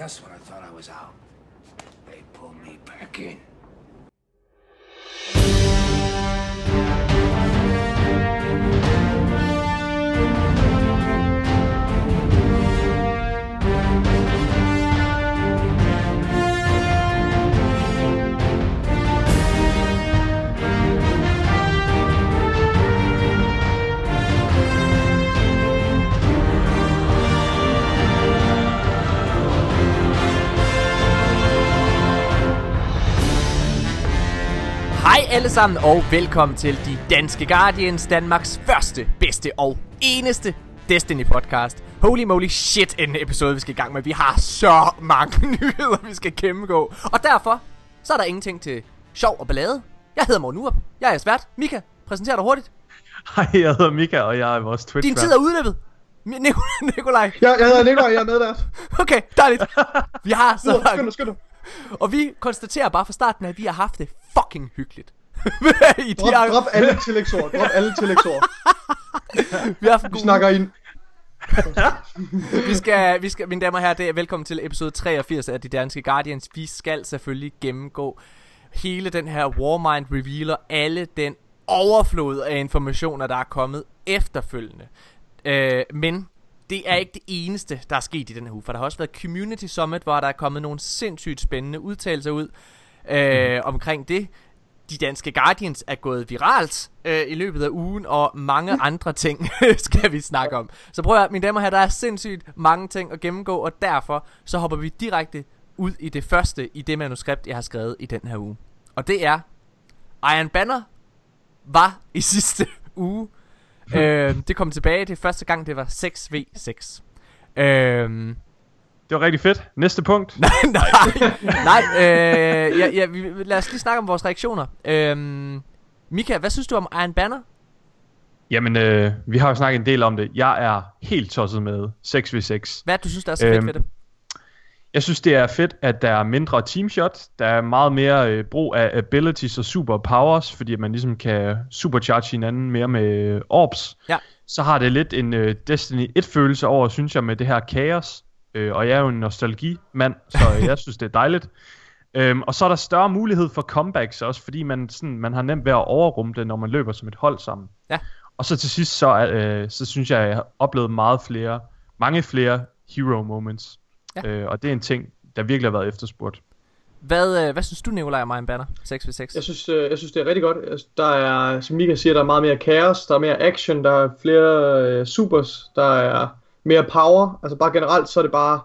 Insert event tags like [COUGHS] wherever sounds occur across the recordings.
just when I thought I was out, they pulled me back in. Alle sammen og velkommen til De Danske Guardians, Danmarks første, bedste og eneste Destiny podcast. Holy moly shit, en episode vi skal i gang med. Vi har så mange [LAUGHS] nyheder, vi skal gennemgå. Og derfor, så er der ingenting til sjov og ballade. Jeg hedder Morten Urup. Jeg er svært. Mika, præsenter dig hurtigt. Hej, jeg hedder Mika, og jeg er vores twitch Din tid er udløbet. Nik- Nikolaj. [LAUGHS] Ja, jeg hedder Nikolaj, jeg er med der. [LAUGHS] Okay, dejligt. Vi har så Skynd mange. dig, skynd dig. Og vi konstaterer bare fra starten, at vi har haft det fucking hyggeligt. I de Drop, her- drop alle tillægsord, drop alle tillægsord. vi har Vi snakker i en... vi skal, vi skal, mine damer og herrer, det er velkommen til episode 83 af De Danske Guardians. Vi skal selvfølgelig gennemgå hele den her Warmind revealer, alle den overflod af informationer, der er kommet efterfølgende. Øh, men det er ikke det eneste, der er sket i den her uge, for der har også været Community Summit, hvor der er kommet nogle sindssygt spændende udtalelser ud øh, mm. omkring det. De danske Guardians er gået viralt øh, i løbet af ugen, og mange andre ting [LAUGHS] skal vi snakke om. Så prøv at mine damer og herrer, der er sindssygt mange ting at gennemgå, og derfor så hopper vi direkte ud i det første i det manuskript, jeg har skrevet i den her uge. Og det er, Iron Banner var i sidste [LAUGHS] uge. øh, det kom tilbage, det første gang, det var 6v6. Øh, Det var rigtig fedt. Næste punkt. [LAUGHS] nej, nej, nej øh, ja, ja, vi, lad os lige snakke om vores reaktioner. Øhm, Mika, hvad synes du om Iron Banner? Jamen, øh, vi har jo snakket en del om det. Jeg er helt tosset med 6v6. Hvad du synes, der er så fedt Øhm, ved det? Jeg synes, det er fedt, at der er mindre teamshot. Der er meget mere øh, brug af abilities og superpowers, fordi man ligesom kan supercharge hinanden mere med orbs. Ja. Så har det lidt en øh, Destiny 1-følelse over, synes jeg, med det her kaos. Øh, og jeg er jo en nostalgi-mand, så [LAUGHS] jeg synes, det er dejligt. Øhm, og så er der større mulighed for comebacks også, fordi man, sådan, man har nemt ved at overrumple, når man løber som et hold sammen. Ja. Og så til sidst, så, øh, så synes jeg, jeg har oplevet meget flere, mange flere hero moments. Ja. Øh, og det er en ting, der virkelig har været efterspurgt. Hvad, øh, hvad synes du, Nikolaj, om Iron Banner 6v6? Jeg synes, øh, jeg synes, det er rigtig godt. Altså, Der er, som Mika siger, der er meget mere kaos, der er mere action, der er flere øh, supers, der er mere power. Altså bare generelt, så er det bare,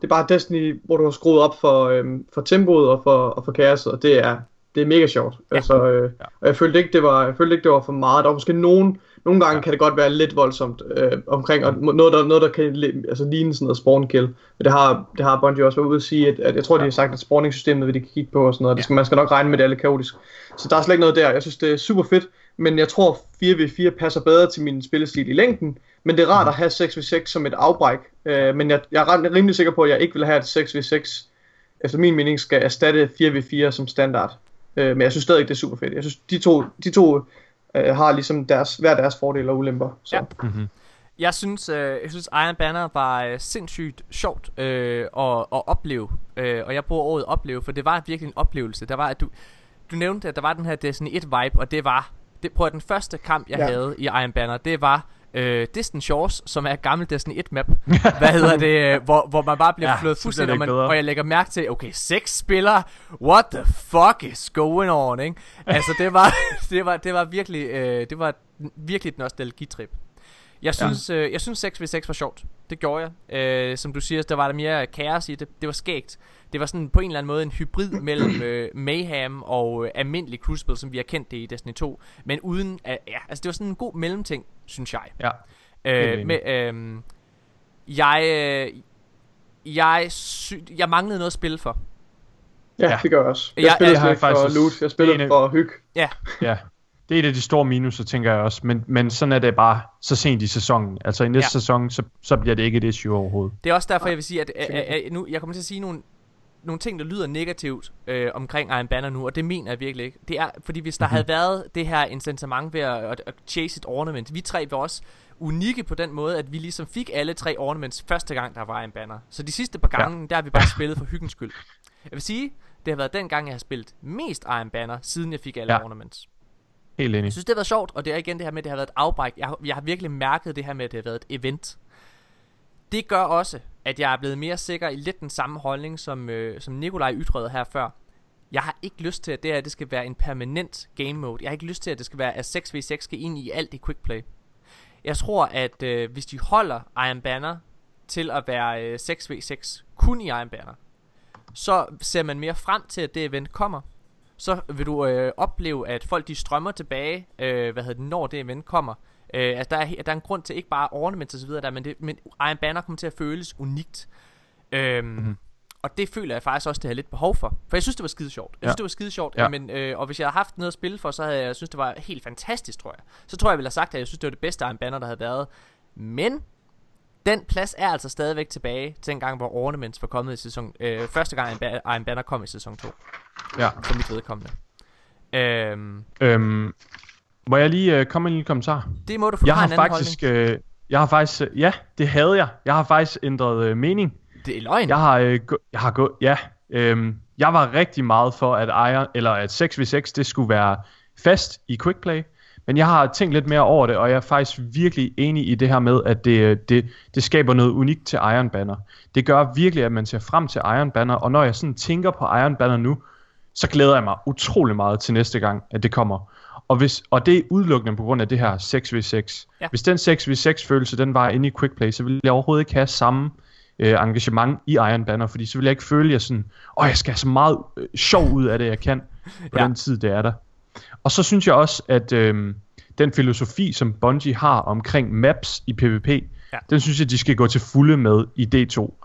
det er bare Destiny, hvor du har skruet op for, øhm, for tempoet og for, og for kaoset, og det er, det er mega sjovt. Ja. Altså, øh, Ja. Og jeg følte ikke, det var, jeg følte ikke, det var for meget. Der var måske nogen, nogle gange Ja. kan det godt være lidt voldsomt øh, omkring, og noget der, noget, der kan altså, ligne sådan noget spawn kill. Men det har, det har Bungie også været ude at sige, at, at jeg tror, de har sagt, at spawning-systemet vil de kigge på og sådan noget. Det skal, man skal nok regne med, det er lidt kaotisk. Så der er slet ikke noget der. Jeg synes, det er super fedt, men jeg tror 4v4 passer bedre til min spillestil i længden. Men det er rart at have 6v6 som et afbræk. Øh, men jeg, jeg er ret- rimelig sikker på, at jeg ikke vil have, at 6v6 efter min mening skal erstatte 4v4 som standard. Øh, men jeg synes stadig, det er super fedt. Jeg synes, de to, de to øh, har ligesom deres, hver deres fordele og ulemper. Så. Ja. Ja. Jeg synes, øh, jeg synes Iron Banner var øh, sindssygt sjovt øh, at, at opleve. Øh, og jeg bruger ordet opleve, for det var virkelig en oplevelse. Der var, at du, du nævnte, at der var den her Destiny 1 vibe, og det var, det, prøv at den første kamp, jeg ja. Havde i Iron Banner, det var øh, Distant Shores, som er et gammelt Destiny 1 map. [LAUGHS] Hvad hedder det? øh, Hvor, hvor man bare bliver Ja, flået fuldstændig, og, man, og jeg lægger mærke til, okay, seks spillere, what the fuck is going on, ikke? Altså, det var, [LAUGHS] det var, det var virkelig, øh, det var virkelig et nostalgitrip. Jeg synes, ja. øh, jeg synes 6v6 var sjovt. Det gjorde jeg. Øh, som du siger, der var der mere kaos i det. Det var skægt. Det var sådan på en eller anden måde en hybrid [CLEARS THROAT] mellem øh, Mayhem og øh, almindelig Crucible, som vi har kendt det i Destiny 2. Men uden, at, ja, altså det var sådan en god mellemting, synes jeg. Ja. Øh, med, øh, jeg, øh, jeg, sy- jeg manglede noget at spille for. ja, Ja. det gør jeg også. Jeg har slet jeg ikke for faktisk loot, jeg spiller en for hyg. Ja, Ja. [LAUGHS] Det er et af de store minuser, tænker jeg også. Men, men sådan er det bare så sent i sæsonen. Altså i næste Ja. sæson, så, så bliver det ikke et issue overhovedet. det er også derfor, jeg vil sige, at, at, at, at nu, jeg kommer til at sige nogle nogle ting, der lyder negativt øh, omkring Iron Banner nu, og det mener jeg virkelig ikke. Det er, fordi hvis der mm-hmm. havde været det her incitament ved at, at, at chase et ornament, vi tre var også unikke på den måde, at vi ligesom fik alle tre ornaments første gang, der var Iron Banner. Så de sidste par gange, ja. der har vi bare spillet for hyggens skyld. Jeg vil sige, det har været den gang, jeg har spillet mest Iron Banner, siden jeg fik alle ja. ornaments. Helt enig. Jeg synes, det har været sjovt, og det er igen det her med, at det har været et afbræk. Jeg, har, jeg har virkelig mærket det her med, at det har været et event. Det gør også, at jeg er blevet mere sikker i lidt den samme holdning, som, øh, som Nikolaj ytrede her før. Jeg har ikke lyst til, at det her det skal være en permanent game mode. Jeg har ikke lyst til, at det skal være, at 6v6 skal ind i alt i quick play. Jeg tror, at øh, hvis de holder Iron Banner til at være øh, 6v6 kun i Iron Banner, så ser man mere frem til, at det event kommer. Så vil du øh, opleve, at folk de strømmer tilbage, øh, hvad hedder det, når det event kommer. Øh, altså der er, der er en grund til ikke bare ornaments og så videre der, men, det, men Iron Banner kommer til at føles unikt. Øhm, mm-hmm. Og det føler jeg faktisk også, det har lidt behov for. For jeg synes, det var skide sjovt. Jeg ja. synes, det var skide sjovt. Ja. Men, øh, og hvis jeg havde haft noget at spille for, så havde jeg synes, det var helt fantastisk, tror jeg. Så tror jeg, jeg ville have sagt, at jeg synes, det var det bedste Iron Banner, der havde været. Men den plads er altså stadigvæk tilbage til en gang, hvor Ornaments var kommet i sæson... Øh, første gang Iron Banner kom i sæson 2. Ja. For mit vedkommende. Øhm, øhm, må jeg lige øh, komme med en lille kommentar? Det må du, for jeg har, faktisk, øh, Jeg har faktisk... Øh, ja, det havde jeg. Jeg har faktisk ændret øh, mening. Det er løgn. Jeg har, øh, gå, jeg har gået... Ja, øh, jeg var rigtig meget for, at Iron, eller at 6v6, det skulle være fast i quickplay. Men jeg har tænkt lidt mere over det, og jeg er faktisk virkelig enig i det her med, at det, det, det skaber noget unikt til Iron Banner. Det gør virkelig, at man ser frem til Iron Banner, og når jeg sådan tænker på Iron Banner nu, så glæder jeg mig utrolig meget til næste gang, at det kommer. Og, hvis, og det er udelukkende på grund af det her 6v6. Ja. Hvis den 6v6 følelse, den var inde i quickplay, så ville jeg overhovedet ikke have samme øh, engagement i Iron Banner, fordi så ville jeg ikke føle, at jeg sådan, åh, jeg skal have så meget øh, sjov ud af det, jeg kan, på ja. den tid, det er der. Og så synes jeg også, at øh, den filosofi, som Bungie har omkring maps i PvP, ja. den synes jeg, de skal gå til fulde med i D2.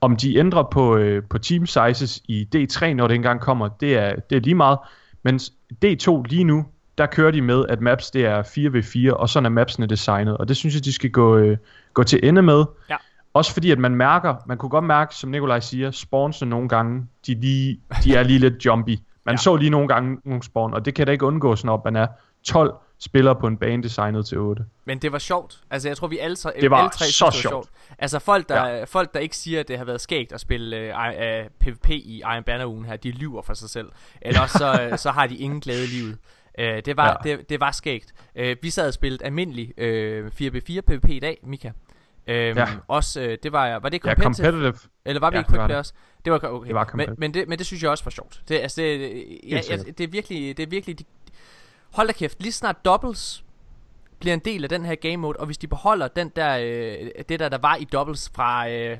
Om de ændrer på, øh, på team sizes i D3, når det engang kommer, det er, det er lige meget. Men D2 lige nu, der kører de med, at maps det er 4v4, og sådan er mapsene designet. Og det synes jeg, de skal gå, øh, gå til ende med. Ja. Også fordi, at man mærker, man kunne godt mærke, som Nikolaj siger, spawnsene nogle gange, de, lige, de er lige lidt jumpy. Man ja. så lige nogle gange nogle spawn, og det kan da ikke undgås, når man er 12 spillere på en bane designet til 8. Men det var sjovt. Altså jeg tror vi alle, det var alle tre så det sjovt. sjovt. Altså folk der, ja. folk der ikke siger at det har været skægt at spille uh, uh, PvP i Iron Banner ugen her, de lyver for sig selv. Eller så, uh, [LAUGHS] så har de ingen glæde i livet. Uh, det, var, ja. det, det var skægt. Uh, vi sad og spillede almindelig uh, 4v4 PvP i dag, Mika. Uh, ja. Også, uh, det var, var det competitive? Ja, competitive. Eller var vi ja, i quick det også? Det var okay. Det var men, men, det, men det synes jeg også var sjovt. Det, altså, det, ja, ja, det er virkelig, det er virkelig de, Hold da kæft, lige snart doubles bliver en del af den her game mode, og hvis de beholder den der, øh, det der, der var i doubles fra øh,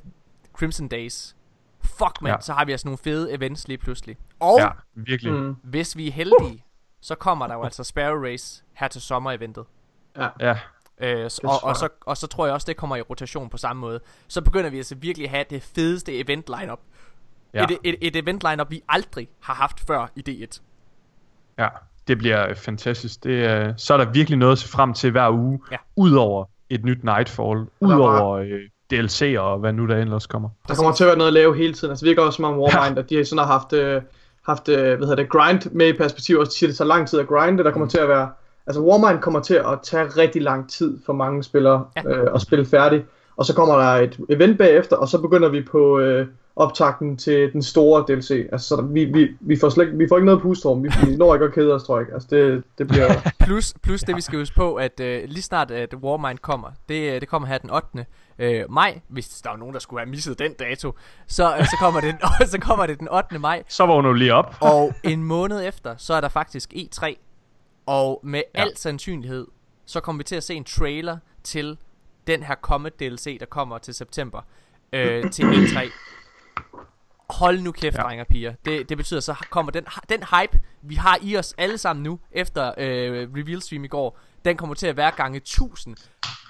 Crimson Days, fuck man, ja. så har vi altså nogle fede events lige pludselig. Og ja, virkelig. Mm. hvis vi er heldige, uh. så kommer der jo [LAUGHS] altså Sparrow Race her til sommer-eventet. Ja. ja. Øh, så, og, og, så, og så tror jeg også, det kommer i rotation på samme måde. Så begynder vi altså virkelig at have det fedeste event lineup. Ja. Et, et, et event lineup vi aldrig har haft før i D1. Ja det bliver fantastisk. Det, er, så er der virkelig noget at se frem til hver uge, ja. udover et nyt Nightfall, udover øh, DLC og hvad nu der ellers kommer. Der kommer til at være noget at lave hele tiden. Altså det virker også som om Warmind, ja. at de sådan har haft, øh, haft øh, hvad hedder det, grind med i perspektiv, og siger, det så lang tid at grinde. Der kommer mm. til at være, altså Warmind kommer til at tage rigtig lang tid for mange spillere ja. øh, at spille færdig. Og så kommer der et event bagefter, og så begynder vi på... Øh, optakten til den store DLC. Altså, så der, vi, vi, vi, får slet, vi får ikke noget pusterum. Vi, vi når ikke at kede os, tror jeg. Altså, det, det bliver... [LAUGHS] plus, plus det, vi skal huske på, at uh, lige snart at Warmind kommer, det, det kommer her den 8. Uh, maj, hvis der er nogen, der skulle have misset den dato, så, uh, så, kommer det, så kommer det den [LAUGHS] 8. maj. Så vågner du lige op. [LAUGHS] og en måned efter, så er der faktisk E3, og med ja. al sandsynlighed, så kommer vi til at se en trailer til den her Comet DLC, der kommer til september, øh, til E3. Hold nu kæft, ja. drenge og piger. Det, det betyder, så kommer den, den hype, vi har i os alle sammen nu, efter øh, reveal stream i går, den kommer til at være gange 1000.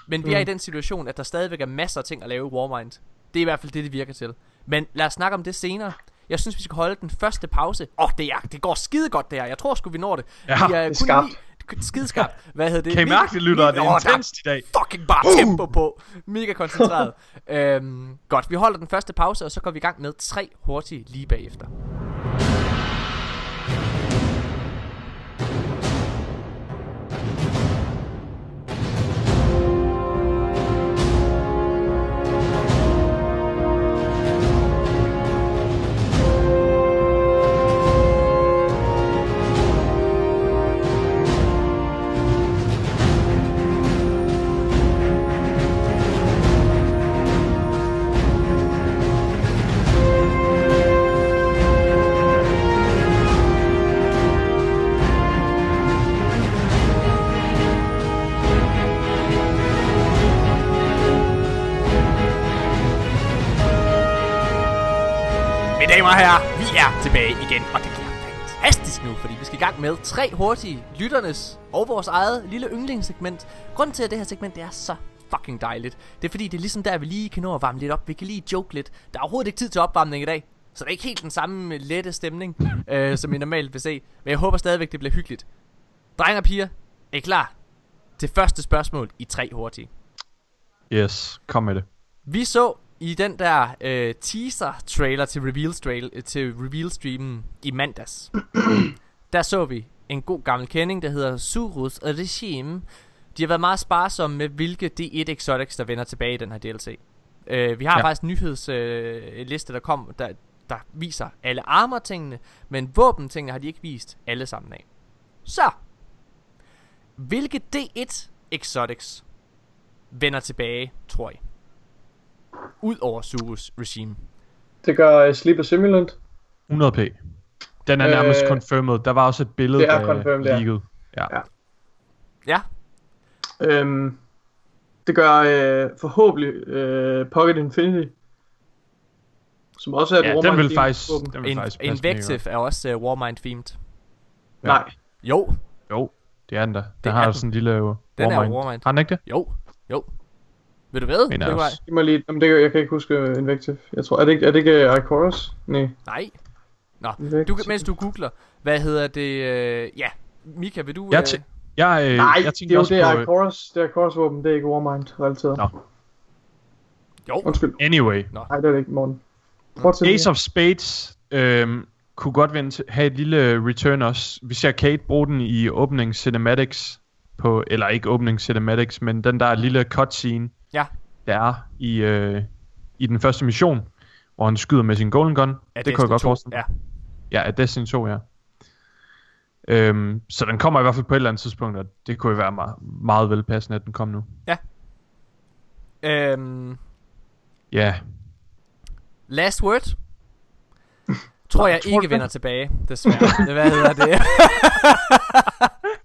Men vi mm. er i den situation, at der stadigvæk er masser af ting at lave i Warmind. Det er i hvert fald det, det virker til. Men lad os snakke om det senere. Jeg synes, vi skal holde den første pause. Åh, oh, det, er, det går skide godt det her. Jeg tror sgu, vi når det. Ja, vi er, det er kun, skideskarpt. Hvad hedder det? Kan I mærke det, lytter? Det er intenst i dag. fucking bare tempo på. Mega koncentreret. øhm, godt, vi holder den første pause, og så går vi i gang med tre hurtige lige bagefter. Gang med tre hurtige lytternes og vores eget lille yndlingssegment. Grunden til, at det her segment det er så fucking dejligt, det er fordi, det er ligesom der, vi lige kan nå at varme lidt op. Vi kan lige joke lidt. Der er overhovedet ikke tid til opvarmning i dag, så det er ikke helt den samme lette stemning, [LAUGHS] øh, som I normalt vil se. Men jeg håber stadigvæk, det bliver hyggeligt. Drenge og piger, er I klar til første spørgsmål i tre hurtige? Yes, kom med det. Vi så i den der øh, teaser trailer til reveal trail, øh, til reveal streamen i mandags. [CLEARS THROAT] der så vi en god gammel kending der hedder Surus Regime. De har været meget sparsomme med hvilke D1 Exotics der vender tilbage i den her DLC. Øh, vi har ja. Faktisk en nyhedsliste øh, liste, der kom der, der viser alle armor tingene, men våben tingene har de ikke vist alle sammen af. Så hvilke D1 Exotics vender tilbage, tror I? Ud over Surus regime. Det gør uh, Sleeper Simulant. 100p. Den er nærmest Øh, confirmed. Der var også et billede, det er der confirmed, ja. leaked. Ja. Ja. Ja, Øhm, det gør øh, forhåbentlig øh, Pocket Infinity. Som også er et ja, Warmind den vil themed faktisk, den vil In- faktisk Invective er også uh, Warmind themed. ja. Nej, Jo. Jo, det er den da. Den er har sådan en lille uh, Den er Warmind. Warmind. Har den ikke det? jo, jo. Ved du hvad? Mener Nikolaj? også. giv mig lige... Jamen, det, jeg kan ikke huske Invective. Jeg tror, er det ikke, er det ikke uh, Ichorus? Nej. Nej. Nå, du, kan- mens du googler, hvad hedder det? Øh, ja, Mika, vil du... Jeg, øh, jeg, øh, Nej, jeg det tænkte er jo også det er på... øh, Ichorus. Det er Ichorus våben, det er ikke Warmind relateret. Nå. jo, Undskyld. Anyway, Nej, det er det ikke, Morten. Fortsæt. Ace of Spades øhm, kunne godt vende til, have et lille return også. Vi ser Kate bruge den i opening cinematics på, eller ikke opening cinematics, men den der lille cutscene, Ja. der er i, øh, i den første mission, hvor han skyder med sin golden gun. er det kunne jeg godt forestille mig. Ja, Ja, af Destiny 2, ja. Øhm, så den kommer i hvert fald på et eller andet tidspunkt, og det kunne jo være meget, meget velpassende, at den kom nu. øhm, Ja, last word. Tror jeg Tror ikke vender tilbage, desværre. Hvad hedder det? [LAUGHS] [LAUGHS]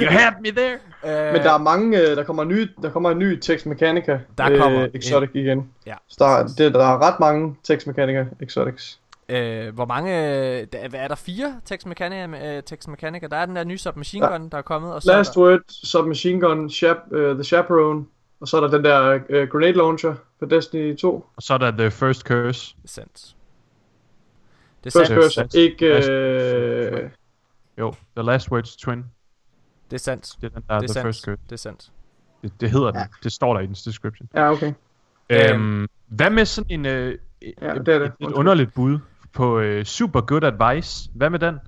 you had me there! øh, Men der er mange, øh, der kommer nye, der kommer en ny Tex Mechanica Der kommer øh, Exotic igen. Ja. Så der, er- det, der er ret mange Tex Mechanica Exotics. Øh, hvor mange... øh, Der, hvad er der fire Tex Mechanica, uh, Tex Mechanica? Der er den der nye submachine Ja. gun, der er kommet. Og så Last der, Word, Submachine Gun, Chap, uh, The Chaperone, og så er der den der uh, Grenade Launcher på Destiny 2. Og så er der The First Curse. Det sandt. Det er First sandt. Curse. Ikke... Øh, Jo, The Last Words Twin. Det er sandt. Det er den der, Det er The First sandt. Curse. Det er sandt. Det, det hedder den. Det står der i dens description. ja, okay. Øhm, hvad med sådan en, øh, Ja, et, det er det. et, et underligt bud på øh, Super Good Advice? Hvad med den?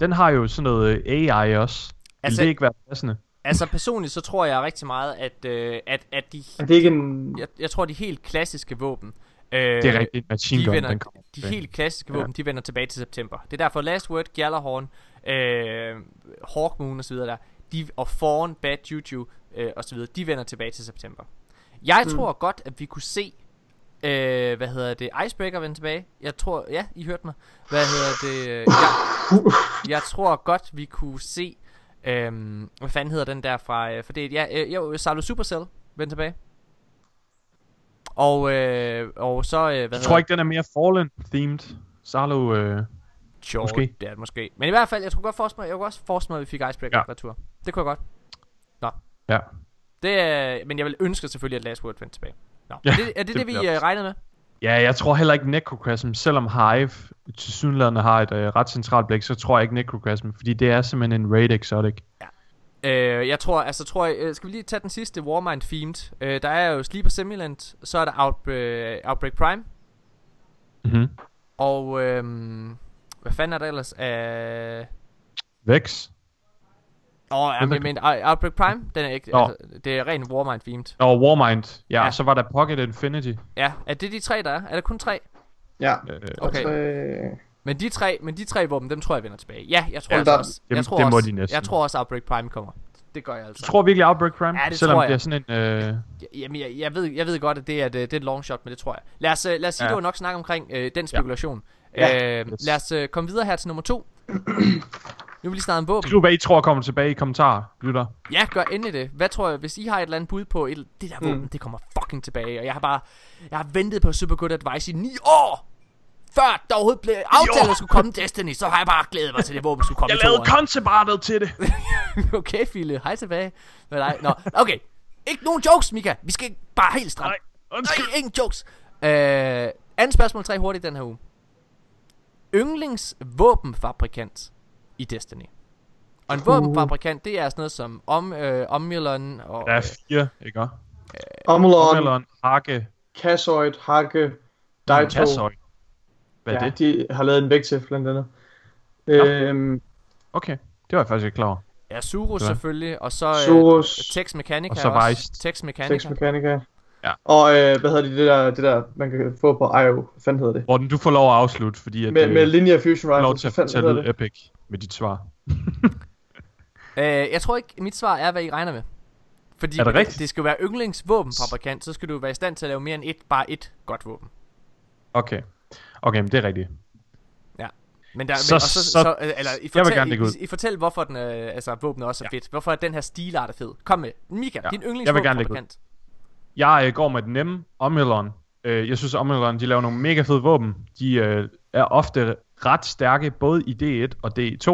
Den har jo sådan noget øh, AI også. Vil Altså- det ikke være passende? Altså personligt så tror jeg rigtig meget, at, øh, at, at de... Er det ikke en... Jeg, jeg tror, de helt klassiske våben... Øh, Det er rigtigt. Machine de Gun, vender, den kommer de helt klassiske Ja. våben, de vender tilbage til september. Det er derfor Last Word, Gjallarhorn, øh, Hawkmoon osv. der, de, og Fawn, Bad Juju øh, osv., de vender tilbage til september. Jeg Mm. tror godt, at vi kunne se, øh, hvad hedder det, Icebreaker vende tilbage. Jeg tror, ja, I hørte mig. Hvad hedder det, øh, jeg, jeg tror godt, vi kunne se, øh, hvad fanden hedder den der fra, øh, for det, ja, øh, jo, Salo Supercell vende tilbage. Og, øh, og så, øh, hvad Jeg tror ikke, den er mere Fallen-themed. Sarlo, øh, Sure, Måske. det er det måske. Men i hvert fald, jeg tror godt forestille mig, jeg kunne også forestille mig, at vi fik Icebreaker Ja. retur. Det kunne jeg godt. ja. Det er, men jeg vil ønske selvfølgelig, at Last Word vendte tilbage. Nå, Ja, er det er det, det det, vi bliver uh, regnede med? Ja, jeg tror heller ikke Necrocasm, selvom Hive til synligheden har et øh, ret centralt blik, så tror jeg ikke Necrocasm, fordi det er simpelthen en raid exotic. Ja. Øh, jeg tror, altså tror jeg, øh, skal vi lige tage den sidste Warmind themed? Øh, der er jo Sleeper Simulant, så er der Out, øh, Outbreak Prime, Mm-hmm. og øh, hvad fanden er der ellers af... Vex. Åh, oh, er jeg mener, Outbreak Prime, den er ikke, altså, det er ren Warmind themed. Og Warmind. Ja, Ja. ja, så var der Pocket Infinity. Ja, er det de tre, der er? Er der kun tre? Ja. Øh, Okay. Så, Men de tre, men de tre våben, dem tror jeg vender tilbage. Ja, jeg tror Jamen, altså der- også. Dem- jeg tror det må også, de næsten. Jeg tror også Outbreak Prime kommer. Det gør jeg du altså. tror virkelig Outbreak Prime? Ja, det Selvom tror jeg. det er sådan en... Øh... Jamen, jeg, jeg, ved, jeg ved godt, at det er, et, øh, det er et long shot, men det tror jeg. Lad os, øh, lad os sige, ja. Ja. det var nok snak omkring øh, den spekulation. Ja. Øh, Yes. lad os øh, komme videre her til nummer to. [CLEARS THROAT] nu vil vi lige snart om våben. Skriv, hvad I tror kommer tilbage i kommentarer, lytter. Ja, gør endelig det. Hvad tror jeg, hvis I har et eller andet bud på, et, det der våben, Mm. det kommer fucking tilbage. Og jeg har bare, jeg har ventet på Super Good Advice i 9 år! Før der overhovedet blev aftalt, at skulle komme Destiny, så har jeg bare glædet mig til, det våben skulle komme Jeg lavede konceptartet til det. [LAUGHS] okay, Fille. Hej tilbage med dig. Nå, okay. Ikke nogen jokes, Mika. Vi skal bare helt stramt. Nej, undskyld. Nej, ingen jokes. Øh, anden spørgsmål, tre hurtigt den her uge. Yndlingsvåbenfabrikant i Destiny. Og en våbenfabrikant, det er sådan noget som Om, øh, Omnilon og... Der er fire, ikke også? Omlon, Ommelon, Hakke, Kassoid, Hakke, Daito. Kassoy. Hvad er ja, det? de har lavet en vægt til, blandt andet. Øhm, Okay, det var jeg faktisk ikke klar over. Ja, Surus Ja. selvfølgelig, og så øh, Surus, Tex Mechanica Og så. Weist. Tex Mechanica. Sex Mechanica. Ja. Og øh, hvad hedder det, det der, det der, man kan få på IO, hvad fanden hedder det? Morten, du får lov at afslutte, fordi at, Med, øh, med Linear Fusion får lov til at fortælle det? epic med dit svar. [LAUGHS] Øh, jeg tror ikke, mit svar er, hvad I regner med. Fordi Er det rigtigt? det skal jo være yndlingsvåbenfabrikant, så skal du være i stand til at lave mere end et, bare et godt våben. Okay. Okay, men det er rigtigt. Men der, Så- men, og så, så- så, eller, I vil fortæl, gerne lægge ud. I, I fortæl, hvorfor den, øh, altså, våbnet også er Ja. fedt. Hvorfor er den her stilart er fed. Kom med. Mika, Ja. din Jeg vil gerne lægge ud. yndlingsvåbenfabrikant. Jeg øh, går med den nemme Omnilon. Øh, jeg synes, Omnilon, de laver nogle mega fede våben. De øh, er ofte ret stærke, både i D1 og D2.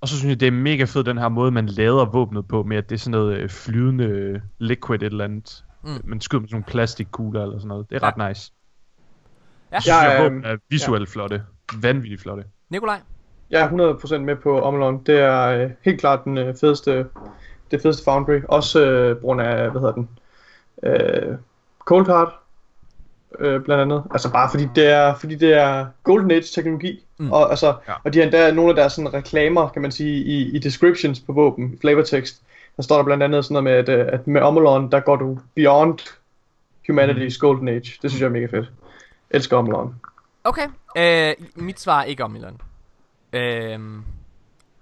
Og så synes jeg, det er mega fedt, den her måde, man lader våbnet på, med at det er sådan noget øh, flydende øh, liquid et eller andet. Mm. Mm. Man skyder med sådan nogle plastikkugler eller sådan noget. Det er Ja. ret nice. Ja. Jeg synes, Jeg, øh, våben er visuelt flotte. Vanvittigt flotte. Nikolaj? Jeg er 100% med på Omlon. Det er øh, helt klart den øh, fedeste, det fedeste foundry. Også øh, på grund af, hvad hedder den, øh, Cold Heart, øh, blandt andet. Altså bare fordi det er, fordi det er Golden Age teknologi. Mm. Og, altså, Ja. og de har endda nogle af deres sådan, reklamer, kan man sige, i, i descriptions på våben, i flavortext. Der står der blandt andet sådan noget med, at, øh, at med Omlon, der går du beyond humanity's Mm. golden age. Det synes jeg er mega fedt. Elsker Omlon. Okay. Øh, mit svar er ikke om Elon. Øh,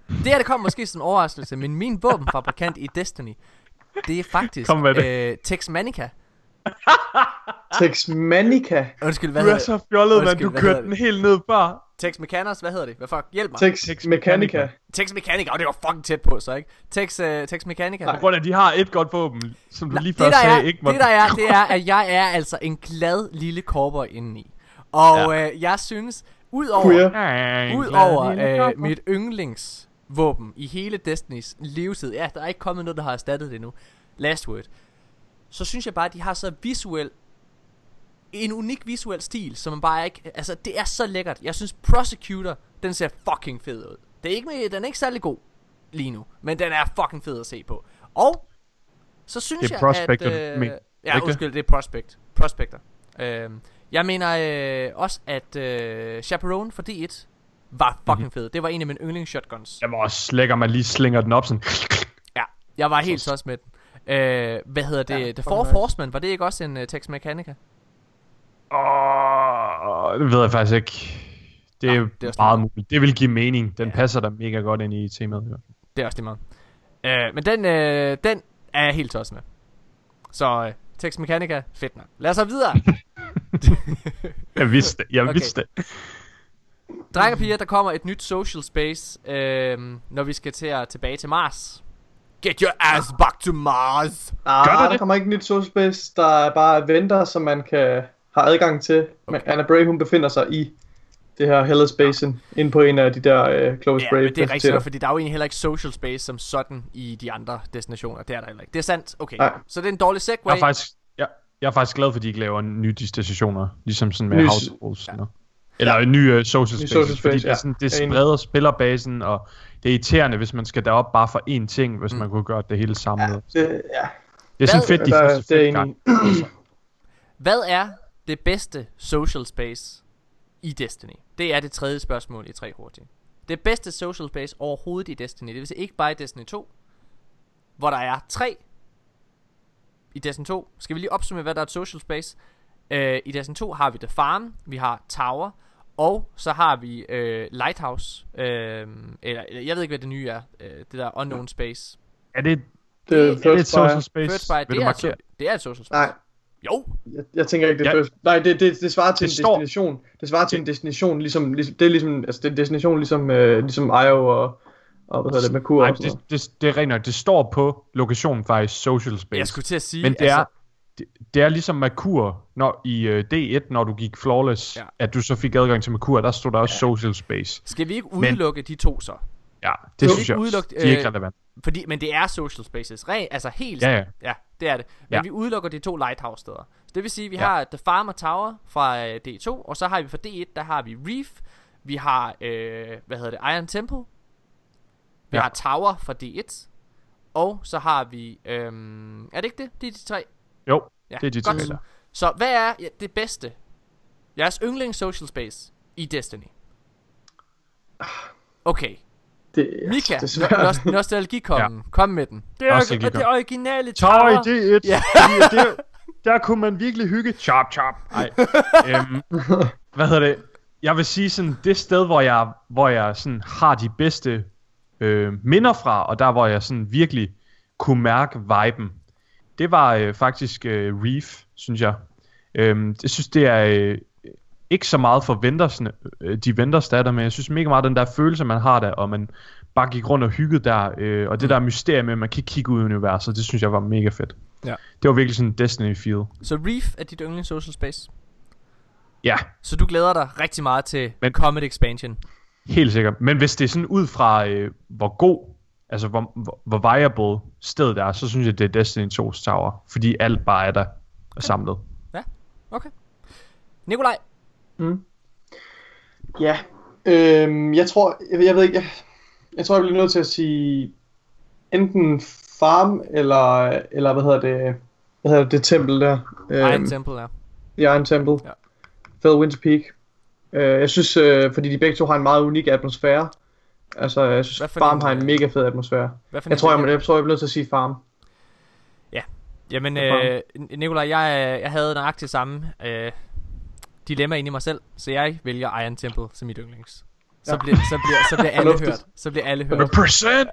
det her, det kom måske som en overraskelse, men min våbenfabrikant [LAUGHS] i Destiny, det er faktisk Kom med det. øh, Tex Manica. [LAUGHS] Texmanica. Undskyld, hvad Du er så fjollet, mand. Du kørte den helt ned før. Tex Mechanos, hvad hedder det? Hvad fuck? Hjælp mig. Tex Tex Mechanica. Tex Mechanica, og det var fucking tæt på, så ikke? Tex, uh, Tex Mechanica. På grund af, at de har et godt våben, som du Nej, lige det, før der sagde, er, ikke må... det der er, det er, at jeg er altså en glad lille cowboy indeni. Og ja. øh, jeg synes, udover, udover øh, mit yndlingsvåben i hele Destinys levetid, ja, der er ikke kommet noget, der har erstattet det nu, Last Word, så synes jeg bare, at de har så visuel, en unik visuel stil, som man bare ikke, altså det er så lækkert. Jeg synes Prosecutor, den ser fucking fed ud. Det er ikke, med, den er ikke særlig god lige nu, men den er fucking fed at se på. Og så synes Det er jeg, Prospector, at... du men- ja, undskyld, det er Prospect. Prospector. Øh, jeg mener øh, også, at øh, Chaperone for D1 var fucking mm-hmm. fed. Det var en af mine yndlingsshotguns. Jeg var også lækker, man lige slinger den op sådan. Ja, jeg var helt så med den. Øh, hvad hedder det? Ja, The Fourth nice. Horseman, var det ikke også en uh, Tex Mechanica? Åh, det ved jeg faktisk ikke. Det er Nå, jo det er meget muligt. Det vil give mening. Den Ja. passer der mega godt ind i temaet. Det er også det meget. Øh, men den, øh, den er jeg helt tosset med. Så øh, Tex Mechanica, fedt nok. Lad os så videre. [LAUGHS] Jeg vidste det. Jeg Okay. vidste det. Drenge og piger, der kommer et nyt social space, øh, når vi skal til at tilbage til Mars. Get your ass back to Mars! Ah, Gør der der det? kommer ikke nyt social space. Der er bare eventer, som man kan have adgang til. Okay. Men. Anna Bray, hun befinder sig i det her Hellas Basin, inde på en af de der uh, Close Ja, Brave men det er rigtigt fordi der er jo egentlig heller ikke social space som sådan i de andre destinationer. Det er der heller ikke. Det er sandt. Okay. Nej. Så det er en dårlig Jeg segway. er faktisk, jeg, jeg er faktisk glad for, at de ikke laver nye destinationer. Ligesom sådan med House Rules. Ja. Eller en ny uh, social space. social space, fordi det, er ja. sådan, det er enig. spreder spillerbasen, og det er irriterende, hvis man skal derop bare for én ting, hvis Mm. man kunne gøre det hele samlet. Ja, Det, ja. det er sådan Hvad- fedt, de Der- første det er i. Hvad er det bedste social space i Destiny? Det er det tredje spørgsmål i tre hurtige. Det bedste social space overhovedet i Destiny, det vil sige ikke bare i Destiny 2, hvor der er tre i Destiny 2. Skal vi lige opsummere, hvad der er et social space? Øh, I Destiny 2 har vi The Farm, vi har Tower, og så har vi øh, Lighthouse, øh, eller jeg ved ikke, hvad det nye er, øh, det der Unknown Space. Er det, Det er er det et first social space? First Vil det er, et, det er et social space. Nej, Jo, jeg, jeg tænker ikke, det er Ja. first. Nej, det, det, det svarer til Det en står- destination. Det svarer til en destination, ligesom, ligesom det er ligesom, altså det er en destination ligesom, øh, ligesom Io og, og hvad hedder det, Merkur Nej, og sådan det, noget. det, det er rent. Det står på lokationen faktisk social space. jeg skulle til at sige, Men det er, altså, det, det er ligesom Merkur når, i uh, D1, når du gik flawless, Ja. ja. at du så fik adgang til Merkur, der stod der også social space. skal vi ikke udelukke de to så? Ja, det Jo. synes jeg Udeluk- også. De er ikke øh, relevant. Fordi, men det er social spaces. Re, altså helt Ja, ja. ja, det er det. Men ja. Ja. vi udelukker de to lighthouse steder. Så det vil sige, at vi ja. Ja. har The Farmer Tower fra øh, D2, og så har vi fra D1, der har vi Reef, vi har, øh, hvad hedder det, Iron Temple, vi ja. Ja. har Tower fra D1, og så har vi, øhm, er det ikke det? Det er de tre. Jo, Ja, det er de godt. Så hvad er det bedste? Jeres yndling social space i Destiny? Okay, Det, Mika, det er nost- nostalgikongen, ja. kom med den. Det er Nostalgikongen. det originale Tower Tower. i [LAUGHS] D1. Ja. Ja. der, der kunne man virkelig hygge. Chop, chop. Ej. øhm, [LAUGHS] hvad hedder det? Jeg vil sige sådan, det sted, hvor jeg, hvor jeg sådan har de bedste øh, minder fra, og der, hvor jeg sådan virkelig kunne mærke viben, det var øh, faktisk øh, Reef, synes jeg. Øhm, jeg synes, det er øh, ikke så meget for ventersne, øh, de vendors der er der, men jeg synes mega meget den der følelse, man har der, og man bare gik rundt og hyggede der, øh, og det der mysterie med, at man kan kigge ud i universet, det synes jeg var mega fedt. Ja. Det var virkelig sådan en Destiny-feel. Så Reef er dit yndling social space. Ja, Så du glæder dig rigtig meget til. Men- Comet Expansion. helt sikkert. Men hvis det er sådan ud fra, øh, hvor god, altså hvor, hvor, hvor viable stedet er, så synes jeg, det er Destiny 2's Tower. Fordi alt bare er der og samlet. Okay. Nikolaj, Ja, øhm, jeg tror, jeg, jeg ved ikke, jeg, jeg tror, jeg bliver nødt til at sige enten farm, eller, eller hvad hedder det, hvad hedder det, det tempel der. Iron Temple, ja. The Iron Temple. Ja. Fed Winter Peak. Øh, jeg synes, øh, fordi de begge to har en meget unik atmosfære. Altså, jeg Hvad synes, for Farm en, har en mega fed atmosfære. Hvad for Jeg en tror, jeg, vælger jeg, tror, jeg bliver nødt til at sige Farm. du? Jamen, Hvad øh, Nikolaj, jeg, øh, jeg havde nøjagtigt samme øh, dilemma inde i mig selv, så jeg vælger Iron Temple som mit yndlings. Så, Ja. bliver, så, bliver, så bliver [LAUGHS] alle hørt. Så bliver alle hørt. Represent!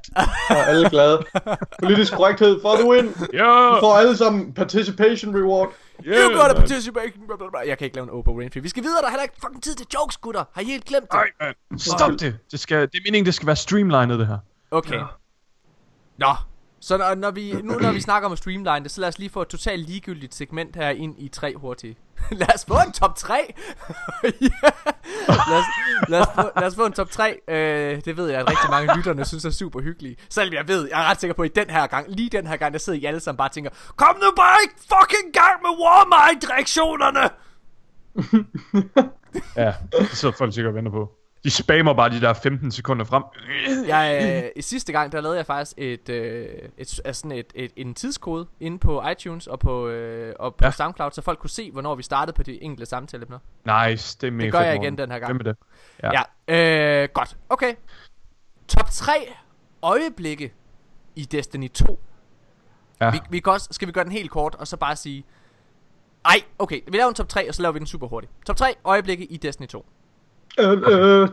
Og alle glade. Politisk korrekthed for the win. Ja! Vi får alle sammen participation reward. Yeah, You got a participation. Blah, blah, blah. Jeg kan ikke lave en Oprah Winfrey. Vi skal videre, der er heller ikke fucking tid til jokes, gutter. Har I helt glemt det? Ej, man. Stop det. det, skal, det er meningen, det skal være streamlined, det her. Okay. Nå, så når, når vi, nu når vi [CLEARS THROAT] snakker om at streamline det, så lad os lige få et totalt ligegyldigt segment her ind i tre hurtige. [LAUGHS] lad os få en top 3! ja. [LAUGHS] lad, os, lad, os få, lad os få en top 3. Øh, det ved jeg, at rigtig mange lytterne synes er super hyggelige. Selvom jeg ved, jeg er ret sikker på, at i den her gang, lige den her gang, der sidder I alle sammen bare og tænker, Kom nu bare ikke fucking gang med Warmind-reaktionerne! [LAUGHS] Ja, det sidder folk sikkert og venter på. De spammer bare de der 15 sekunder frem. Jeg, øh, sidste gang, der lavede jeg faktisk et, øh, et, altså sådan et, et, en tidskode inde på iTunes og på, øh, og på ja. SoundCloud, så folk kunne se, hvornår vi startede på de enkelte samtaleemner. Nice, det er mega Det gør jeg igen den her gang. Hvem er det? Ja. Ja, ja øh, godt. Okay. Top 3 øjeblikke i Destiny 2. Ja. Vi, vi kan også, skal vi gøre den helt kort, og så bare sige... Ej, okay, vi laver en top 3, og så laver vi den super hurtigt. Top 3 øjeblikke i Destiny 2. Øh, øh,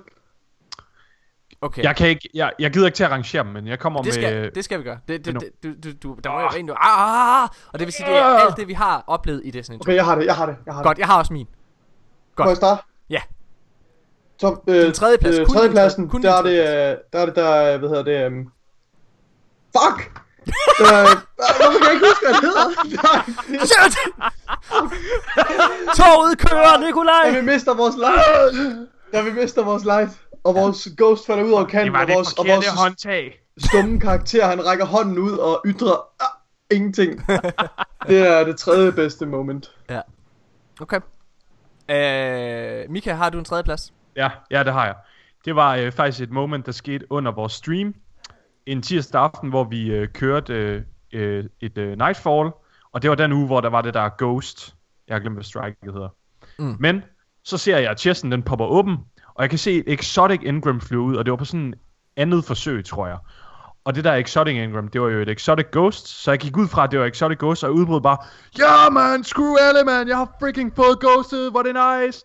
Okay. Jeg, kan ikke, jeg, jeg gider ikke til at arrangere dem, men jeg kommer Det skal, med... det skal vi gøre. Det, det, det, du, du, du, der må jo en, du, ah, og det vil sige, det er alt det, vi har oplevet i Destiny 2. okay, jeg har det, jeg har det, jeg har Godt, jeg har også min. det. Må jeg starte? Ja. Top, øh, tredjeplads, Øh, kun din tredjepladsen, tredje- kun der er det, øh, der er det, der, hvad hedder det, um... Fuck! øh, [LAUGHS] hvorfor kan jeg ikke huske, hvad det hedder? Shit! [LAUGHS] Toget kører, Nikolaj! Ja, vi mister vores light. Ja, vi mister vores light. Og vores ghost falder ud over Det kanten, og vores, og vores håndtag. stumme karakter, han rækker hånden ud og ytrer ah, ingenting. [LAUGHS] Det er det tredje bedste moment. Ja. Okay. Øh, Mika, har du en tredje plads? Ja, ja, det har jeg. det var øh, faktisk et moment, der skete under vores stream. En tirsdag aften, hvor vi øh, kørte øh, øh, et øh, Nightfall. Og det var den uge, hvor der var det der Ghost. Jeg har glemt, hvad strike hedder. Mm. Men så ser jeg, at chesten den popper åben. Og jeg kan se et Exotic Ingram flyve ud. Og det var på sådan en andet forsøg, tror jeg. Og det der Exotic Ingram, det var jo et Exotic Ghost. Så jeg gik ud fra, at det var Exotic Ghost, og jeg udbrød bare, Ja man, screw alle man, jeg har freaking fået Ghostet, hvor det nice.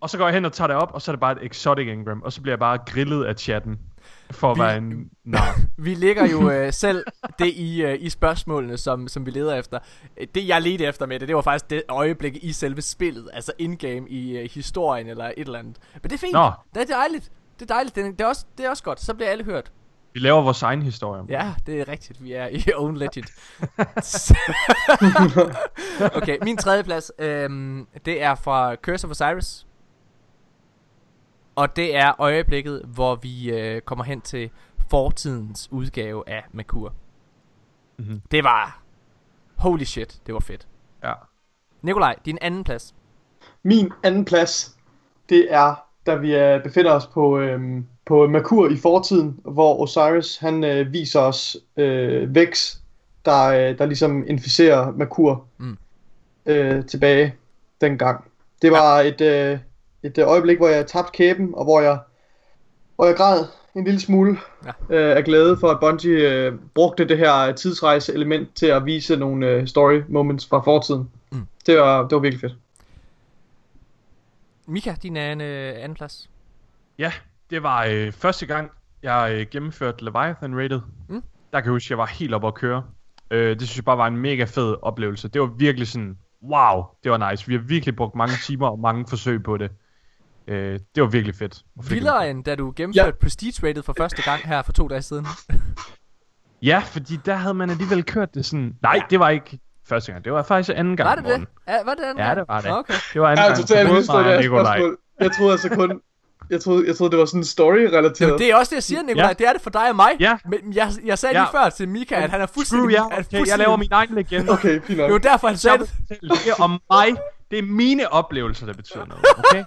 Og så går jeg hen og tager det op, og så er det bare et Exotic Ingram, Og så bliver jeg bare grillet af chatten. For at Vi- være en... [LAUGHS] Vi ligger jo øh, selv det i, øh, i spørgsmålene, som, som vi leder efter. Øh, Det jeg ledte efter med det, det var faktisk det øjeblik i selve spillet. Altså in-game i øh, historien eller et eller andet. Men det er fint. Nå. Det er dejligt. Det er dejligt. Det er, det, er også, det er også godt. Så bliver alle hørt. Vi laver vores egen historie. Ja, det er rigtigt. Vi er i [LAUGHS] Own Legend. [LAUGHS] okay, min tredje plads, øhm, det er fra Curse of Osiris. Og det er øjeblikket, hvor vi øh, kommer hen til fortidens udgave af Merkur. Mhm. Det var... Holy shit, det var fedt. ja. Nikolaj, din anden plads. Min anden plads, det er, da vi øh, befinder os på, øhm, på Merkur i fortiden, hvor Osiris han øh, viser os øh, Vex, der, øh, der ligesom inficerer Merkur Mm. øh, tilbage dengang. Det var ja. et, øh, et øh, øjeblik, hvor jeg tabte kæben, og hvor jeg, hvor jeg græd en lille smule Ja. øh, af glæde for, at Bungie øh, brugte det her tidsrejse-element til at vise nogle øh, story moments fra fortiden. Mm. Det, var, det var virkelig fedt. Mika, din anden, øh, anden plads. Ja, det var øh, første gang, jeg øh, gennemførte Leviathan Rated. Mm. Der kan jeg huske, at jeg var helt oppe at køre. Øh, det synes jeg bare var en mega fed oplevelse. Det var virkelig sådan, wow, det var nice. Vi har virkelig brugt mange timer og mange forsøg på det. Øh, det var virkelig fedt. Vildere en- end da du gennemførte Ja. Prestige Rated for første gang her for to dage siden. [LAUGHS] Ja, fordi der havde man alligevel kørt det sådan... Nej, Ja. det var ikke første gang. Det var faktisk anden gang. Var det det? Ja, var det den Ja, gang? det var det. Okay. Det var anden Jeg er gang. totalt spørgsmål. Jeg troede altså kun... Jeg troede, jeg troede, det var sådan story-relateret. Jamen, det er også det, jeg siger, Nikolaj. Ja. Det er det for dig og mig. Ja. Men jeg, jeg sagde Ja. lige før til Mika, at han er fuldstændig... Screw ja, er okay, jeg fuldstændig- laver min egen legende. Okay, fint nok. Det var derfor, han sagde det. Det er om mig. Det er mine oplevelser, der betyder noget, [LAUGHS] okay?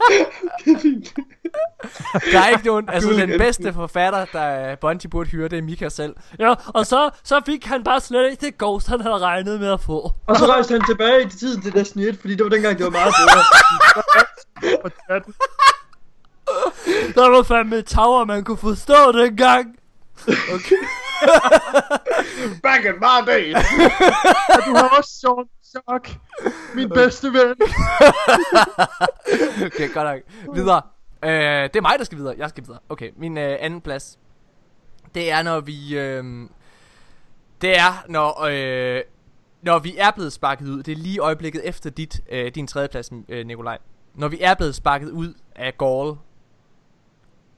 [LAUGHS] Der er ikke nogen... Altså, den bedste forfatter, der Bungie burde hyre, det er Mika selv. Ja, og så, så fik han bare slet ikke det ghost, han havde regnet med at få. Og så rejste han tilbage i tiden til Destiny 1, fordi det var dengang, det var meget bedre. [LAUGHS] Der var fandme et tower, man kunne forstå dengang. Okay. Back in my days. Du har også Sean Shock. [LAUGHS] Min bedste ven. [LAUGHS] okay, godt nok. Videre. Øh, det er mig, der skal videre. Jeg skal videre. Okay, min øh, anden plads. Det er, når vi... Øh, det er, når... Øh, når vi er blevet sparket ud. Det er lige øjeblikket efter dit, øh, din tredje plads, øh, Nikolaj. Når vi er blevet sparket ud af Gaul.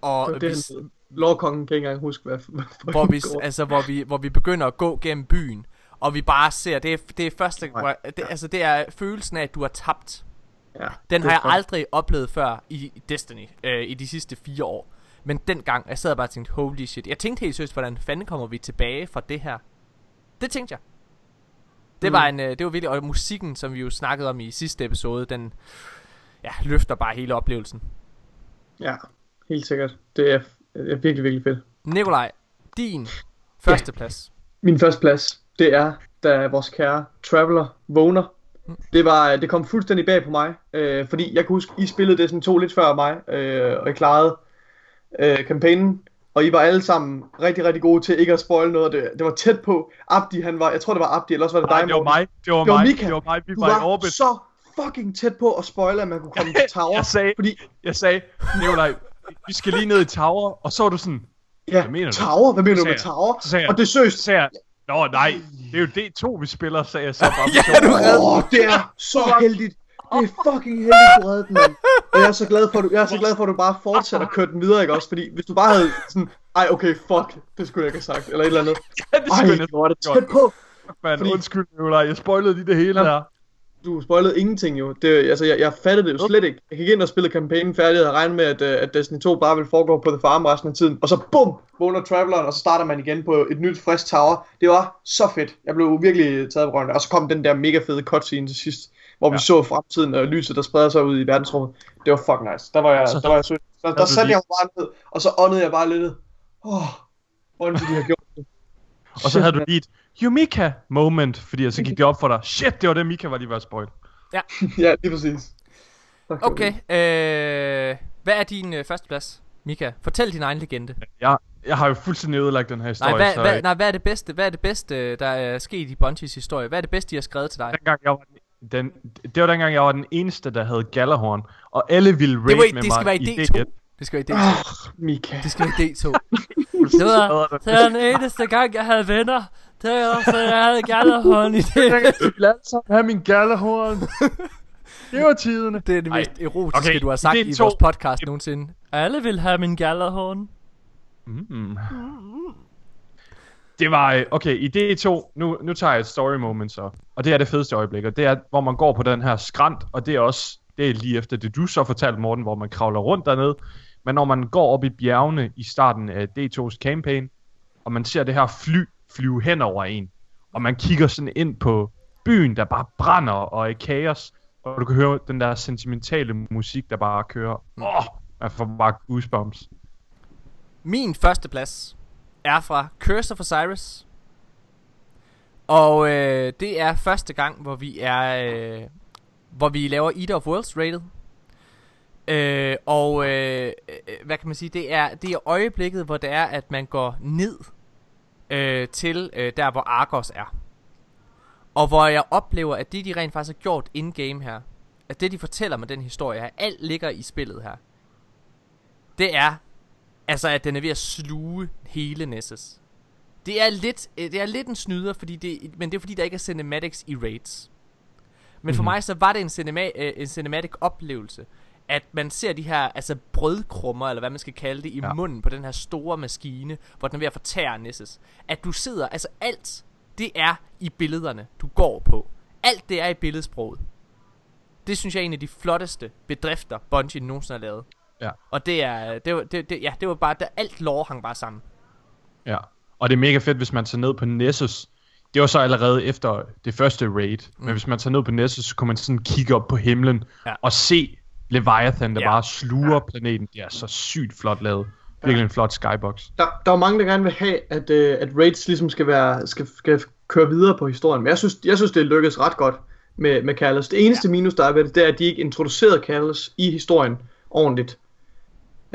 Og Det, det, vi, Lovkongen kan ikke engang huske, hvad, hvad hvor vi, altså, hvor, vi, hvor vi begynder at gå gennem byen. Og vi bare ser, det er, det er første, hvor, det, altså det er følelsen af, at du har tabt. Ja, Den har jeg godt. aldrig oplevet før i Destiny, øh, i de sidste fire år. Men dengang, jeg sad og bare og tænkte, holy shit. Jeg tænkte helt seriøst, hvordan fanden kommer vi tilbage fra det her? Det tænkte jeg. Det var en, øh, det var virkelig, og musikken, som vi jo snakkede om i sidste episode, den ja, løfter bare hele oplevelsen. Ja, helt sikkert. Det er, er virkelig, virkelig fedt. Nikolaj, din [LAUGHS] første plads. Min første plads, det er, da vores kære Traveler vågner. Det, var, det kom fuldstændig bag på mig, øh, fordi jeg kunne huske, I spillede det sådan to lidt før mig, øh, og I klarede øh, kampagnen, og I var alle sammen rigtig, rigtig gode til ikke at spoil noget. Det, det var tæt på. Abdi, han var, jeg tror det var Abdi, eller også var det Nej, dig, det var Morten. mig. Det var Det var mig. Mika. Det var mig. Vi Du var i var orbit. så fucking tæt på at spoile, at man kunne komme [LAUGHS] til tower. Jeg sagde, Fordi, jeg sagde, Nikolaj, vi skal lige ned i tower, og så var du sådan, ja, Hvad mener du? tower? Hvad mener du med tower? Og det er seriøst, jeg, Nå nej, det er jo D2, vi spiller, sagde jeg så bare. [LAUGHS] Ja, du redde Åh, det er så heldigt. Det er fucking heldigt, du reddede den, mand. Og jeg er så glad for, at du, jeg er så glad for, at du bare fortsætter at køre den videre, ikke også? Fordi hvis du bare havde sådan, ej, okay, fuck, det skulle jeg ikke have sagt, eller et eller andet. [LAUGHS] Ja, det skulle jeg Ej, hvor var det tæt på. Man, Fordi- undskyld, Nikolaj, jeg spoilede lige det hele her. Du spoilede ingenting jo. Det, altså, jeg, jeg fattede det jo slet ikke. Jeg gik ind og spillede kampagnen færdig, og havde regnet med, at, øh, at Destiny 2 bare ville foregå på The Farm resten af tiden. Og så bum, vågner Traveleren, og så starter man igen på et nyt, frisk tower. Det var så fedt. Jeg blev virkelig taget på røven. Og så kom den der mega fede cutscene til sidst, hvor vi Ja. så fremtiden og lyset, der spreder sig ud i verdensrummet. Det var fucking nice. Der var jeg, Så- der var jeg sødt. Der, der du satte jeg bare ned, og så åndede jeg bare lidt. Åh, oh, hvordan de har gjort det. Og så havde du lige et Yumika moment, fordi så gik [LAUGHS] det op for dig. Shit, det var det, Mika var lige ved at spoil. ja, [LAUGHS] lige præcis. Hvor Okay, øh, hvad er din øh, første plads, Mika? Fortæl din egen legende. Jeg, jeg har jo fuldstændig ødelagt den her historie. Nej, hvad, så, hvad, nej, hvad er det bedste, hvad er det bedste, der er sket i Bungies historie? Hvad er det bedste, de har skrevet til dig? dengang jeg var den, den, det var dengang, jeg var den eneste, der havde Galahorn. Og alle ville raid Det, var, med det skal mig være i D2. D1. Det skal være i D2. Oh, Mika. Det skal være i D2. [LAUGHS] Det var, det var den eneste gang, jeg havde venner. Det var også, jeg havde gallerhånd i det. [LAUGHS] Jeg vil alle sammen have min Galahorn. [LAUGHS] det var tiderne. Det er det Ej, mest erotiske, okay, du har sagt D2. i vores podcast nogensinde. Alle vil have min gallerhånd. Mm. Det var, øh, okay, i D2, nu, nu tager jeg et story moment så, og det er det fedeste øjeblik, og det er, hvor man går på den her skrant, og det er også, det er lige efter det du så fortalte, Morten, hvor man kravler rundt dernede, men når man går op i bjergene i starten af D2's campaign, og man ser det her fly flyve hen over en, og man kigger sådan ind på byen, der bare brænder og er i kaos, og du kan høre den der sentimentale musik, der bare kører. Åh, oh, man får bare goosebumps. Min første plads er fra Curse of Osiris. Og øh, det er første gang, hvor vi er, øh, hvor vi laver Eater of Worlds rated. Øh, og øh, øh, hvad kan man sige, det er, det er øjeblikket, hvor det er, at man går ned øh, til øh, der, hvor Argos er. Og hvor jeg oplever, at det, de rent faktisk har gjort in-game her, at det, de fortæller med den historie her, alt ligger i spillet her. Det er, altså at den er ved at sluge hele Nessus. Det er lidt, øh, det er lidt en snyder, fordi det, men det er fordi, der ikke er cinematics i raids. Men for Mhm. mig så var det en, cinema, øh, en cinematic oplevelse, at man ser de her altså brødkrummer, eller hvad man skal kalde det, i ja. Munden på den her store maskine, hvor den er ved at fortære Nessus. At du sidder, altså alt, det er i billederne, du går på. Alt det er i billedsproget. Det synes jeg er en af de flotteste bedrifter, Bungie nogensinde har lavet. Ja. Og det er, det var, det, det, ja, det var bare, der, alt lore hang bare sammen. Ja, og det er mega fedt, hvis man tager ned på Nessus. Det var så allerede efter det første raid. Mm. Men hvis man tager ned på Nessus, så kunne man sådan kigge op på himlen Ja. og se Leviathan, der Ja. bare sluger ja. planeten. Det er så sygt flot lavet. Virkelig en flot skybox. Der, der er mange, der gerne vil have, at, øh, at raids ligesom skal, være, skal, skal køre videre på historien. Men jeg synes, jeg synes det lykkedes ret godt med, med Callus. Det eneste ja. minus, der er ved det, det er, at de ikke introducerede Callus i historien ordentligt.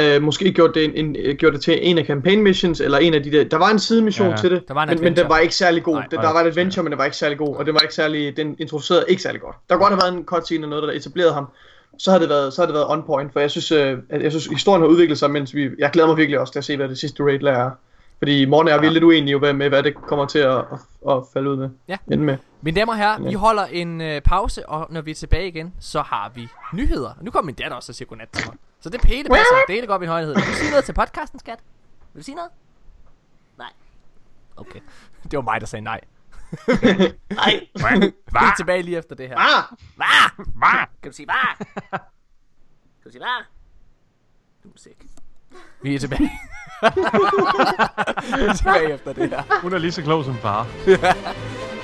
Uh, måske gjorde det, en, en, gjorde det til en af campaign missions, eller en af de der... Der var en sidemission Ja, til det, Der var en men, men den var ikke særlig god. Nej. Nej, der var et adventure, men den var ikke særlig god, og den var ikke særlig... Den introducerede ikke særlig godt. Der kunne godt have været en cutscene eller noget, der etablerede ham. Så har det været, så har det været on point, for jeg synes, øh, at jeg synes, historien har udviklet sig, mens vi... Jeg glæder mig virkelig også til at se, hvad det sidste raid er. Fordi morgen er vi Ja. lidt uenige jo med, hvad det kommer til at, at, at falde ud med. Ja. Ende med. Mine damer og herrer, Ja. vi holder en øh, pause, og når vi er tilbage igen, så har vi nyheder. Nu kommer min datter også og siger godnat til mig. Så det er pæle passer. Det hele godt min højhed. Vil du sige noget til podcasten, skat? Vil du sige noget? Nej. Okay. [LAUGHS] Det var mig, der sagde nej. Nej! [LAUGHS] Vi er tilbage lige efter det her. Ah! Hvad? Hvad? Kan du sige hvad? Kan du sige hvad? Du er sick. Vi er tilbage. [LAUGHS] vi er tilbage efter det her. Hun er lige så klog som far. [LAUGHS]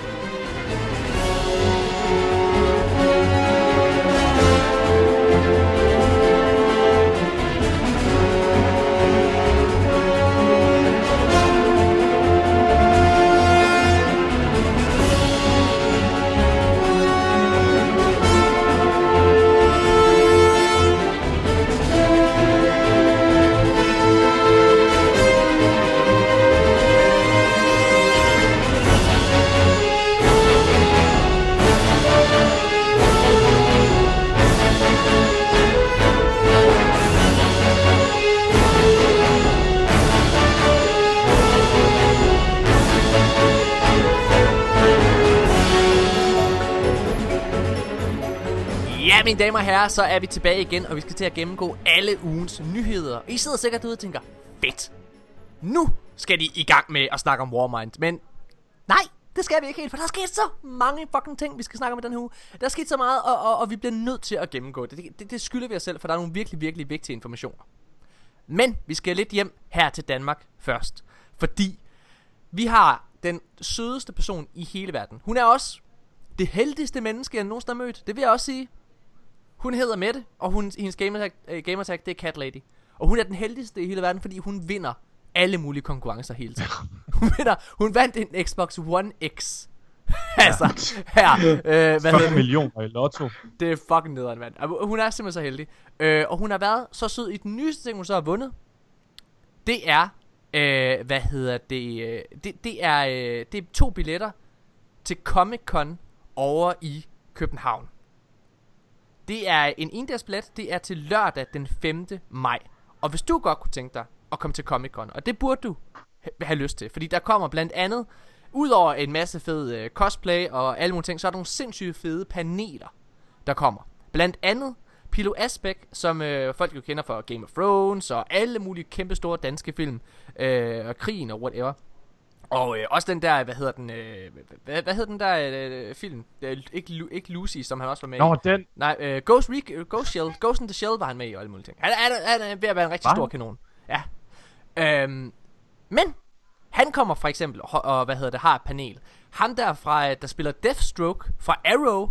mine damer og herrer, så er vi tilbage igen, og vi skal til at gennemgå alle ugens nyheder. I sidder sikkert derude og tænker, fedt. Nu skal de i gang med at snakke om Warmind. Men nej, det skal vi ikke helt, for der er sket så mange fucking ting, vi skal snakke om i den her uge. Der er sket så meget, og, og, og vi bliver nødt til at gennemgå det. Det, det. det skylder vi os selv, for der er nogle virkelig, virkelig vigtige informationer. Men vi skal lidt hjem her til Danmark først. Fordi vi har den sødeste person i hele verden. Hun er også det heldigste menneske, jeg nogensinde har mødt. Det vil jeg også sige. Hun hedder Mette, og hun, hendes gamertag, uh, gamertag, det er Cat Lady. Og hun er den heldigste i hele verden, fordi hun vinder alle mulige konkurrencer hele tiden. [LAUGHS] hun, vinder, hun vandt en Xbox One X. [LAUGHS] altså, her. Øh, hvad hedder 40 det? millioner i lotto. Det er fucking nederen, mand. Hun er simpelthen så heldig. Øh, og hun har været så sød i den nyeste ting, hun så har vundet. Det er, øh, hvad hedder det, øh, det, det er, øh, det er to billetter til Comic Con over i København. Det er en endagsbillet, det er til lørdag den 5. maj. Og hvis du godt kunne tænke dig at komme til Comic Con, og det burde du have lyst til, fordi der kommer blandt andet, udover en masse fed øh, cosplay og alle mulige ting, så er der nogle sindssygt fede paneler, der kommer. Blandt andet Pilo Asbæk, som øh, folk jo kender fra Game of Thrones og alle mulige kæmpe store danske film, øh, og krigen og whatever. Og øh, også den der, hvad hedder den, øh, hvad, hvad hedder den der øh, film? Øh, ikke, ikke Lucy, som han også var med i. Nå, den. Nej, øh, Ghost, Re- Ghost Shell, Ghost in the Shell var han med i og alle mulige ting. Han, er- han, er- han er ved at være en rigtig Var stor han? kanon. Ja. Øhm, men, han kommer for eksempel, og, og hvad hedder det, har et panel. Ham der fra, øh, der spiller Deathstroke fra Arrow,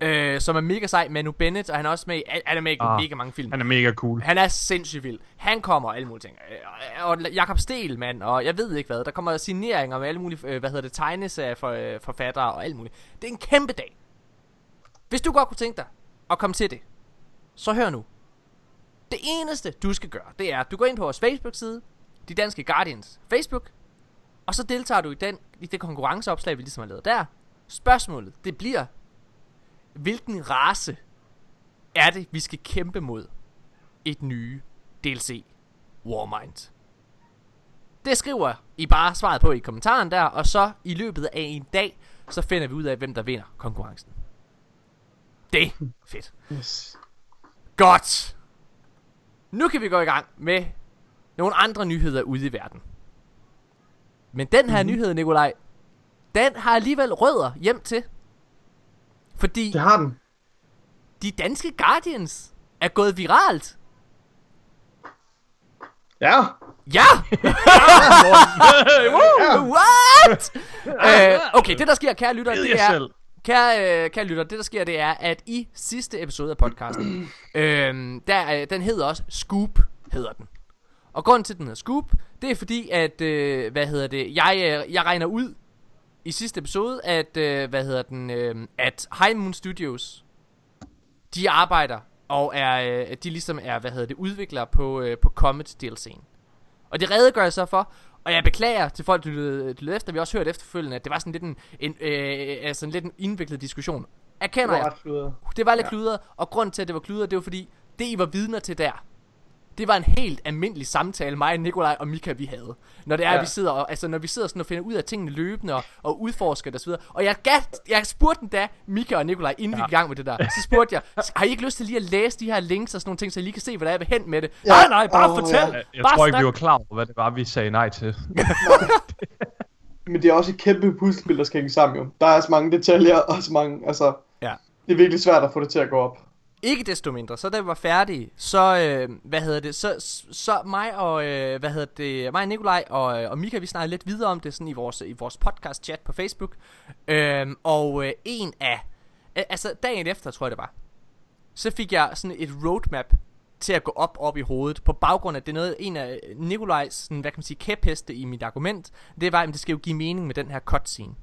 øh, som er mega sej, Manu Bennett, og han er også med i, han er med i Ah, mega mange film. Han er mega cool. Han er sindssygt vild. Han kommer og alle mulige ting. Øh, Og Jakob Stelmann, og jeg ved ikke hvad. Der kommer signeringer med alle mulige, øh, hvad hedder det, tegneserier for, øh, forfattere og alt muligt. Det er en kæmpe dag. Hvis du godt kunne tænke dig at komme til det, så hør nu. Det eneste, du skal gøre, det er, at du går ind på vores Facebook-side, De Danske Guardians Facebook, og så deltager du i, den, i det konkurrenceopslag, vi ligesom har lavet der. Spørgsmålet, det bliver, hvilken race er det, vi skal kæmpe mod et nye DLC Warmind? Det skriver I bare svaret på i kommentaren der, og så i løbet af en dag, så finder vi ud af, hvem der vinder konkurrencen. Det er fedt. Yes. Godt. Nu kan vi gå i gang med nogle andre nyheder ude i verden. Men den her mm-hmm. nyhed, Nikolaj, den har alligevel rødder hjem til. Fordi Det har den. de danske Guardians er gået viralt. Ja. Ja! [LAUGHS] What? [LAUGHS] øh, okay, det der sker, kære lytter, det er... Kære, øh, kære lytter, det der sker, det er, at i sidste episode af podcasten, [CLEARS THROAT] øh, der, øh, den hedder også Scoop, hedder den. Og grunden til, at den hedder Scoop, det er fordi, at, øh, hvad hedder det, jeg, øh, jeg regner ud i sidste episode, at, øh, hvad hedder den, øh, at High Moon Studios, de arbejder, og er, øh, de ligesom er, hvad hedder det, udviklere på, øh, på Comet DLC'en. Og det redegør jeg så for, og jeg beklager til folk, der lyttede, efter, vi har også hørt efterfølgende, at det var sådan lidt en, en, øh, altså en lidt en indviklet diskussion. Erkender jeg. Det var lidt ja. kludret, og grund til, at det var kludret, det var fordi, det I var vidner til der, det var en helt almindelig samtale, mig, Nikolaj og Mika, vi havde. Når det er, ja. Vi sidder, og, altså, når vi sidder sådan og finder ud af tingene løbende, og, og udforsker det og så videre. Og jeg, gav, jeg spurgte den da, Mika og Nikolaj, inden ja. vi gik i gang med det der. Så spurgte jeg, har I ikke lyst til lige at læse de her links og sådan nogle ting, så I lige kan se, hvad der er ved hen med det? Ja. Nej, nej, bare Åh, fortæl. ja. Jeg, jeg bare tror ikke, snak. vi var klar over, hvad det var, vi sagde nej til. [LAUGHS] Men det er også et kæmpe puslespil, der skal hænge sammen jo. Der er så mange detaljer, og så mange, altså... Ja. Det er virkelig svært at få det til at gå op. Ikke desto mindre, så da vi var færdige, så, øh, hvad hedder det, så, så mig og, øh, hvad hedder det, mig og Nikolaj og, øh, og Mika, vi snakkede lidt videre om det sådan i vores, i vores podcast chat på Facebook. Øh, og øh, en af, øh, altså dagen efter, tror jeg det var, så fik jeg sådan et roadmap til at gå op op i hovedet, på baggrund af, det er noget, en af Nikolajs, sådan, hvad kan man sige, kæpheste i mit argument, det var, at det skal jo give mening med den her cutscene.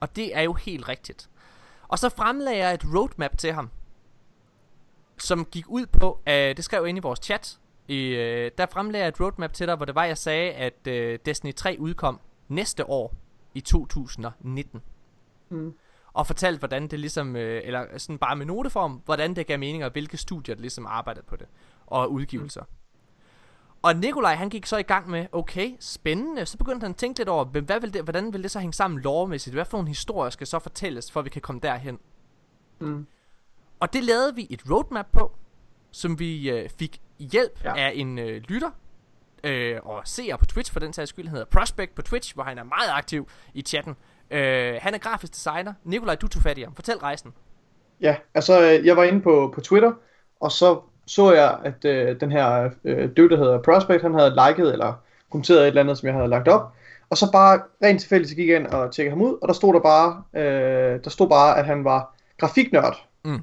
Og det er jo helt rigtigt. Og så fremlagde jeg et roadmap til ham, som gik ud på, uh, det skrev jeg ind i vores chat, i, uh, der fremlagde jeg et roadmap til dig, hvor det var, jeg sagde, at uh, Destiny 3 udkom næste år i 2019. Mm. Og fortalte, hvordan det ligesom, øh, eller sådan bare med noteform, hvordan det gav mening, og hvilke studier, der ligesom arbejdede på det, og udgivelser. Mm. Og Nikolaj, han gik så i gang med, okay, spændende. Så begyndte han at tænke lidt over, hvad vil det, hvordan vil det så hænge sammen lovmæssigt? Hvad for nogle historier skal så fortælles, for at vi kan komme derhen? Mm. Og det lavede vi et roadmap på, som vi øh, fik hjælp ja. Af en øh, lytter, øh, og seer på Twitch for den sags skyld. Han hedder Prospect på Twitch, hvor han er meget aktiv i chatten. Øh, han er grafisk designer. Nikolaj, du tog fat i ham. Fortæl rejsen. Ja, altså øh, jeg var inde på, på Twitter, og så så jeg, at øh, den her øh, dyv, der hedder Prospect, han havde liket eller kommenteret et eller andet, som jeg havde lagt op. Og så bare rent tilfældigt så gik jeg ind og tjekkede ham ud, og der stod der bare, øh, der stod bare, at han var grafiknørd. Mm.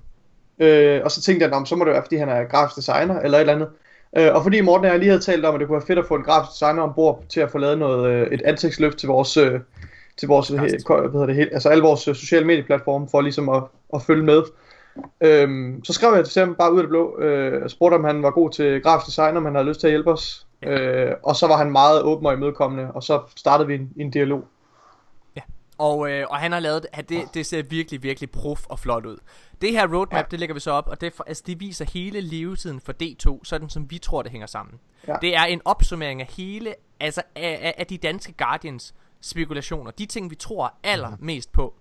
Øh, og så tænkte jeg, "Nå, men så må det være, fordi han er grafisk designer, eller et eller andet. Øh, og fordi Morten og jeg lige havde talt om, at det kunne være fedt at få en grafisk designer ombord til at få lavet noget, øh, et ansigtsløft til vores, øh, til vores he, hvad hedder det, altså alle vores øh, sociale medieplatforme, for ligesom at, at følge med. Øhm, så skrev jeg til ham bare ud af det blå, øh, og spurgte om han var god til grafisk design, om han havde lyst til at hjælpe os. Øh, og så var han meget åben og imødekommende, og så startede vi en, en dialog. Og, øh, og han har lavet det, det ser virkelig, virkelig prof og flot ud. Det her roadmap, ja. det lægger vi så op, og det, altså, det viser hele levetiden for D2, sådan som vi tror, det hænger sammen. Ja. Det er en opsummering af hele, altså af, af, af de danske Guardians spekulationer. De ting, vi tror allermest på.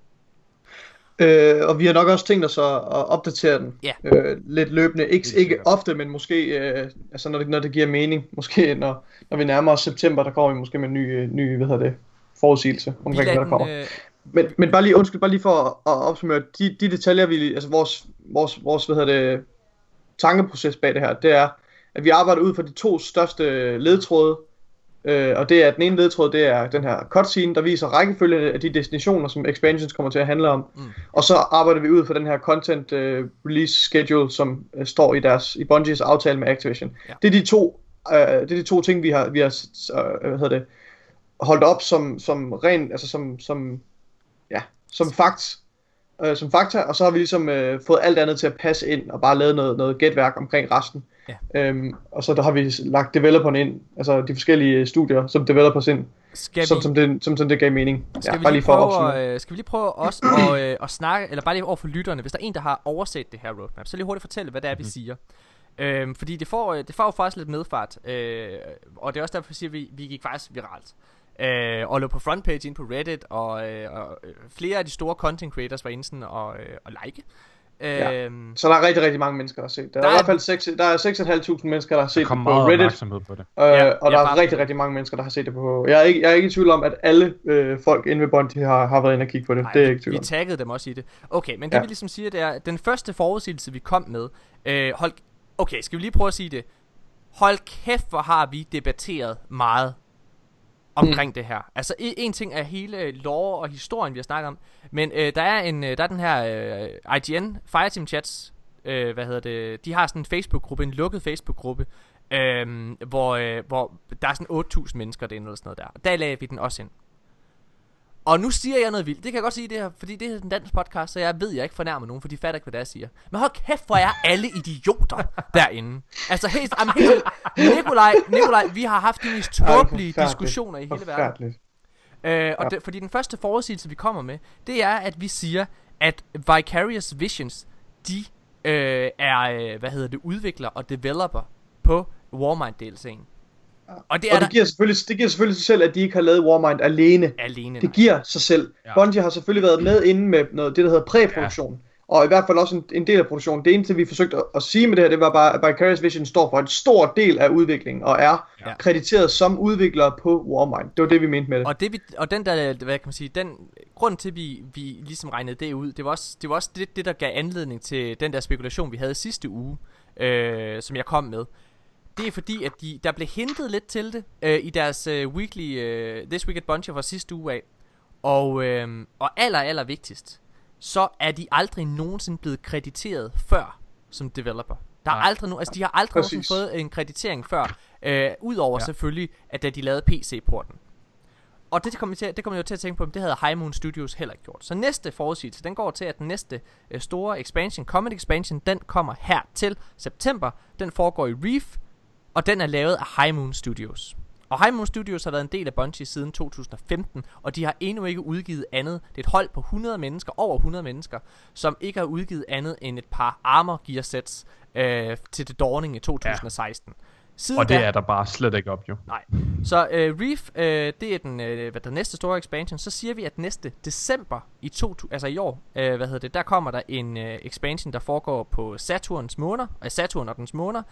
Øh, og vi har nok også tænkt os at, at opdatere den Ja. øh, lidt løbende. Ikke, ikke ofte, men måske øh, altså når, det, når det giver mening. Måske når, når vi nærmer os september, der kommer vi måske med en ny, øh, ny hvad hedder det, forudsigelse omkring, hvad der kommer. øh, Men, men bare lige, undskyld, bare lige for at, at opsummere, de, de detaljer, vi, altså vores, vores, vores, hvad hedder det, tankeproces bag det her, det er, at vi arbejder ud fra de to største ledtråde, øh, og det er, den ene ledtråd, det er den her cutscene, der viser rækkefølgen af de destinationer, som expansions kommer til at handle om, Mm. og så arbejder vi ud fra den her content øh, release schedule, som øh, står i deres, i Bungies aftale med Activision. Ja. Det er de to, øh, det er de to ting, vi har, vi har, øh, hvad hedder det, holdt op som, som ren, altså som, som, ja, som fakt, øh, som fakta, og så har vi ligesom øh, fået alt andet til at passe ind, og bare lavet noget, noget gætværk omkring resten. Ja. Øhm, og så der har vi lagt developerne ind, altså de forskellige studier, som developers ind, skal som, vi, som, det, som, som det gav mening. Skal, ja, vi bare lige for at prøve, opsummere. øh, skal vi lige prøve også [CLEARS THROAT] at, øh, at snakke, eller bare lige over for lytterne, hvis der er en, der har overset det her roadmap, så lige hurtigt fortælle, hvad det er, vi siger. Øhm, fordi det får, øh, det får jo faktisk lidt medfart, øh, og det er også derfor, jeg siger, at vi, vi gik faktisk viralt. Øh, og lå på frontpage ind på Reddit, og, øh, og øh, flere af de store content creators var inde sådan og, øh, og like. Ja. Øhm, Så der er rigtig, rigtig mange mennesker, der har set det. Der, Der er, er- i hvert fald 6, der er 6.500 mennesker, der har set Der det på Reddit. på det. Øh, Ja, og der er rigtig, rigtig mange mennesker, der har set det på. Jeg er ikke, jeg er ikke i tvivl om, at alle øh, folk inde ved Bungie har, har været inde og kigge på det. Nej, det er jeg ikke i tvivl vi om. taggede dem også i det. Okay, men det Ja. vi ligesom siger, det er, den første forudsigelse, vi kom med, øh, hold, okay, skal vi lige prøve at sige det? Hold kæft, hvor har vi debatteret meget omkring mm. det her. Altså, en, ting er hele lore og historien, vi har snakket om, men øh, der er en, øh, der er den her øh, IGN, Fireteam Chats, øh, hvad hedder det, de har sådan en Facebook-gruppe, en lukket Facebook-gruppe, øh, hvor, øh, hvor der er sådan 8.000 mennesker derinde eller sådan noget der. Og der lagde vi den også ind. Og nu siger jeg noget vildt. Det kan jeg godt sige det her, fordi det er en dansk podcast, så jeg ved, jeg ikke fornærmer nogen, for de fatter ikke, hvad det er, jeg siger. Men hold kæft, hvor er alle idioter [LAUGHS] derinde. Altså helt, jamen, helt. Nikolaj, Nikolaj, vi har haft de mest tåbelige diskussioner i hele verden. Øh, og Ja. det, fordi den første forudsigelse, vi kommer med, det er, at vi siger, at Vicarious Visions, de øh, er, øh, hvad hedder det, udvikler og developer på Warmind DLC'en. Og det er Og der det giver, selvfølgelig, det giver selvfølgelig sig selv, at de ikke har lavet Warmind alene. alene. Det giver sig selv. Ja. Bungie har selvfølgelig været med inde med noget, det, der hedder præproduktion. Ja. Og i hvert fald også en, en del af produktionen. Det eneste, vi forsøgte at, at sige med det her, det var bare, at Vicarious Vision står for en stor del af udviklingen, og er Ja. krediteret som udviklere på Warmind. Det var det, vi mente med det. Og, det, vi, og den der, hvad kan man sige, den grund til, vi, vi ligesom regnede det ud, det var også det, var også det, det der gav anledning til den der spekulation, vi havde sidste uge, øh, som jeg kom med. Det er fordi, at de, der blev hintet lidt til det øh, i deres øh, weekly, øh, This Week at Bungie fra sidste uge af. Og, øh, og aller, aller vigtigst, så er de aldrig nogensinde blevet krediteret før som developer. Der er Nej. aldrig nogen, altså de har aldrig Præcis. nogensinde fået en kreditering før, øh, udover ja. Selvfølgelig, at da de lavede PC-porten. Og det kommer, det kommer jeg jo til at tænke på, men det havde High Moon Studios heller ikke gjort. Så næste forudsigelse, den går til, at den næste øh, store expansion, Comet Expansion, den kommer her til september. Den foregår i Reef, og den er lavet af High Moon Studios. Og High Moon Studios har været en del af Bungie siden 2015, og de har endnu ikke udgivet andet. Det er et hold på 100 mennesker, over 100 mennesker, som ikke har udgivet andet end et par Armor Gear sets øh, til The Dawning i 2016. Siden Og det da- er der bare slet ikke op, jo. Nej. Så øh, Reef, øh, det er den, øh, hvad der næste store expansion. Så siger vi, at næste december i, to, altså i år, øh, hvad hedder det, der kommer der en øh, expansion, der foregår på Saturns måner, øh, Saturn og dens måner.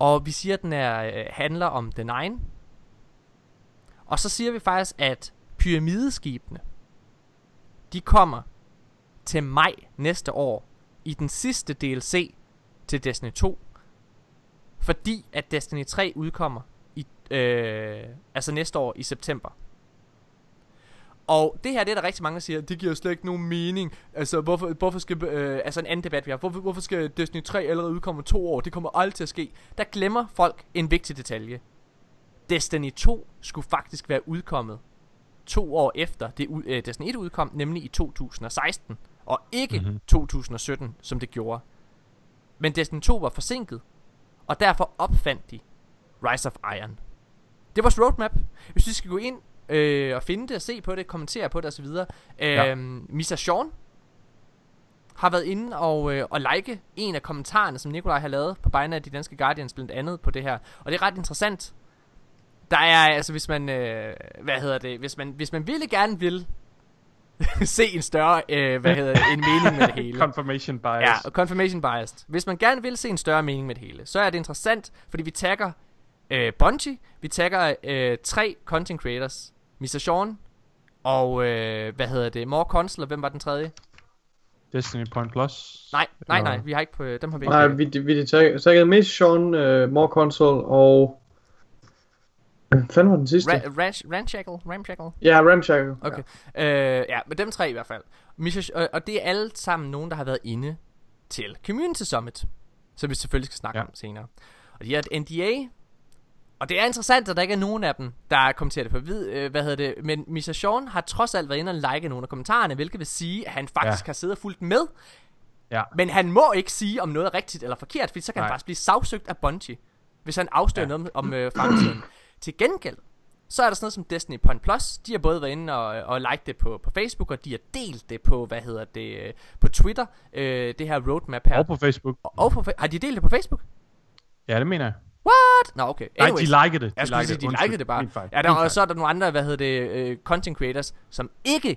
Og vi siger, at den er, øh, handler om The Nine. Og så siger vi faktisk, at pyramideskibene, de kommer til maj næste år i den sidste DLC til Destiny 2. Fordi at Destiny 3 udkommer i, øh, altså næste år i september. Og det her, det er der rigtig mange, der siger, det giver slet ikke nogen mening. Altså, hvorfor, hvorfor skal, øh, altså en anden debat vi har, hvorfor, hvorfor skal Destiny 3 allerede udkomme om to år? Det kommer aldrig til at ske. Der glemmer folk en vigtig detalje. Destiny 2 skulle faktisk være udkommet to år efter det u- øh, Destiny 1 udkom, nemlig i 2016. Og ikke Mhm. mm-hmm. 2017, som det gjorde. Men Destiny 2 var forsinket, og derfor opfandt de Rise of Iron. Det var vores roadmap. Hvis vi skal gå ind øh, og finde det og se på det, kommentere på det osv. Øh, Ja. Misa Sean har været inde og, øh, og like en af kommentarerne, som Nikolaj har lavet på vegne af de danske Guardians blandt andet på det her. Og det er ret interessant. Der er altså, hvis man, øh, hvad hedder det, hvis man, hvis man virkelig gerne vil [LAUGHS] se en større, øh, hvad hedder det, en mening med det hele. Confirmation bias. Ja, confirmation biased. Hvis man gerne vil se en større mening med det hele, så er det interessant, fordi vi tagger øh, Bungie, vi tagger øh, tre content creators, Mr. Sean, og øh, hvad hedder det, More Console, og hvem var den tredje? Destiny Point Plus. Nej, nej, Eller- nej, vi har ikke på, dem har vi ikke. Nej, vi, vi taggede mest Sean, uh, More Console og... Hvad fanden var den sidste? Ra- Ranch, Ramshackle, Ramshackle. ja, Ramshackle. Okay. Øh, ja, men dem tre i hvert fald. Misha, og, og det er alle sammen nogen, der har været inde til Community Summit, som vi selvfølgelig skal snakke Ja. ja. om senere. Og de har et NDA, og det er interessant, at der ikke er nogen af dem, der er kommenteret det på vid, øh, hvad hedder det, men Misha Sean har trods alt været inde og like nogle af kommentarerne, hvilket vil sige, at han faktisk Ja. har siddet og fulgt med, Ja. men han må ikke sige, om noget er rigtigt eller forkert, for så kan Nej. han faktisk blive sagsøgt af Bungie, hvis han afslører Ja. noget om øh, fremtiden. Til gengæld, så er der sådan noget som Destiny Point Plus. De har både været inde og, og like det på, på Facebook, og de har delt det på, hvad hedder det, øh, på Twitter, øh, det her roadmap her. Og på Facebook. Og, og på, har de delt det på Facebook? Ja, det mener jeg. What? Nå, okay. Nej, Anyways. de likede det. Jeg skulle sige, de likede det bare. Ja, der, og så er der nogle andre, hvad hedder det, øh, content creators, som ikke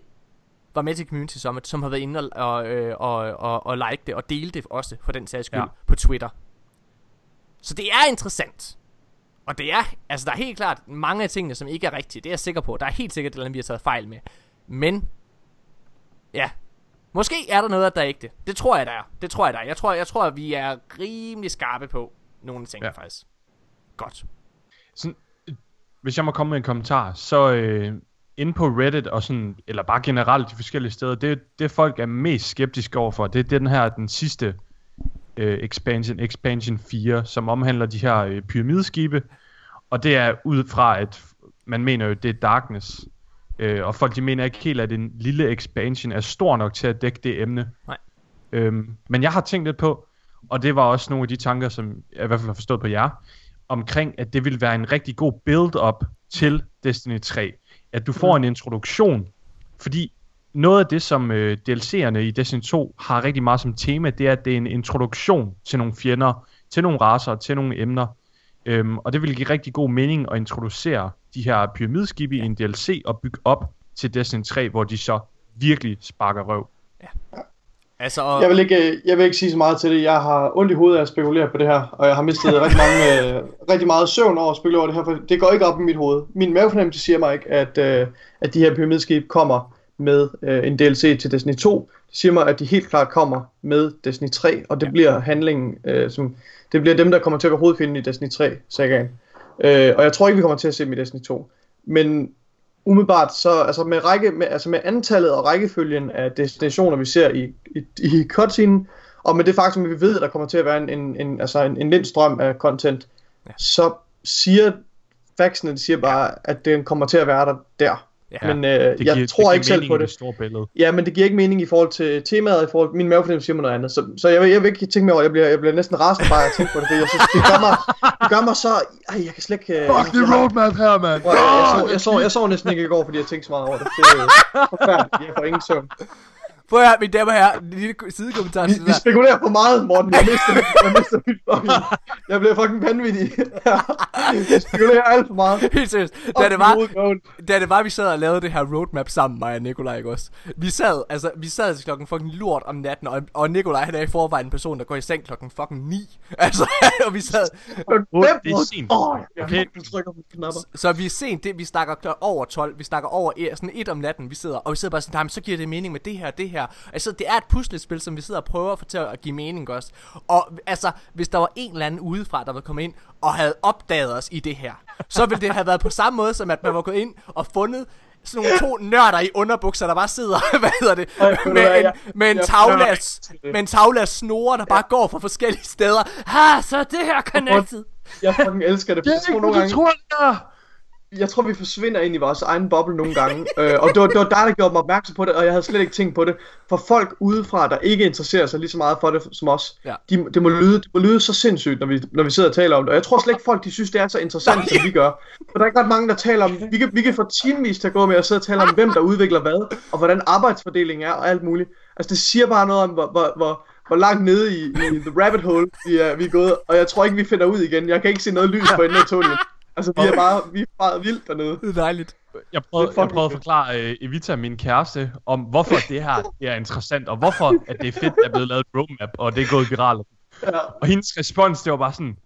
var med til Community Summit, som har været inde og, og, øh, og, og, og like det, og dele det også, for den sags skyld, Ja. på Twitter. Så det er interessant. Og det er, altså der er helt klart mange af tingene, som ikke er rigtige. Det er jeg sikker på. Der er helt sikkert et eller andet, vi har taget fejl med. Men, ja. Måske er der noget, der er ægte. Det tror jeg, der er. Det tror jeg, der er. Jeg tror, jeg tror at vi er rimelig skarpe på nogle Ja. ja. faktisk. Godt. sådan, hvis jeg må komme med en kommentar, så øh, inde på Reddit og sådan, eller bare generelt de forskellige steder, det, det folk er mest skeptiske overfor, det er den her, den sidste øh, expansion, expansion 4, som omhandler de her øh, pyramideskibe, og det er ud fra, at man mener jo, det er Darkness, øh, og folk de mener ikke helt, at en lille expansion er stor nok til at dække det emne. Nej. Øhm, men jeg har tænkt lidt på, og det var også nogle af de tanker, som jeg i hvert fald har forstået på jer, omkring, at det vil være en rigtig god build-up til Destiny 3. At du får en introduktion, fordi noget af det, som øh, DLC'erne i Destiny 2 har rigtig meget som tema, det er, at det er en introduktion til nogle fjender, til nogle raser, til nogle emner. Øhm, og det vil give rigtig god mening at introducere de her pyramideskibe ja. i en DLC og bygge op til Destiny 3, hvor de så virkelig sparker røv. Altså, og, Jeg vil, ikke, jeg vil ikke sige så meget til det. Jeg har ondt i hovedet af at spekulere på det her, og jeg har mistet rigtig, mange, [LAUGHS] øh, rigtig meget søvn over at spekulere over det her, for det går ikke op i mit hoved. Min mavefornemmelse siger mig ikke, at, øh, at de her pyramideskib kommer med øh, en DLC til Destiny 2. Det siger mig, at de helt klart kommer med Destiny 3, og det ja. bliver handlingen, øh, som, det bliver dem, der kommer til at være hovedfjenden i Destiny 3 sagaen. Øh, og jeg tror ikke, vi kommer til at se dem i Destiny 2. Men umiddelbart så, altså med, række, med, altså med antallet og rækkefølgen af destinationer, vi ser i, i, i cutscene, og med det faktum, at vi ved, at der kommer til at være en, en, en, altså en, en lind strøm af content, Ja. så siger faxene, de siger bare, at den kommer til at være der der. Ja. Men øh, Det jeg giver, tror det ikke selv på mening i det. det store billede. Ja, men det giver ikke mening i forhold til temaet, i forhold min mavefornemmelse siger mig noget andet. Så, så jeg, jeg vil ikke tænke mig over, jeg bliver, jeg bliver næsten rasende bare at tænke på det, for jeg synes, det gør mig, det gør mig så, ej, jeg kan slet ikke... øh, Fuck the roadmap her, mand! Prøv, at- jeg, så, jeg, så, jeg så næsten ikke i går, fordi jeg tænkte så meget over det. Det er forfærdeligt, jeg får ingen søvn. Prøv at høre, mine damer og herrer, en lille sidekommentar Vi, det vi der. spekulerer for meget, Morten. Jeg mister, jeg mister mit fucking... [LAUGHS] Jeg bliver fucking vanvittig. [LAUGHS] Jeg spekulerer alt for meget. Helt seriøst. Da det, var, da det var, vi sad og lavede det her roadmap sammen, mig og Nikolaj, ikke også? Vi sad, altså, vi sad til klokken fucking lort om natten, og, og Nikolaj, han er i forvejen en person, der går i seng klokken fucking 9. [LAUGHS] Altså, og vi sad, fem, det er sent. Åh, jeg Okay. knapper. så vi er sent, det, vi snakker over 12, vi snakker over sådan et om natten, vi sidder, og vi sidder bare sådan, "Nej, men så giver det mening med det her, det her. Altså, det er et puslespil, som vi sidder og prøver at få til at give mening også. Og altså, hvis der var en eller anden udefra, der var kommet ind og havde opdaget os i det her, så ville det have været på samme måde, som at man var gået ind og fundet sådan nogle to nørder i underbukser, der bare sidder, [LAUGHS] hvad hedder det, med, en, med, en tavle af, med en tavle af snore, der bare går fra forskellige steder. Ha, så er det her connected. Jeg fucking elsker det. Jeg er tror ikke, nogle gange, du tror, det er. Jeg tror, vi forsvinder ind i vores egen boble nogle gange. øh, og det var, det var dig, der gjorde mig opmærksom på det, og jeg havde slet ikke tænkt på det. For folk udefra, der ikke interesserer sig lige så meget for det som os, Ja. de, det, må lyde, det må lyde så sindssygt, når vi, når vi sidder og taler om det. Og jeg tror slet ikke, folk de synes, det er så interessant, som vi gør. For der er ikke ret mange, der taler om... Vi kan, vi kan få timevis til at gå med at sidde og tale om, hvem der udvikler hvad, og hvordan arbejdsfordelingen er, og alt muligt. Altså, det siger bare noget om, hvor, hvor, hvor, hvor langt nede i, i the rabbit hole vi er, vi er gået, og jeg tror ikke, vi finder ud igen. Jeg kan ikke se noget lys på enden af tunnelen. Altså, vi er bare, vi er bare vildt dernede. Det er dejligt. Jeg prøvede, jeg fucking prøvede at forklare uh, Evita, min kæreste, om hvorfor det her [LAUGHS] det er interessant, og hvorfor at det er fedt, at der er blevet lavet et roadmap, og det er gået viralt. Ja. Og hendes respons, det var bare sådan,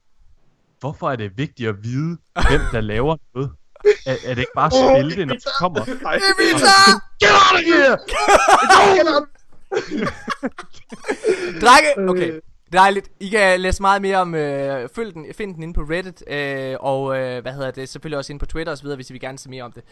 hvorfor er det vigtigt at vide, hvem der laver noget? Er, er det ikke bare at spille det, når det kommer? Evita! Get out of here! [LAUGHS] Drenge, okay. Dejligt. I kan læse meget mere om, øh, følg den, find den inde på Reddit, øh, og øh, hvad hedder det, selvfølgelig også inde på Twitter videre, hvis I vil gerne se mere om det.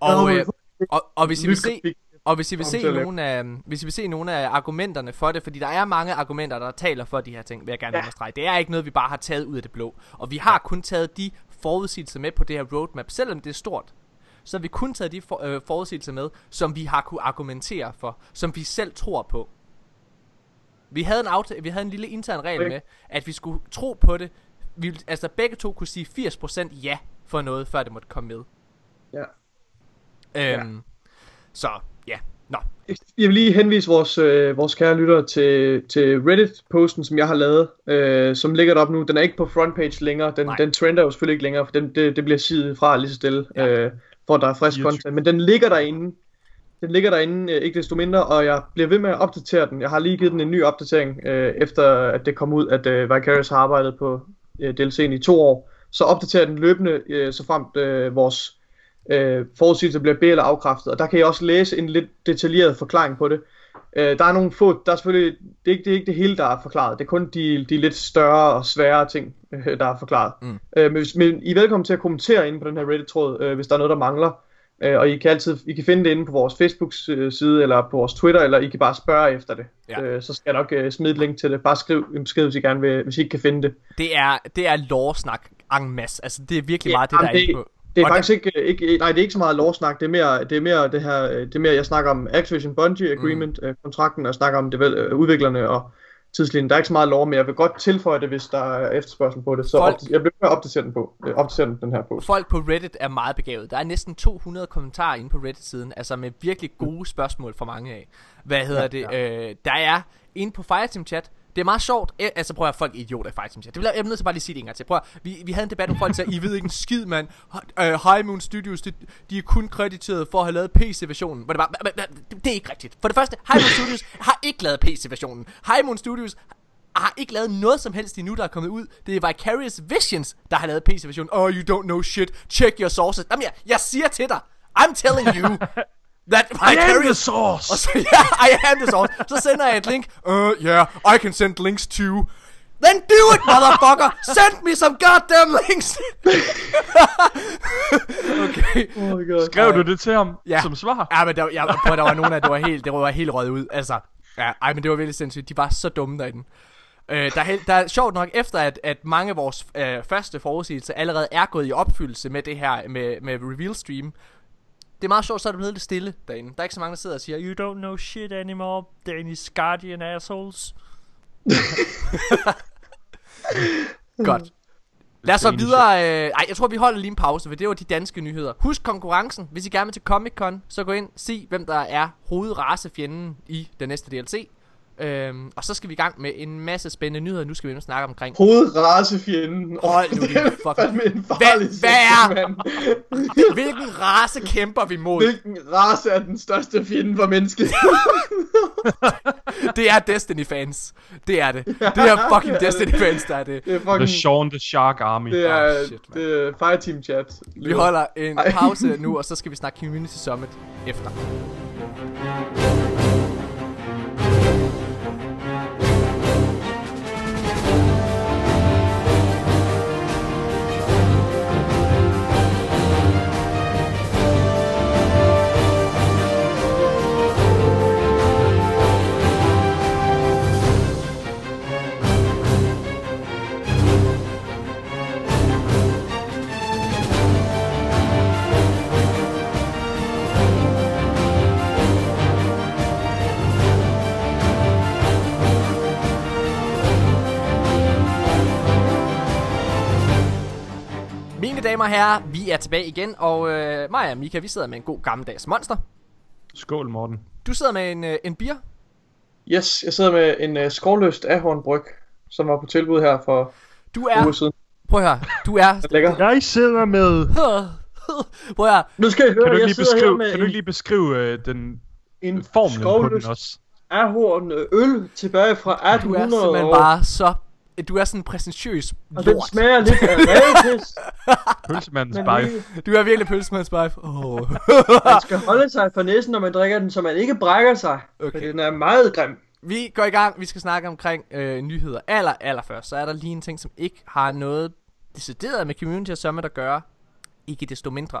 Og, øh, og, og hvis I vil se, og hvis I vil se nogle af, hvis I vil se nogle af argumenterne for det, fordi der er mange argumenter, der taler for de her ting, vil jeg gerne Ja. understrege. Det er ikke noget, vi bare har taget ud af det blå. Og vi har kun taget de forudsigelser med på det her roadmap, selvom det er stort. Så har vi kun taget de for, øh, forudsigelser med, som vi har kunne argumentere for, som vi selv tror på. Vi havde en, aftale, vi havde en lille intern regel Okay. med, at vi skulle tro på det. Vi, ville- altså begge to kunne sige 80% ja for noget, før det måtte komme med. Ja. Øhm, Så, ja. Nå, Jeg vil lige henvise vores, øh, vores kære lyttere til, til Reddit-posten, som jeg har lavet, øh, som ligger deroppe nu. Den er ikke på frontpage længere. Den, Nej. den trender jo selvfølgelig ikke længere, for den, det, det bliver sidet fra lige så stille, Ja. ja. øh, for at der er frisk 24. content. Men den ligger derinde. Den ligger derinde, øh, ikke desto mindre, og jeg bliver ved med at opdatere den. Jeg har lige givet den en ny opdatering, øh, efter at det kom ud, at øh, Vicarious har arbejdet på øh, DLC'en i to år. Så opdaterer den løbende, øh, så fremt øh, vores øh, forudsigelser bliver be- eller afkræftet. Og der kan jeg også læse en lidt detaljeret forklaring på det. Øh, der er nogle få, der er selvfølgelig, det er, ikke, det er ikke det hele, der er forklaret. Det er kun de, de lidt større og svære ting, øh, der er forklaret. Mm. Øh, men, hvis, men I er velkommen til at kommentere inde på den her Reddit-tråd, øh, hvis der er noget, der mangler. Øh, og I kan altid I kan finde det inde på vores Facebook-side, eller på vores Twitter, eller I kan bare spørge efter det. Ja. Øh, så skal jeg nok øh, smide et link til det. Bare skriv en besked, hvis I gerne vil, hvis I ikke kan finde det. det er, det er lore-snak en masse. Altså, det er virkelig Ja, meget det, der jamen, er inde på. Det er faktisk ikke, ikke, nej, det er ikke så meget lovsnak, det er mere det, er mere det her, det er mere, jeg snakker om Activision Bungie Agreement, mm. kontrakten, og snakker om øh, udviklerne og tidslinjen. Der er ikke så meget lov, men jeg vil godt tilføje det, hvis der er efterspørgsel på det, så Folk- jeg bliver med at opdatere den på, øh, opdatere den, den her post. Folk på Reddit er meget begavet. Der er næsten 200 kommentarer inde på Reddit-siden, altså med virkelig gode spørgsmål fra mange af. Hvad hedder Ja, det? Øh, der er inde på Fireteam Chat, det er meget sjovt. E- Altså prøv at folk er idioter faktisk, som siger. Det bliver jeg, nødt til bare lige sige det en gang til. Prøv at, vi, vi havde en debat, hvor folk sagde, I ved ikke en skid, mand. Uh, High Moon Studios, de, de er kun krediteret for at have lavet PC-versionen. Hvor det, bare, men, men, det er ikke rigtigt. For det første, High Moon Studios har ikke lavet PC-versionen. High Moon Studios har ikke lavet noget som helst endnu, der er kommet ud. Det er Vicarious Visions, der har lavet PC-versionen. Oh, you don't know shit. Check your sources. Jamen, jeg, jeg siger til dig. I'm telling you. That I am the Vicarious... source! [LAUGHS] Og så, ja, I am the source. Så sender jeg et link. Uh, yeah, I can send links to... Then do it, motherfucker! Send me some goddamn links! [LAUGHS] okay. Oh my god. Skrev du det til ham Ja. som svar? Ja, men der, jeg, prøv, der var nogen af, det var helt, det var helt røget ud. Altså, ja, ej, men det var virkelig sindssygt. De var så dumme derinde. Øh, der, er, der er sjovt nok, efter at, at mange af vores øh, første forudsigelser allerede er gået i opfyldelse med det her, med, med reveal stream. Det er meget sjovt, så er det blevet lidt stille derinde. Der er ikke så mange, der sidder og siger, You don't know shit anymore, Danish Guardian assholes. [LAUGHS] Godt. Lad os så videre. Øh, ej, jeg tror, vi holder lige en pause, for det var de danske nyheder. Husk konkurrencen. Hvis I gerne vil til Comic Con, så gå ind se, hvem der er hovedracefjenden i den næste DLC. Øhm, og så skal vi i gang med en masse spændende nyheder. Nu skal vi snakke omkring... Hovedracefjenden. Hold nu din fucking- Hvad- hvad er-. Hvilken race kæmper vi mod? Hvilken race er den største fjende for mennesket? [LAUGHS] Det er Destiny-fans. Det er det. Det er fucking Destiny-fans, der er det. Det er The fucking... Sean the Shark Army. Det er, Oh, oh, shit, man. det er Fireteam chat. Vi holder en Ej. pause nu, og så skal vi snakke Community Summit efter. Damer og herrer, vi er tilbage igen, og øh, mig og Mika, vi sidder med en god gammeldags monster. Skål, Morten. Du sidder med en, øh, en bier. Yes, jeg sidder med en uh, skovløst ahornbryg, som var på tilbud her for Du er, uger siden. prøv at høre, du er, [LAUGHS] Lækker. Jeg sidder med... [LAUGHS] prøv at høre, Nu skal I høre, Kan du, jeg lige sidder her beskrive, med kan du en, lige beskrive øh, den en formlen på den skovløst også? ahorn øh, øl tilbage fra du er 1800 simpelthen bare så, du er sådan en præsentøs og den lort. smager lidt af [LAUGHS] rævepis. Pølsemandens lige- Du er virkelig pølsemandsbejf. Oh. Man skal holde sig for næsen, når man drikker den, så man ikke brækker sig. Okay. For den er meget grim. Vi går i gang. Vi skal snakke omkring øh, nyheder. Aller, aller først, så er der lige en ting, som ikke har noget decideret med Community og Summit at gøre. Ikke desto mindre.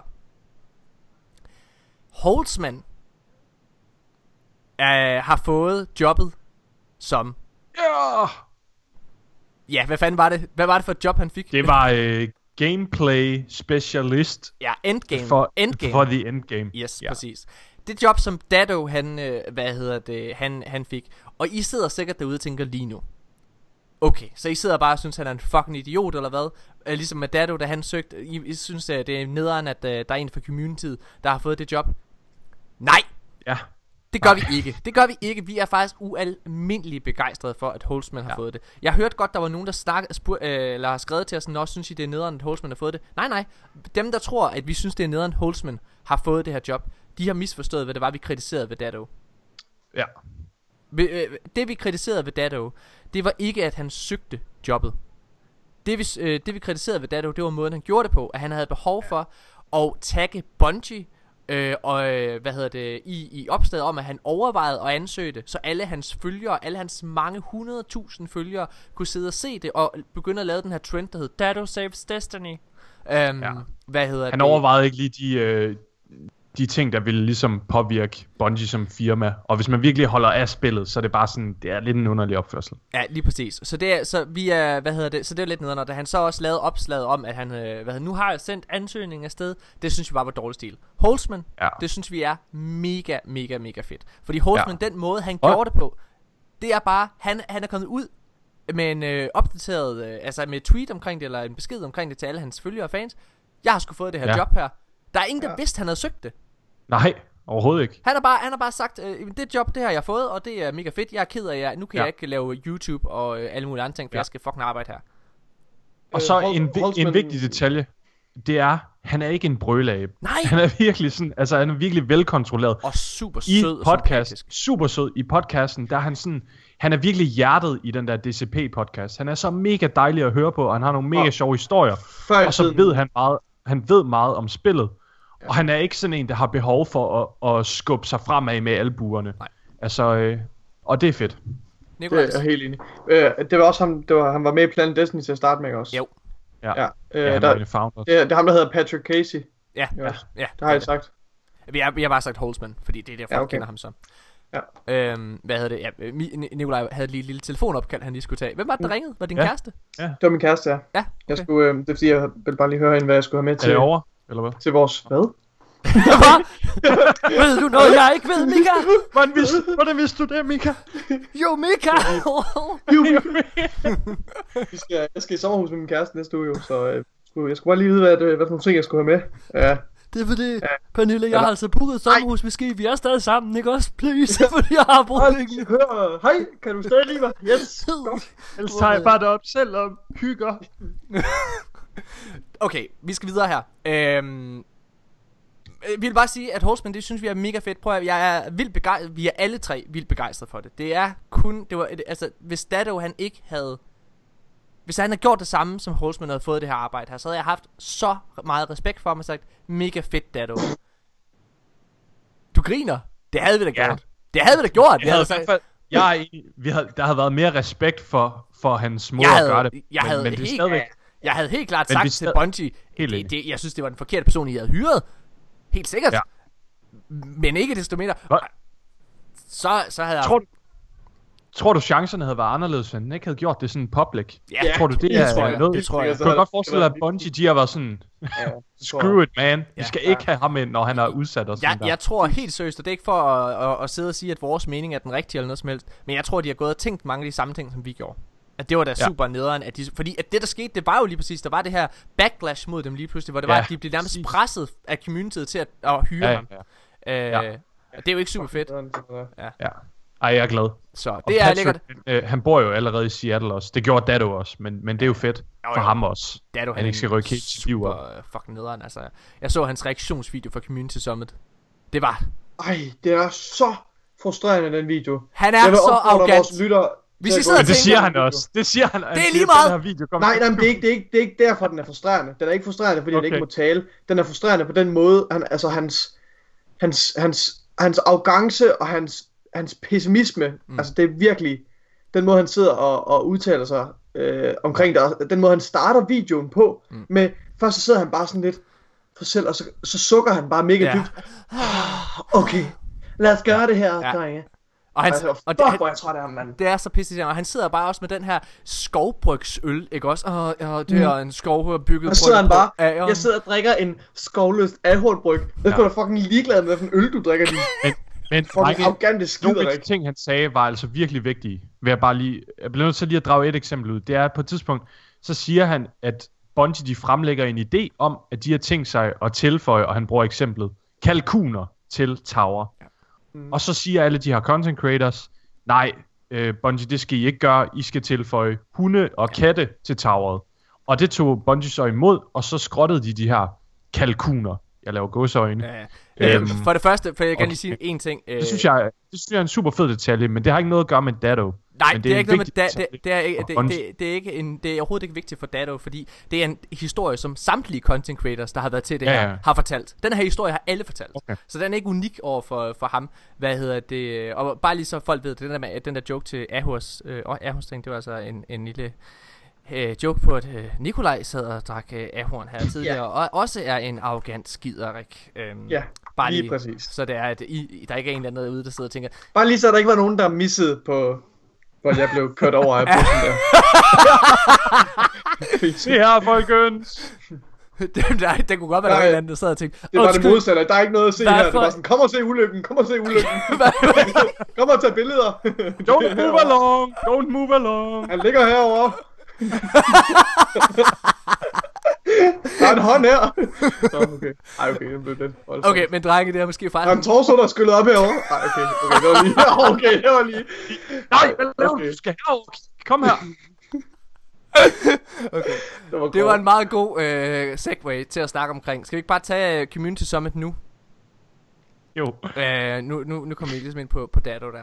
Holtzman øh, har fået jobbet som... Ja! Ja, hvad fanden var det? Hvad var det for et job, han fik? Det var øh, gameplay specialist Ja, Endgame. for, Endgame. for the endgame. Yes, Ja. præcis. Det job, som Dado, han, øh, hvad hedder det, han, han fik. Og I sidder sikkert derude og tænker lige nu. Okay, så I sidder bare og synes, han er en fucking idiot, eller hvad? Øh, ligesom med Dado, da han søgte. I, I synes, at det er nederen, at øh, der er en fra communityet, der har fået det job. Nej, Ja. Det gør vi ikke. Det gør vi ikke. Vi er faktisk ualmindeligt begejstrede for, at Holzman har Ja. fået det. Jeg har hørt godt, der var nogen, der snak, spur, øh, eller har skrevet til os, nå, synes I, det er nederen, at Holzman har fået det? Nej, nej. Dem, der tror, at vi synes, det er nederen, at Holzman har fået det her job, de har misforstået, hvad det var, vi kritiserede ved Dado. Ja. Øh, Det, vi kritiserede ved Dado, det var ikke, at han søgte jobbet. Det, vi, øh, det, vi kritiserede ved Dado, det var måden, han gjorde det på. At han havde behov for at tagge Bungie øh, og, øh, hvad hedder det, i, i opslaget om, at han overvejede at ansøge det, så alle hans følgere, alle hans mange hundredtusind følgere, kunne sidde og se det, og begynde at lave den her trend, der hed Dado Saves Destiny. Um, Ja. Hvad hedder Han det? overvejede ikke lige de, øh, de ting, der ville ligesom påvirke Bungie som firma. Og hvis man virkelig holder af spillet, så er det bare sådan, det er lidt en underlig opførsel. Ja, lige præcis. Så det er, så vi er, hvad hedder det, så det er lidt nederen, da han så også lavede opslaget om, at han, øh, hvad hedder, nu har jeg sendt ansøgningen afsted, det synes vi bare var dårlig stil. Holzman, Ja. det synes vi er mega, mega, mega fedt. Fordi Holzman, ja. den måde, han Og- gjorde det på, det er bare, han, han er kommet ud med en øh, opdateret, øh, altså med et tweet omkring det, eller en besked omkring det til alle hans følgere og fans. Jeg har sgu fået det her Ja. job her. Der er ingen, der ja. vidste, han havde søgt det. Nej, overhovedet ikke. Han har bare, han har bare sagt, øh, det job, det har jeg fået, og det er mega fedt. Jeg er ked af, jeg, nu kan Ja. jeg ikke lave YouTube og øh, alle mulige andre ting, for Ja. jeg skal fucking arbejde her. Og så Øh, Hol- en, Holtzman- en vigtig detalje, det er, han er ikke en brølabe. Nej! Han er virkelig sådan, altså han er virkelig velkontrolleret. Og super I sød og podcast, super sød i podcasten, der er han sådan, han er virkelig hjertet i den der DCP podcast. Han er så mega dejlig at høre på, og han har nogle mega Og- sjove historier. I Og så ved han meget, han ved meget om spillet. Og han er ikke sådan en, der har behov for at, at skubbe sig fremad med albuerne. Nej. Altså, øh, og det er fedt. Nikolaj, det er jeg helt enig. Øh, det var også ham, det var, han var med i Planet Destiny til at starte med også. Jo. Ja, Ja, øh, ja han der, er founders. det, er, det er ham, der hedder Patrick Casey. ja, Ja. ja, ja, Det har jeg sagt. Vi har, vi har bare sagt Holzman, fordi det er derfor, Ja, ja, okay. kender ham så. Ja. Øhm, hvad hedder det? Ja, øh, Nikolaj havde lige et lille telefonopkald, han lige skulle tage. Hvem var det, der ringede? Var det din Ja. kæreste? Det var min kæreste, ja. Ja, Jeg okay. skulle, øh, det er fordi, jeg ville bare lige høre hende, hvad jeg skulle have med Er til, det over, eller hvad? til vores... Hvad? Hvad? ved du noget, jeg ikke ved, Mika? Hvordan vidste, hvordan vidste du det, Mika? Jo, Mika! Vi skal, jeg skal i sommerhus med min kæreste næste uge, jo, så øh, skulle, jeg skulle bare lige vide, hvad, det, hvad for nogle ting, jeg skulle have med. Ja, Det er fordi, Ja. Pernille, jeg Eller- har altså booket et sommerhus med ski. Vi er stadig sammen, ikke også? Please, [LAUGHS] fordi jeg har pengene. hør, hej, kan du stadig lide mig? Yes, godt. [LAUGHS] Ellers tager jeg bare det op selv og hygger. [LAUGHS] Okay, vi skal videre her. Øhm, øh, vi vil bare sige, at Holzman, det synes vi er mega fedt. Prøv at, jeg er vildt begejstret. Vi er alle tre vildt begejstrede for det. Det er kun, det var, altså, hvis Dado han ikke havde, hvis han havde gjort det samme, som Holzman havde fået det her arbejde her, så havde jeg haft så meget respekt for ham og sagt, mega fedt Dado. Du griner. Det havde vi da Ja. gjort. Det havde vi da gjort. Jeg havde i sagt- fald, jeg er enig, vi havde, der havde været mere respekt for, for hans måde jeg at havde, gøre det. jeg men, havde men det er stadigvæk... jeg havde helt klart Men sagt til Bungie, Helt det, det, jeg synes, det var den forkerte person, I havde hyret. Helt sikkert. Ja. Men ikke desto mindre. Hvad? Så, så havde jeg... Tror, du- tror du, chancerne havde været anderledes, hvis han ikke havde gjort det sådan public? ja, tror du, det, det er tror jeg. noget? Det tror jeg. Du kan godt forestille dig, at Bungie, de har været sådan, [LAUGHS] Ja, screw it, man. Vi Ja. skal ikke have ham ind, når han er udsat og sådan Jeg, der. jeg tror helt seriøst, og det er ikke for at, at, at sidde og sige, at vores mening er den rigtige eller noget som helst, men jeg tror, de har gået og tænkt mange af de samme ting, som vi gjorde. At det var da Ja. super nederen, at de, fordi at det der skete, det var jo lige præcis, der var det her backlash mod dem lige pludselig, hvor det var, Ja, at de blev nærmest præcis. presset af communityet til at, at hyre Ja, ham. ja, Øh, Ja. og Det er jo ikke super fedt, ja. Ej, jeg er glad. så Og det er Patrick, lækkert. Øh, han bor jo allerede i Seattle også. Det gjorde Dado også, men, men det er jo fedt for jo. ham også. Er du han ikke skal rykke helt sit liv op. super fucking nederen, altså. Jeg så hans reaktionsvideo fra Community Summit. Det var, Ej, det er så frustrerende, den video. han Jeg er vil så opfordre arrogant. vores lytter Hvis I sidder det siger han også. Det siger han. han er lige at meget. Den her video kommer Nej, nej, men det er, ikke, det, er ikke, det er ikke derfor, den er frustrerende. Den er ikke frustrerende, fordi okay. Han ikke må tale. Den er frustrerende på den måde, han, altså hans, hans, hans, hans arrogance og hans, hans pessimisme, mm. altså det er virkelig den måde, han sidder og, og udtaler sig øh, omkring det, den måde, han starter videoen på, mm. med, først så sidder han bare sådan lidt for sig selv, og så, så sukker han bare mega Ja. dybt. Okay, lad os gøre det her, ja. drenge. Og han, Altså, og fuck, det, hvor jeg træt af ham, mand. det er så pisse og han sidder bare også med den her skovbrygsøl, ikke også? Åh, oh, det er en skov bygget Og så sidder han bare, ageren. jeg sidder og drikker en skovløst alkoholbryg. Jeg er Ja. da fucking ligeglad med, hvilken øl du drikker, din Men, men fucking arrogante nogle skider, af de ikke? ting, han sagde, var altså virkelig vigtige. Vil jeg, bare lige, jeg bliver nødt til lige at drage et eksempel ud. Det er, at på et tidspunkt, så siger han, at Bungie de fremlægger en idé om, at de har tænkt sig at tilføje, og han bruger eksemplet, kalkuner til Tower. Mm. Og så siger alle de her content creators, nej, øh, Bungie, det skal I ikke gøre. I skal tilføje hunde og katte til Toweret. Og det tog Bungie så imod, og så skrottede de de her kalkuner. Jeg laver gåseøjne. Ja, ja. Øhm, For det første, for jeg kan okay. lige sige en ting. Øh, Det synes, jeg, det synes jeg er en super fed detalje, men det har ikke noget at gøre med Dado. Nej, men det, er ikke noget med da, det, det, er ikke, det, det, det, er ikke en, det er overhovedet ikke vigtigt for Dado, fordi det er en historie, som samtlige content creators, der har været til det Ja, her, ja. har fortalt. Den her historie har alle fortalt. Okay. Så den er ikke unik over for, for ham. Hvad hedder det? Og bare lige så folk ved, det den der, med, den der joke til Ahurs, øh, og Ahurs ting, det var altså en, en lille øh, joke på, at øh, Nikolaj sad og drak øh, Ahorn her tidligere, og også er en arrogant skiderik. Øhm, Ja, bare lige præcis. Så det er, at I, der ikke er en eller anden derude, der sidder og tænker, Bare lige så der ikke var nogen, der missede på, hvor jeg blev kørt over af bussen der. [LAUGHS] Se her, folkens! det, der, det kunne godt være, der var en anden, der sad og tænkte, Det er bare det "Undskyld, modsatte. Der er ikke noget at se her. Det er for- bare sådan, kom og se ulykken, kom og se ulykken. [LAUGHS] [LAUGHS] kom og tag billeder. Don't move along! Don't move along! Han ligger herovre. Der er en hånd her. [LAUGHS] Nå, okay. Ej, okay, den blev den. Voldsomt. Okay, men drenge, det er måske Der er en torso, der er skyllet op herovre. Ej, okay, okay, det var lige. [LAUGHS] Okay, det var lige. Nej, hvad laver Okay. du? Skal herover. Kom her. [LAUGHS] Det var, Det var en meget god øh, segue til at snakke omkring. Skal vi ikke bare tage øh, Community Summit nu? Jo. Øh, nu, nu, nu kommer vi ligesom ind på, på Dado der.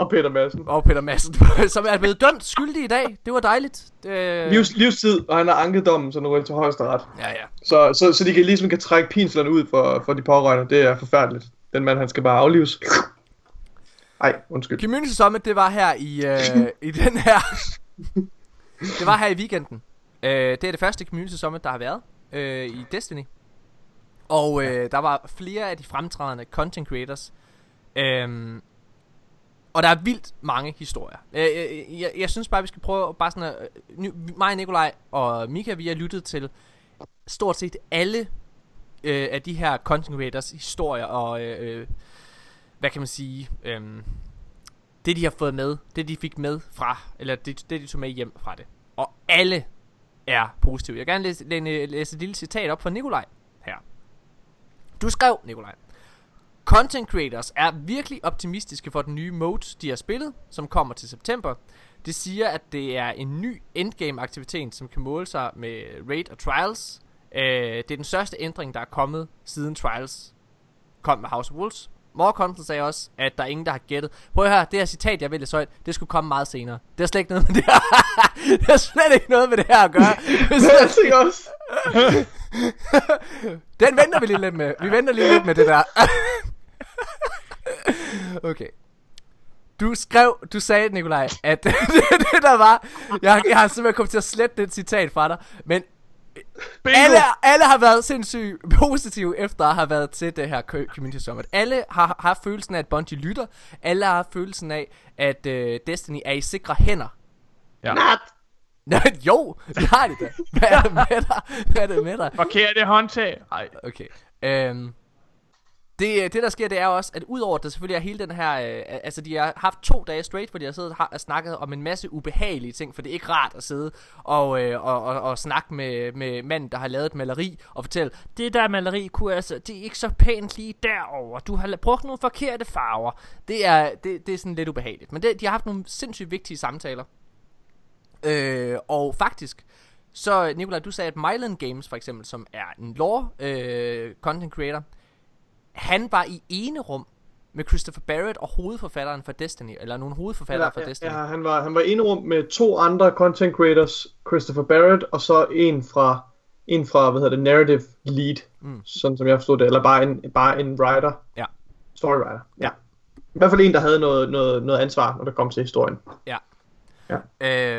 Og Peter Madsen. Og Peter Madsen, [LAUGHS] som er blevet dømt skyldig i dag. Det var dejligt. Øh, Livs, livstid, og han har anket dommen, så nu er det til højesteret. Ja, ja. Så, så, så de kan ligesom kan trække pinslerne ud for, for de pårørende. Det er forfærdeligt. Den mand, han skal bare aflives. Ej, undskyld. Community Summit, det var her i, øh, i den her... [LAUGHS] det var her i weekenden. Øh, det er det første Community Summit, der har været øh, i Destiny. Og øh, der var flere af de fremtrædende content creators. Øhm, og der er vildt mange historier. Jeg, jeg, jeg, jeg synes bare, vi skal prøve bare sådan at... Øh, mig, Nikolaj og Mika, vi har lyttet til stort set alle øh, af de her content creators historier og... Øh, øh, hvad kan man sige... Øh, det de har fået med, det de fik med fra, eller det, det de tog med hjem fra det. Og alle er positive. Jeg vil gerne læse, læse, læse et lille citat op fra Nikolaj her. Du skrev, Nikolaj, Content creators er virkelig optimistiske for den nye mode, de har spillet, som kommer til september. Det siger, at det er en ny endgame aktivitet, som kan måle sig med Raid og Trials. Øh, det er den største ændring, der er kommet siden Trials kom med House of Wolves. More Content sagde også, at der er ingen, der har gættet. Prøv at høre, det her citat, jeg vil så højt, det skulle komme meget senere. Det har slet ikke noget med det her. [LAUGHS] det har slet ikke noget med det her at gøre. [LAUGHS] Jeg tænker også. [LAUGHS] Den venter vi lige lidt med. Vi venter lige lidt med det der. Okay. Du skrev, du sagde, Nikolaj, at [LAUGHS] det, det der var, jeg, jeg har simpelthen kommet til at slette det citat fra dig, men alle, alle har været sindssygt positive efter at have været til det her co- Community Summit. Alle har haft følelsen af, at Bungie lytter. Alle har haft følelsen af, at uh, Destiny er i sikre hænder. Ja. Nej, [LAUGHS] jo, det har de da. Hvad er det med dig? Hvad er det med dig? Forkerte håndtag. Nej. Okay. Øhm, det, øh, det der sker, det er også, at udover at der selvfølgelig er hele den her... Øh, altså, de har haft to dage straight, hvor de har siddet og har- snakket om en masse ubehagelige ting, for det er ikke rart at sidde og, øh, og, og, og snakke med, med manden, der har lavet et maleri, og fortælle, det der maleri, kunne altså, det er ikke så pænt lige derover. Du har brugt nogle forkerte farver. Det er, det, det er sådan lidt ubehageligt. Men det, de har haft nogle sindssygt vigtige samtaler. Øh, og faktisk, så Nikolaj, du sagde, at Myland Games for eksempel, som er en lore øh, content creator, han var i ene rum med Christopher Barrett og hovedforfatteren for Destiny, eller nogle hovedforfattere for ja, Destiny. ja, han var, han var ene rum med to andre content creators, Christopher Barrett, og så en fra, en fra hvad hedder det, narrative lead, mm. sådan som jeg forstod det, eller bare en, bare en writer, Ja. story writer, ja. I hvert fald en, der havde noget, noget, noget ansvar, når det kom til historien. Ja. Ja.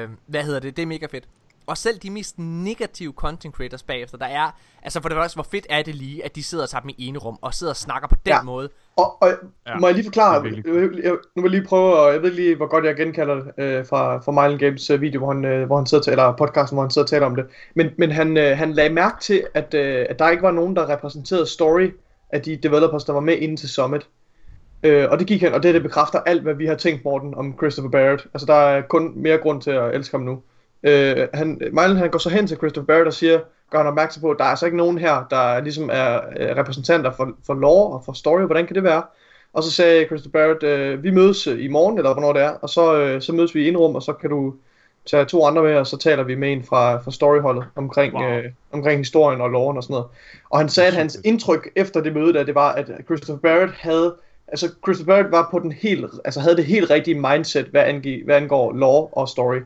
Øh, hvad hedder det? Det er mega fedt. Og selv de mest negative content creators bagefter, der er... Altså for det første, hvor fedt er det lige, at de sidder og tager dem i ene rum, og sidder og snakker på den Ja. måde. Og, og Ja, må jeg lige forklare, jeg, jeg, nu vil jeg lige prøve, og jeg ved lige, hvor godt jeg genkalder det øh, fra, fra Mylan Games øh, video, hvor han, øh, hvor han sidder til, eller podcasten, hvor han sidder og taler om det. Men, men han, øh, han lagde mærke til, at, øh, at der ikke var nogen, der repræsenterede story af de developers, der var med inde til Summit. Øh, og det gik han, og det, det bekræfter alt, hvad vi har tænkt, Morten, om Christopher Barrett. Altså, der er kun mere grund til at elske ham nu. Øh, han, Mylan, han går så hen til Christopher Barrett og siger, gør han opmærksom på, at der er altså ikke nogen her, der ligesom er øh, repræsentanter for, for lore og for story. Hvordan kan det være? Og så sagde Christopher Barrett, øh, vi mødes øh, i morgen, eller hvornår det er, og så, øh, så mødes vi i en rum, og så kan du tage to andre med, og så taler vi med en fra, fra storyholdet omkring, Wow. øh, omkring historien og loven og sådan noget. Og han sagde, at hans indtryk efter det møde der, det var, at Christopher Barrett havde, altså Christopher Barrett var på den helt, altså havde det helt rigtige mindset, hvad, angår, hvad angår lore og story.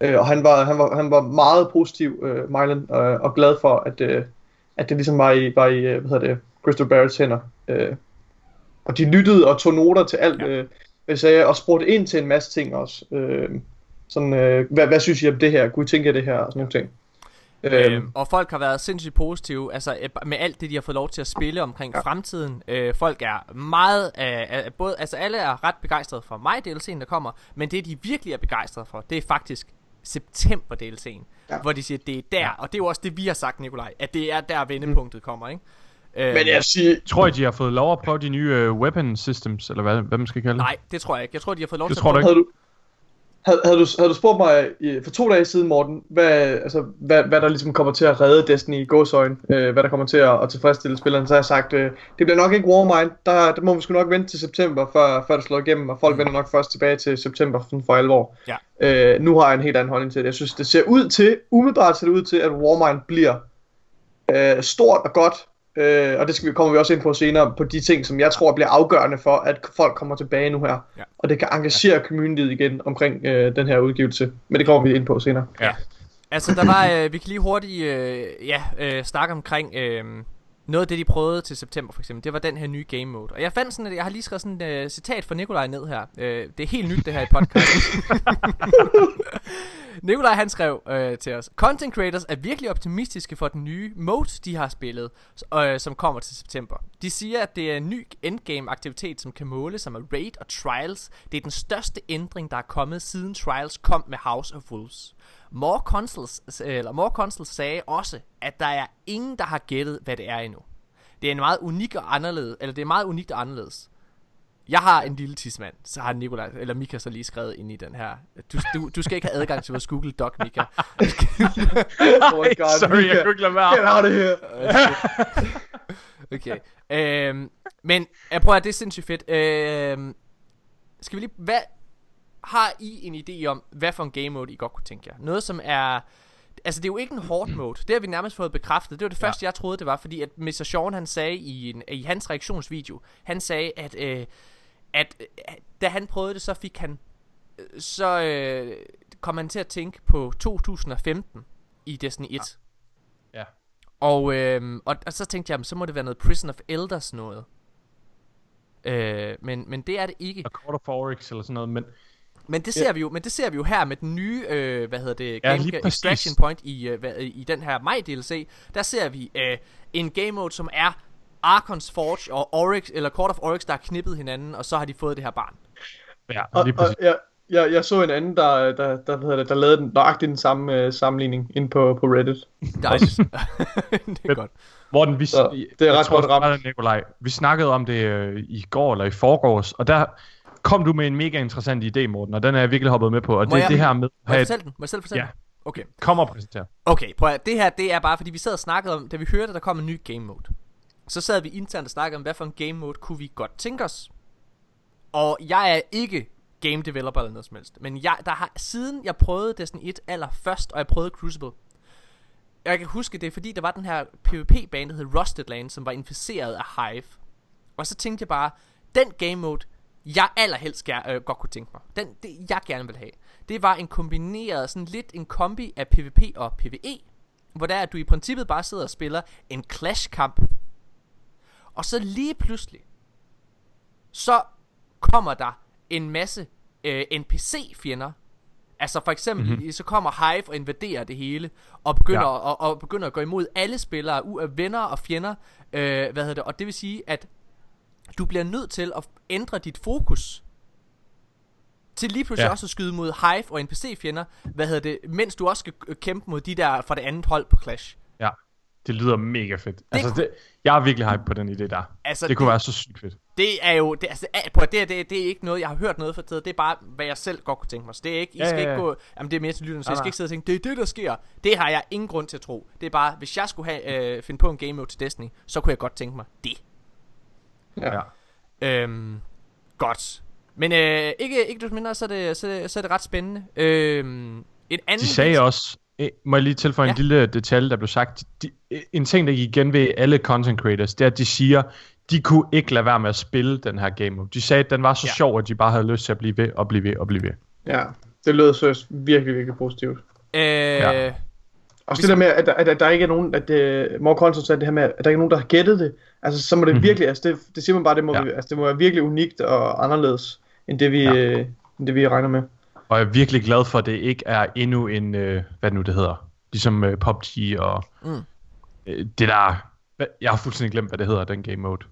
Øh, og han var, han var, han var meget positiv, øh, Mylan, øh, og glad for, at, øh, at det ligesom var i, var i øh, hvad hedder det, Christopher Barretts hænder. Øh, og de lyttede og tog noter til alt, Ja. øh, hvad jeg sagde, og spurgte ind til en masse ting også. Øh, sådan, øh, hvad, hvad synes I om det her? Kunne I tænke jer det her? Og sådan nogle ting. Øh, Øhm, og folk har været sindssygt positive, altså øh, med alt det, de har fået lov til at spille omkring ja. fremtiden. Øh, folk er meget, øh, øh, både, altså alle er ret begejstrede for mig DLC'en, der kommer, men det, de virkelig er begejstrede for, det er faktisk september DLC'en, ja. Ja. hvor de siger, det er der, og det er jo også det, vi har sagt, Nikolaj, at det er der vendepunktet kommer, ikke? Øh, men jeg siger, Tror I, de har fået lov at prøve de nye uh, weapon systems, eller hvad, hvad man skal kalde det? Nej, det tror jeg ikke. Jeg tror, de har fået lov Det til tror at du prøve- ikke? Havde du, havde, du, havde du spurgt mig i, for to dage siden, Morten, hvad, altså, hvad, hvad der ligesom kommer til at redde Destiny i gåsøjne, øh, hvad der kommer til at, at tilfredsstille spillerne, så har jeg sagt, øh, det bliver nok ikke Warmind, der, der må vi sgu nok vente til september, før, før det slår igennem, og folk mm. vender nok først tilbage til september sådan for alvor. Ja. Øh, nu har jeg en helt anden holdning til det. Jeg synes, det ser ud til, umiddelbart ser det ud til, at Warmind bliver øh, stort og godt, øh, og det skal vi, kommer vi også ind på senere, på de ting, som jeg tror bliver afgørende for, at folk kommer tilbage nu her. Ja. Og det kan engagere communityet igen omkring øh, den her udgivelse. Men det kommer vi ind på senere. Altså, der var, øh, vi kan lige hurtigt, øh, ja, øh, snakke omkring øh, noget af det, de prøvede til september for eksempel. Det var den her nye game mode. Og jeg fandt sådan, at jeg har lige skrevet sådan et øh, citat fra Nikolaj ned her. Øh, det er helt nyt, det her i podcasten. [LAUGHS] [LAUGHS] Nikolaj han skrev øh, til os Content creators er virkelig optimistiske for den nye mode de har spillet øh, Som kommer til september. De siger at det er en ny endgame aktivitet Som kan måle sig med raid og trials. Det er den største ændring der er kommet Siden trials kom med House of Wolves. More Consoles, eller More Consoles sagde også At der er ingen der har gættet hvad det er endnu. Det er en meget unik og anderledes Eller det er meget unikt og anderledes jeg har en lille tidsmand, så har Nikolaj, eller Mika så lige skrevet ind i den her. Du, du, du skal ikke have adgang til vores Google Doc, Mika. [LAUGHS] oh my god, Sorry, jeg kunne ikke lade være. Get out of here. [LAUGHS] Okay. Øhm, men jeg prøver at det er sindssygt fedt. Øhm, skal vi lige... Hvad, har I en idé om, hvad for en game mode I godt kunne tænke jer? Noget som er... Altså det er jo ikke en hard mode Det har vi nærmest fået bekræftet Det var det første jeg troede det var Fordi at Mr. Sean han sagde i, en, i hans reaktionsvideo Han sagde at, øh, at øh, Da han prøvede det så fik han øh, Så øh, kom han til at tænke på 2015 I Destiny 1 Ja. og, øh, og, og så tænkte jeg, så må det være noget Prison of Elders noget. Øh, men, men det er det ikke. Og Court of Oryx eller sådan noget, men Men det ser vi jo, men det ser vi jo her med den nye, øh, hvad hedder det, Ja, game, extraction point i, øh, hvad, i den her maj DLC. Der ser vi øh, en game mode, som er Archon's Forge og Oryx, eller Court of Oryx, der har knippet hinanden, og så har de fået det her barn. ja, Og, lige og, præcis. ja, jeg, jeg så en anden, der, der, der, hedder det, der lavede den, nøjagtigt den samme uh, sammenligning ind på, på Reddit. Dejligt. [LAUGHS] [LAUGHS] det er godt. Morten, vi, Så, det er ret godt ramt. det Nikolaj. Vi snakkede om det øh, i går eller i forgårs, og der kom du med en mega interessant idé, Morten, og den er jeg virkelig hoppet med på, og Må det er jeg- det her med Må at jeg fortælle den? Må jeg selv fortælle Ja. den? Okay. Kom og præsentere. Okay, prøv at, det her det er bare fordi vi sad og snakkede om, da vi hørte, at der kom en ny game mode. Så sad vi internt og snakkede om, hvad for en game mode kunne vi godt tænke os. Og jeg er ikke game developer eller noget som helst. Men jeg, der har, siden jeg prøvede Destiny 1 allerførst, og jeg prøvede Crucible. Jeg kan huske det, er fordi der var den her PvP-bane, der hed Rusted Land, som var inficeret af Hive. Og så tænkte jeg bare, den game mode, jeg allerhelst ger, øh, godt kunne tænke mig, den det, jeg gerne vil have, det var en kombineret, sådan lidt en kombi af PvP og PvE, hvor der er, at du i princippet bare sidder og spiller en clash-kamp, og så lige pludselig, så kommer der en masse øh, NPC-fjender, Altså for eksempel, Mhm. mm-hmm. så kommer Hive og invaderer det hele, og begynder, Ja. og, og begynder at gå imod alle spillere, u- af venner og fjender, øh, hvad hedder det, og det vil sige, at du bliver nødt til at ændre dit fokus, til lige pludselig Ja. også at skyde mod Hive og NPC-fjender, hvad hedder det, mens du også skal kæmpe mod de der fra det andet hold på Clash. Ja, det lyder mega fedt. altså, kunne- det, jeg er virkelig hype på den idé der. Altså, det kunne det- være så sygt fedt. Det er jo, det, altså, det, prøv, det, det, det er ikke noget, jeg har hørt noget for tid. Det er bare, hvad jeg selv godt kunne tænke mig. Så det er ikke, I Ja, skal ja, ja. ikke gå, jamen det er mere til lytterne, så Nej, jeg skal ikke sidde og tænke, det er det, der sker. Det har jeg ingen grund til at tro. Det er bare, hvis jeg skulle have, øh, finde på en game mode til Destiny, så kunne jeg godt tænke mig det. Ja. Øhm, godt. Men øh, ikke, ikke desto mindre, så er det, så er det, så er det ret spændende. Øhm, en anden De sagde også, må jeg lige tilføje ja. en lille detalje, der blev sagt. De, eh, en ting, der gik igen ved alle content creators, det er, at de siger, de kunne ikke lade være med at spille den her game mode. De sagde, at den var så ja. Sjov, at de bare havde lyst til at blive ved og blive ved og blive ved. Ja, det lød så virkelig, virkelig positivt. Øh, Ja. Også det der med, at der, at der ikke er nogen, at det, More Content sagde det her med, at der ikke er nogen, der har gættet det. Altså, så må det Mhm. mm-hmm. virkelig, altså det, det siger man bare, det må, Ja. altså, det må være virkelig unikt og anderledes, end det vi, Ja. ja. øh, end det vi regner med. Og jeg er virkelig glad for, at det ikke er endnu en, øh, hvad nu det hedder, ligesom øh, PUBG og mm. Øh, det der, jeg har fuldstændig glemt, hvad det hedder, den game mode.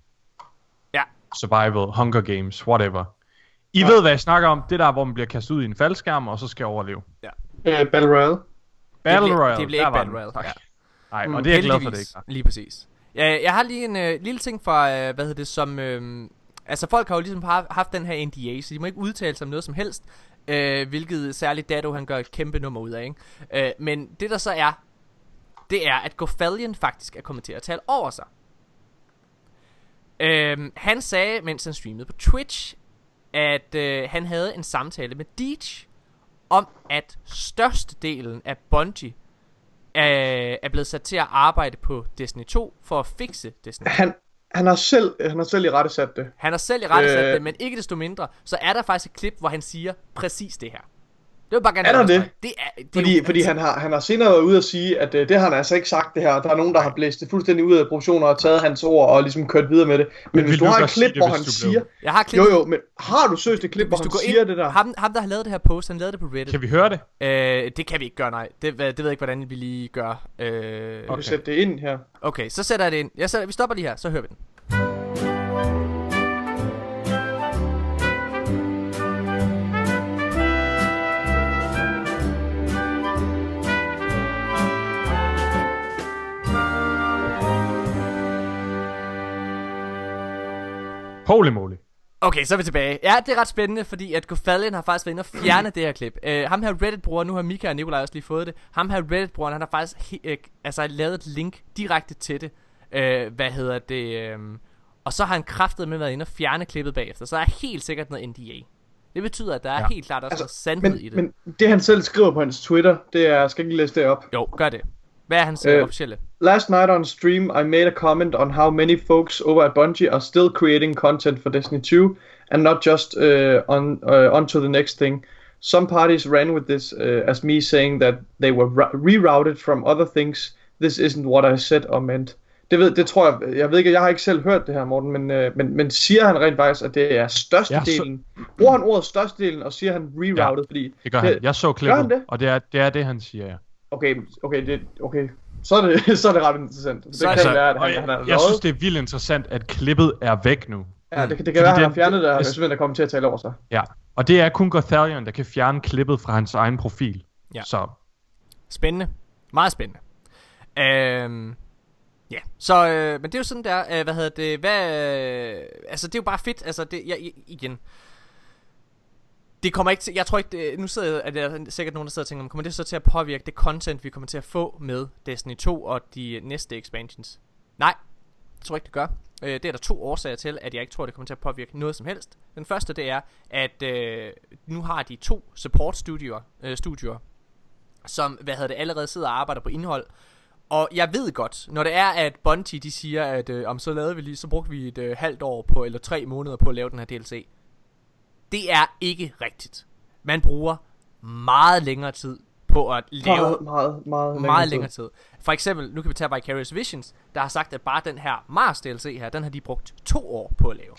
Ja. Survival, Hunger Games, whatever. I ja. ved, hvad jeg snakker om. Det der, hvor man bliver kastet ud i en faldskærm, og så skal overleve. Øh, Battle Royale. Battle Royale. det bliver ikke Battle. Royale, Tak. ja. Nej, Mm, og det er jeg glad for, det ikke er. Lige præcis. Jeg, jeg har lige en øh, lille ting fra, øh, hvad hedder det, som... Øh, altså folk har jo ligesom haft, haft den her NDA, så de må ikke udtale sig om noget som helst. Øh, hvilket særligt Dado, han gør et kæmpe nummer ud af, ikke? Øh, men det der så er, det er, at Gofalion faktisk er kommet til at tale over sig. Øh, han sagde, mens han streamede på Twitch, at øh, han havde en samtale med Deej om, at størstedelen af Bungie er, er blevet sat til at arbejde på Destiny 2 for at fikse Destiny 2. Han, han har selv, han har selv i rette sat det. Han har selv i rette sat Øh. det, men ikke desto mindre, så er der faktisk et klip, hvor han siger præcis det her. Det var bare gerne Er der det? Det er, det er Fordi, jo, fordi han har, han har senere været ude at sige, at øh, det har han altså ikke sagt det her. Der er nogen, der har blæst det fuldstændig ud af proportioner og taget hans ord og ligesom kørt videre med det. Men hvis vil du har et klip, det, hvor hvis han siger... Jeg har klip. Jo jo, men har du seriøst et klip, hvor Hvis han siger ind, det der? Ham, ham, der har lavet det her post, han lavede det på Reddit. Kan vi høre det? Øh, det kan vi ikke gøre, nej. Det, det ved jeg ikke, hvordan vi lige gør. Øh, Okay. Sæt det ind her. okay, så sætter jeg det ind. Jeg sætter, vi stopper lige her, så hører vi den. Holy moly. Okay, så er vi tilbage. Ja, det er ret spændende, fordi at Gofalion har faktisk været inde og fjerne [CLEARS THROAT] det her klip. Uh, ham her Reddit-bruger, nu har Mika og Nikolaj også lige fået det. Ham her Reddit-brugeren, han har faktisk he- uh, altså, lavet et link direkte til det. Uh, hvad hedder det? Um, og så har han kraftet med været inde og fjerne klippet bagefter. Så er helt sikkert noget NDA. Det betyder, at der er Ja. ja. helt klart også altså, noget sandhed Men, i det. men det han selv skriver på hans Twitter, det er, jeg skal ikke læse det op. Jo, gør det. Hvad er hans øh, officielle? Last night on stream, I made a comment on how many folks over at Bungie are still creating content for Destiny 2 and not just uh, on uh, on to the next thing. Some parties ran with this uh, as me saying that they were rerouted from other things. This isn't what I said or meant. Det ved, det tror jeg, jeg ved ikke, jeg har ikke selv hørt det her, Morten, men, øh, men, men siger han rent faktisk, at det er størstedelen? Bruger han ordet størstedelen, og siger han rerouted, Ja. fordi... Det gør han. Jeg så klippet, det? og det er, det er det, han siger, ja. Okay, okay, det, okay. Så er det, [LAUGHS] så er det ret interessant. Det Så- kan altså, være, at han, jeg, han har jeg synes, det er vildt interessant, at klippet er væk nu. Ja, det, det kan Fordi være, at han det- har fjernet det, og han det- simpelthen er kommet til at tale over sig. Ja, Og det er kun Gothalion, der kan fjerne klippet fra hans egen profil. Ja. Så Spændende. Meget spændende. Øhm, ja, så, øh, men det er jo sådan der, øh, hvad hedder det, hvad, øh, altså det er jo bare fedt, altså det, jeg, igen, det kommer ikke til, jeg tror ikke, det, nu sidder jeg, at der er sikkert nogen, der sidder og tænker, kommer det så til at påvirke det content, vi kommer til at få med Destiny 2 og de næste expansions? Nej, det tror jeg ikke, det gør. Øh, det er der to årsager til, at jeg ikke tror, det kommer til at påvirke noget som helst. Den første, det er, at øh, nu har de to support-studier, øh, studier, som, hvad hedder det, allerede sidder og arbejder på indhold. Og jeg ved godt, når det er, at Bungie, de siger, at øh, om så lavede vi lige, så brugte vi et øh, halvt år på, eller tre måneder på at lave den her DLC. Det er ikke rigtigt. Man bruger meget længere tid på at lave Meget, meget, meget, meget tid. længere tid. For eksempel, nu kan vi tage Vicarious Visions, der har sagt, at bare den her Mars DLC her, den har de brugt to år på at lave.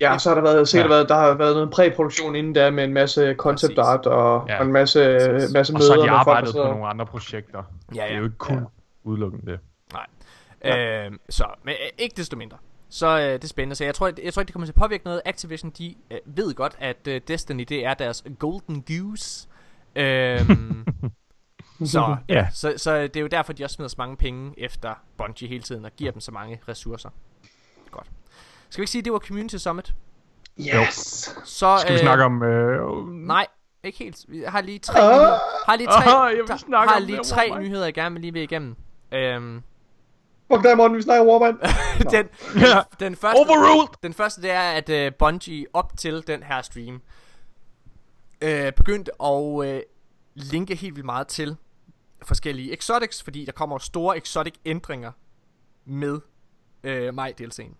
Ja, så har der været, sikkert Ja. været, der har været noget præproduktion inden der med en masse concept Præcis. art og, Ja. og en masse, Præcis. masse og møder så har de folk, arbejdet der på nogle andre projekter. Ja, Det er ja. jo ikke kun udelukkende det. Nej. Ja. Øh, så, men ikke desto mindre. Så øh, det er spændende. Så jeg tror, jeg, jeg tror ikke, det kommer til at påvirke noget. Activision, de øh, ved godt, at øh, Destiny, det er deres golden goose. Øhm, [LAUGHS] så, Ja. så, så det er jo derfor, de også smider så mange penge efter Bungie hele tiden, og giver dem så mange ressourcer. Godt. Skal vi ikke sige, at det var Community Summit? Yes! Så, Skal vi snakke om... Øh, Nej, ikke helt. Vi har lige tre nyheder. Har lige tre, Ah, [LAUGHS] jeg vil der- snakke har om lige tre nyheder, jeg gerne vil lige vil igennem. Øhm, Fuck dig, Morten, vi snakker Warmind. [LAUGHS] den, Ja. den første, Overruled! Den første det er, at uh, Bungie op til den her stream uh, begyndte at uh, linke helt vildt meget til forskellige exotics, fordi der kommer store exotic ændringer med uh, maj DLC'en.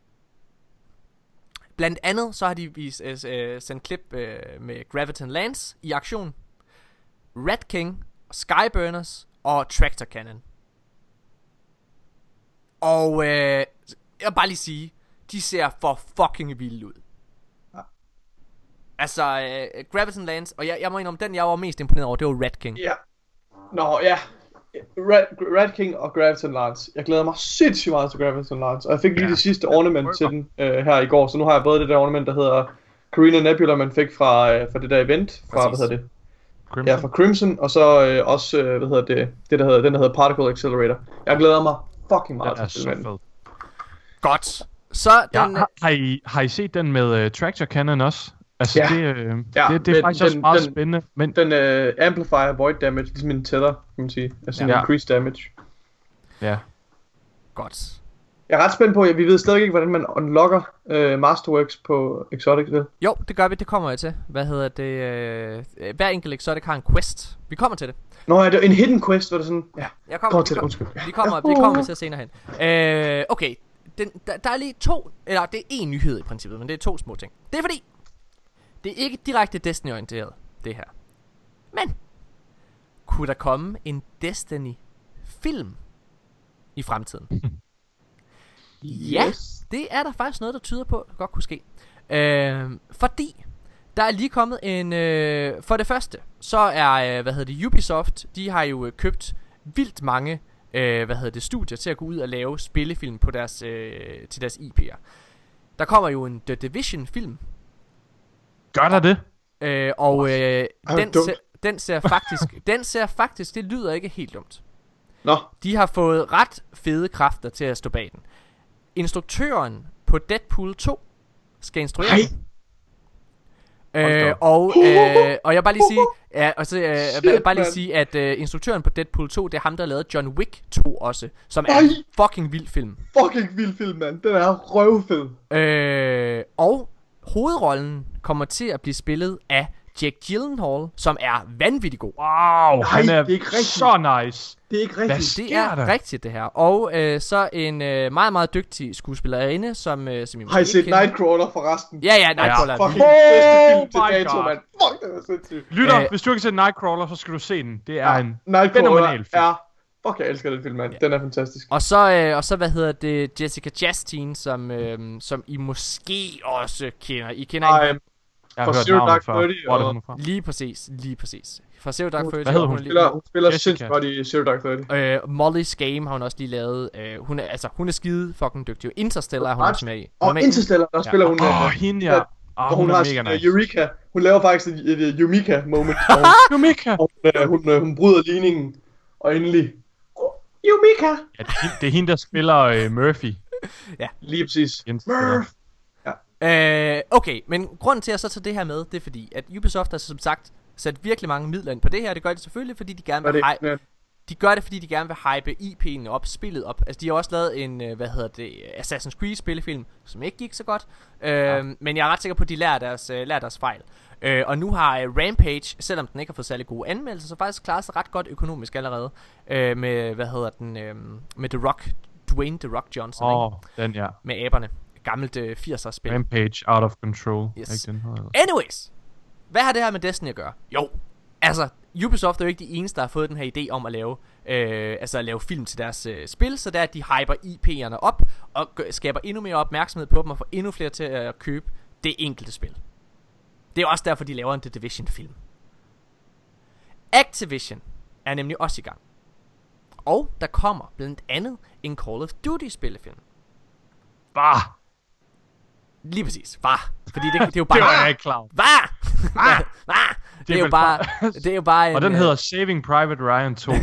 Blandt andet så har de vist, uh, uh, sendt klip uh, med Graviton Lance i aktion, Red King, Skyburners og Tractor Cannon. Og øh, jeg vil bare lige sige, de ser for fucking vilde ud. Altså, øh, Graviton Lance, og jeg, jeg må indrømme, den jeg var mest imponeret over, det var Red King. Ja. Nå, ja. Red, Red King og Graviton Lance. Jeg glæder mig sindssygt meget til Graviton Lance. Og jeg fik lige Ja. det sidste ornament til den øh, her i går. Så nu har jeg både det der ornament, der hedder Karina Nebula, man fik fra, øh, fra det der event. Fra, Præcis. hvad hedder det? Crimson. Ja, fra Crimson. Og så øh, også, øh, hvad hedder det? Det der hedder, den der hedder Particle Accelerator. Jeg glæder mig fucking meget Den er til så den. fed. Godt. Så Ja, den, har, har, I, har I set den med uh, Tractor Cannon også? Altså, Ja. det, øh, Ja, det, det er men faktisk også den- meget den- spændende. Men Den øh, amplifier void damage, ligesom en tether, kan man sige. Altså en Ja. increased damage. ja, godt. Jeg er ret spændt på, at vi ved stadig ikke, hvordan man unlocker øh, Masterworks på Exotic, vel? Jo, det gør vi, det kommer jeg til. Hvad hedder det? Øh, hver enkelt exotic har en quest. Vi kommer til det. Nå, er det en hidden quest, var det sådan? Ja, Jeg kommer kommer, til vi det, undskyld. Vi kommer, det kommer vi til senere hen. Øh, okay, den, der, der er lige to, eller det er en nyhed i princippet, men det er to små ting. Det er fordi, det er ikke direkte Destiny-orienteret, det her. Men, kunne der komme en Destiny-film i fremtiden? [LAUGHS] Ja, det er der faktisk noget, der tyder på, at godt kunne ske. Øh, fordi, der er lige kommet en... Øh, for det første, så er, øh, hvad hedder det, Ubisoft, de har jo øh, købt vildt mange, øh, hvad hedder det, studier til at gå ud og lave spillefilm på deres, øh, til deres IP'er. Der kommer jo en The Division film, gør der det? øh, og øh, den, ser, den ser faktisk, [LAUGHS] den ser faktisk, det lyder ikke helt dumt. Nå, De har fået ret fede kræfter til at stå bag den. Instruktøren på Deadpool 2 skal instruere Hej. Øh, og, øh, [LAUGHS] og jeg vil bare lige sige, ja, og så, øh, Shit, bare lige sige, at øh, instruktøren på Deadpool 2, det er ham, der lavede John Wick 2 også, som er Nej. en fucking vild film. fucking vild film, mand. Den er røvfed. Øh, og hovedrollen kommer til at blive spillet af Jake Gyllenhaal, som er vanvittig god. Wow, Nej, han er, det er ikke rigtigt. så nice. Det er ikke Hvad rigtigt. Det sker er der? rigtigt det her. Og øh, så en øh, meget, meget dygtig skuespillerinde, som, øh, som I måske Har I set kender. Nightcrawler forresten? Ja, ja, Nightcrawler. Fucking Oh bedste film til dato, mand. Fuck, det var sindssygt. Lytter, Øh, hvis du ikke har set Nightcrawler, så skal du se den. Det er Ja, en Nightcrawler fænomenal film. er... Fuck, jeg elsker den film, mand. Den er fantastisk. Og så, øh, og så hvad hedder det, Jessica Chastain, som, øh, som I måske også kender. I kender Ej, hende Jeg har hørt Zero Dark før. Thirty Hvor er det og- hun er fra? lige præcis, lige præcis. Fra Zero Dark Thirty. Hvad hedder og hun? lige- spiller, hun spiller sindssygt godt i Zero Dark Thirty. Øh, Molly's Game har hun også lige lavet. Øh, hun, er, altså, hun er skide fucking dygtig. Interstellar er hun også med i. Hun Og med i- Interstellar, der Ja. spiller hun... Åh, øh, hende ja. Og hun, hun har er sådan, mega nice. nice. Eureka. Hun laver faktisk et, et, et Eureka moment. hun, [LAUGHS] Eureka! hun, øh, hun, øh, hun bryder ligningen. Og endelig... Oh, Eureka! Ja, det, er hende- det er hende, der spiller øh, Murphy. Lige præcis. Jens, Murph! Øh, okay, men grunden til at så tage det her med, det er fordi, at Ubisoft har som sagt sat virkelig mange midler ind på det her. Det gør de selvfølgelig, fordi de gerne vil, hy- det? Ja. de gør det, fordi de gerne vil hype IP'en op, spillet op. Altså, de har også lavet en, øh, hvad hedder det, Assassin's Creed spillefilm, som ikke gik så godt. Øh, ja. Men jeg er ret sikker på, at de lærer deres, øh, lærer deres fejl. Øh, og nu har øh, Rampage, selvom den ikke har fået særlig gode anmeldelser, så faktisk klaret sig ret godt økonomisk allerede. Øh, med, hvad hedder den, øh, med The Rock, Dwayne The Rock Johnson, Åh, ikke? oh, den ja. med aberne. Gammelt øh, 80'er spil. Rampage Out of Control. Yes. Ikke den hedder. Anyways, hvad har det her med Destiny at gøre? Jo, altså, Ubisoft er jo ikke de eneste, der har fået den her idé om at lave, øh, altså at lave film til deres øh, spil, så det er, at de hyper IP'erne op, og gør, skaber endnu mere opmærksomhed på dem, og får endnu flere til at købe det enkelte spil. Det er også derfor, de laver en The Division film. Activision er nemlig også i gang. Og der kommer blandt andet en Call of Duty spillefilm. Bah! Lige præcis. Var. Fordi det, det er jo [LAUGHS] bare... Det var jeg ikke klar over. Hvad? Hvad? Det er jo bare- det er jo bare en, Og den øh, hedder Saving Private Ryan 2. [LAUGHS]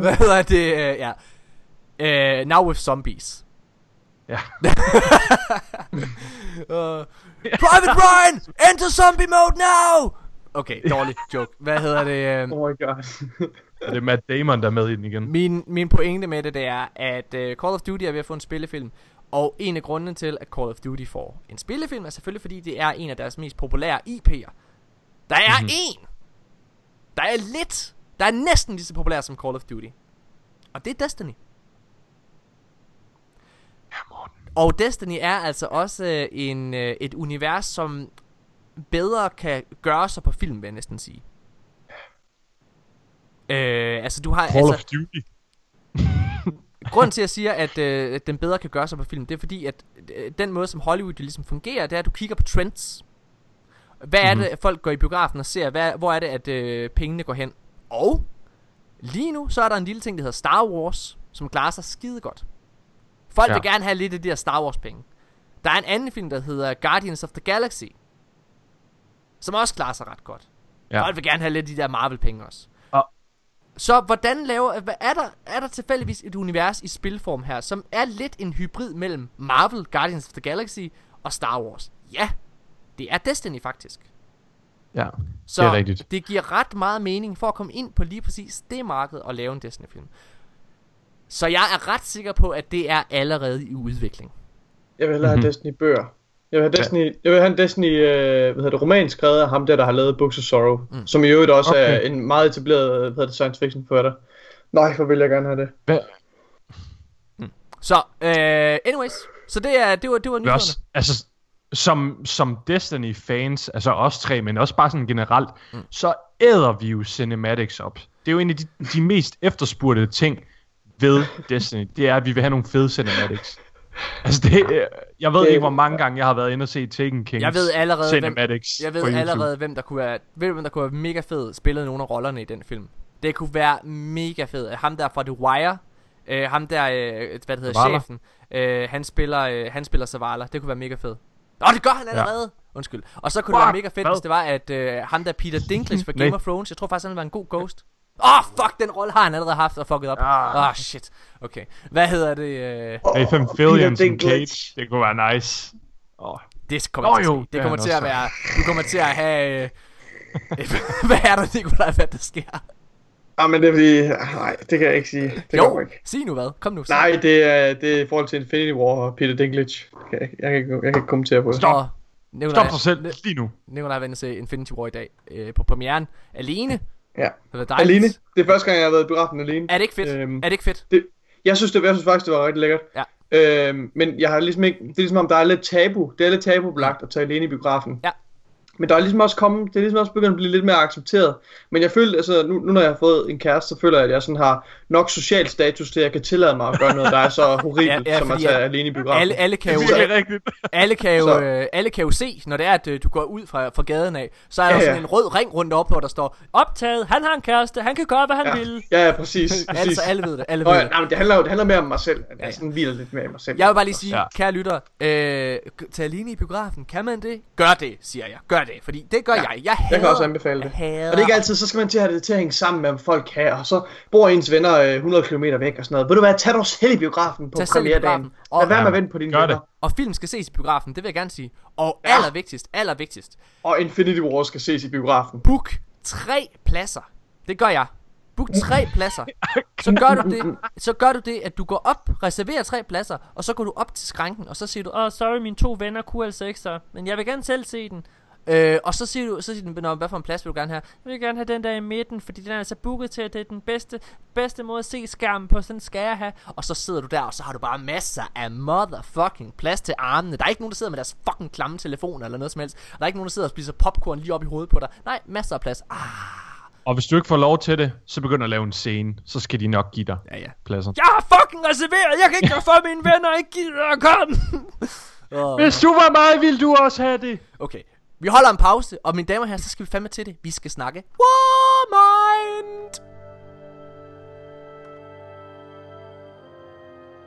hvad hedder det, øh, ja. Uh, now with zombies. ja. Uh, [LAUGHS] Private Ryan, enter zombie mode now! Okay, dårlig joke. Hvad hedder det? Uh, Oh my god. Og det er Matt Damon, der er med i den igen. min, min pointe med det, det er, at uh, Call of Duty er ved at få en spillefilm. Og en af grundene til, at Call of Duty får en spillefilm, er selvfølgelig fordi, det er en af deres mest populære IP'er. Der er Mhm. en, der er lidt, der er næsten lige så populær som Call of Duty. Og det er Destiny. Ja, Morten. Og Destiny er altså også øh, en, øh, et univers, som bedre kan gøre sig på film, vil jeg næsten sige. Øh, altså du har Call altså, of Duty. [LAUGHS] Grunden til at jeg siger at, øh, at den bedre kan gøre sig på film Det er fordi at øh, Den måde som Hollywood jo ligesom fungerer Det er at du kigger på trends. Hvad er det at folk går i biografen og ser? Hvad, Hvor er det at øh, pengene går hen? Og Lige nu så er der en lille ting der hedder Star Wars Som klarer sig skide godt. Folk ja. Vil gerne have lidt af de der Star Wars penge. Der er en anden film der hedder Guardians of the Galaxy Som også klarer sig ret godt Ja. Folk vil gerne have lidt af de der Marvel penge også Og- så hvordan laver, hvad- er der, er der tilfældigvis et univers i spilform her, som er lidt en hybrid mellem Marvel, Guardians of the Galaxy og Star Wars? Ja, det er Destiny faktisk. Ja, Så det er rigtigt. det giver ret meget mening for at komme ind på lige præcis det marked og lave en Destiny-film. Så jeg er ret sikker på, at det er allerede i udvikling. Jeg vil hellere have Mhm. Destiny bøger. Jeg vil have Destiny, jeg vil have en Destiny, øh, hvad hedder det, roman skrevet af ham der, der har lavet Books of Sorrow. Mm. Mm. Som i øvrigt også okay. er en meget etableret, hvad hedder det, science fiction forfatter. Nej, hvor vil jeg gerne have det. Hvad, Så, øh, anyways, så det, er, det var, det var nyhederne. også, altså, som, som Destiny-fans, altså os tre, men også bare sådan generelt, Mm. mm. så æder vi jo cinematics op. Det er jo en af de, de mest efterspurgte ting ved Destiny, det er, at vi vil have nogle fede cinematics. Altså det, jeg ved Det- ikke, hvor mange gange jeg har været inde og se Taken Kings Jeg ved allerede, hvem, cinematics jeg på ved allerede, hvem der kunne være, ved hvem der kunne være mega fed spillet nogle af rollerne i den film. Det kunne være mega fed. Ham der fra The Wire, øh, ham der, øh, hvad det hedder, Zavala. chefen, øh, han spiller, øh, han spiller Zavala. Det kunne være mega fedt. Åh, det gør han allerede! Undskyld. Og så kunne det Fuck, være mega fedt, hvad? hvis det var, at øh, ham der Peter Dinklage fra. [LAUGHS] Game of Thrones, jeg tror faktisk, han være en god ghost. Åh, oh, fuck, den rolle har han allerede haft og fucket op. Åh, Ah. oh, shit. Okay. Hvad hedder det? Øh, Nathan Åh, Fillion som. Kate, det kunne være nice. Oh. Det kommer til, jo, at ske. det det er kommer til at være Du kommer til at have øh, [LAUGHS] [LAUGHS] Hvad er der Nikolaj Hvad der sker Ah, men det er fordi, nej, det kan jeg ikke sige. Det Jo kommer ikke. Sig nu hvad Kom nu sig. Nej, det er, det er i forhold til Infinity War og Peter Dinklage. Jeg, kan- jeg, kan, ikke- jeg kan ikke kommentere på det. Stop. Nikolaj, Stop dig selv lige nu. Nikolaj inde og se Infinity War i dag øh, På premieren Alene Ja. Det var dejligt Alene. Det er første gang, jeg har været i biografen alene. Er det ikke fedt? Øhm, Er det ikke fedt? det, jeg synes, det, jeg synes faktisk, det var rigtig lækkert. Ja. Øhm, men jeg har ligesom ikke, det er ligesom om, der er lidt tabu. Det er lidt tabubelagt at tage alene i biografen. Ja. Men der er ligesom også kommet, det er ligesom også begyndt at blive lidt mere accepteret. Men jeg føler, altså nu, nu når jeg har fået en kæreste, så føler jeg, at jeg sådan har nok social status til, at jeg kan tillade mig at gøre noget, der er så [LAUGHS] horribelt, Ja, ja, som at tage at alene i biografen. Alle, alle kan jo, [LAUGHS] alle kan jo, øh, alle kan jo se, når det er, at øh, du går ud fra, fra gaden af, så er der Ja, ja, sådan en rød ring rundt op, hvor der står, Optaget, han har en kæreste, han kan gøre, hvad han ja. vil. Ja, ja, præcis. [LAUGHS] præcis. altså alle ved det, alle Nå, ved ja, det. nej, men det handler jo det handler mere om mig selv. Jeg Ja, ja. sådan hviler lidt mere i mig selv. Jeg vil bare lige sige, ja. kære lytter, øh, tag alene i biografen, kan man det? Gør det, siger jeg. Gør det, fordi det gør Ja, jeg. Jeg, hader, Jeg kan også anbefale det. Hader, Og det er ikke altid, så skal man til at have det til at hænge sammen med, hvad folk kan, og så bor ens venner øh, 100 km væk og sådan noget. Ved du hvad, tag dig selv i biografen på premieredagen. biografen. Og- Lad være med at vente på dine gør venner. det. Og film skal ses i biografen, det vil jeg gerne sige. Og Ja. allervigtigst, allervigtigst, Og Infinity War skal ses i biografen. book tre pladser. Det gør jeg. Book tre pladser. Så gør du det, så gør du det, at du går op, reserverer tre pladser, og så går du op til skranken, og så siger du, Åh, oh, sorry, mine to venner kunne altså ikke så. Men jeg vil gerne selv se den. Øh, og så siger du, så siger du, "Nå, hvad for en plads vil du gerne have? Jeg vil gerne have den der i midten, fordi den er altså booket til, at det er den bedste, bedste måde at se skærmen på. Sådan skal jeg have. Og så sidder du der, og så har du bare masser af motherfucking plads til armene. Der er ikke nogen, der sidder med deres fucking klamme telefoner eller noget som helst. Og der er ikke nogen, der sidder og spiser popcorn lige op i hovedet på dig. Nej, masser af plads. Ah, Og hvis du ikke får lov til det, så begynder at lave en scene. Så skal de nok give dig ja, ja. pladser. Jeg har fucking reserveret. Jeg kan ikke gøre for, mine venner ikke gider at komme. Oh. Hvis du var mig, ville du også have det. Okay, vi holder en pause, og mine damer og herrer, så skal vi fandme til det. Vi skal snakke Warmind!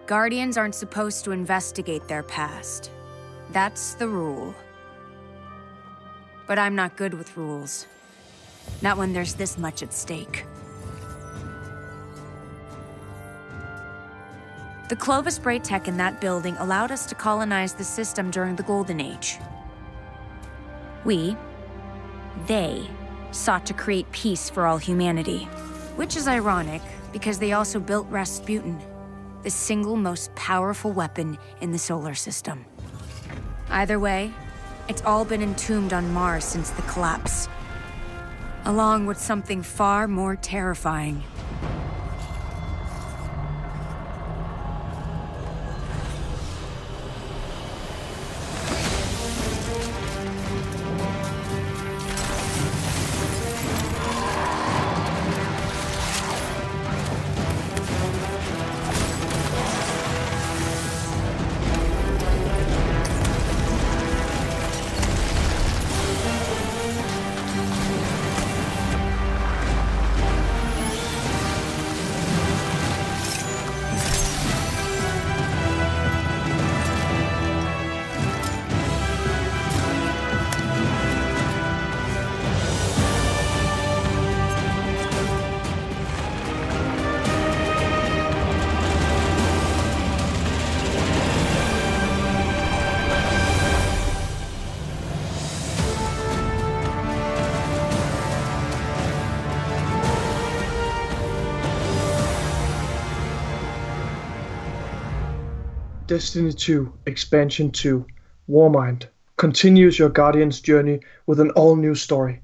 Guardians aren't supposed to investigate their past. That's the rule. But I'm not good with rules. Not when there's this much at stake. The Clovis Bray tech in that building allowed us to colonize the system during the Golden Age. We, they, sought to create peace for all humanity. Which is ironic, because they also built Rasputin, the single most powerful weapon in the solar system. Either way, it's all been entombed on Mars since the collapse, along with something far more terrifying. Destiny 2 Expansion 2 Warmind continues your Guardian's journey with an all new story.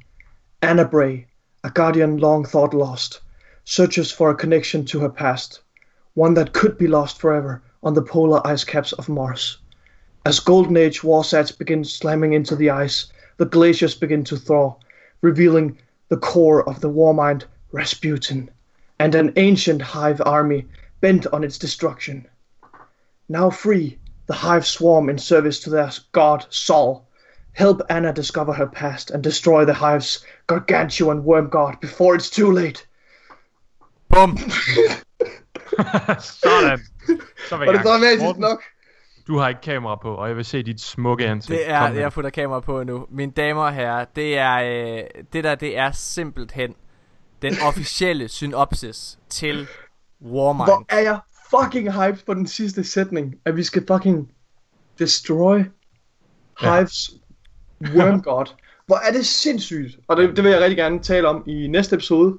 Anna Bray, a Guardian long thought lost, searches for a connection to her past, one that could be lost forever on the polar ice caps of Mars. As Golden Age warsats begin slamming into the ice, the glaciers begin to thaw, revealing the core of the Warmind Rasputin, and an ancient hive army bent on its destruction. Now free, the Hive swarm in service to their god Sol. Help Anna discover her past and destroy the Hive's gargantuan worm god before it's too late. Bum! [LAUGHS] Sådan. Så vil Var det jeg dramatisk Morten, nok? Du har ikke kamera på, og jeg vil se dit smukke ansigt. Det er, jeg putter kamera på nu. Mine damer og herrer, det er, øh, det der, det er simpelthen den officielle synopsis til Warmind. Hvor er jeg fucking hyped på den sidste sætning, at vi skal fucking destroy Hives worm [LAUGHS] god. Hvor er det sindssygt. Og det, det vil jeg rigtig gerne tale om i næste episode.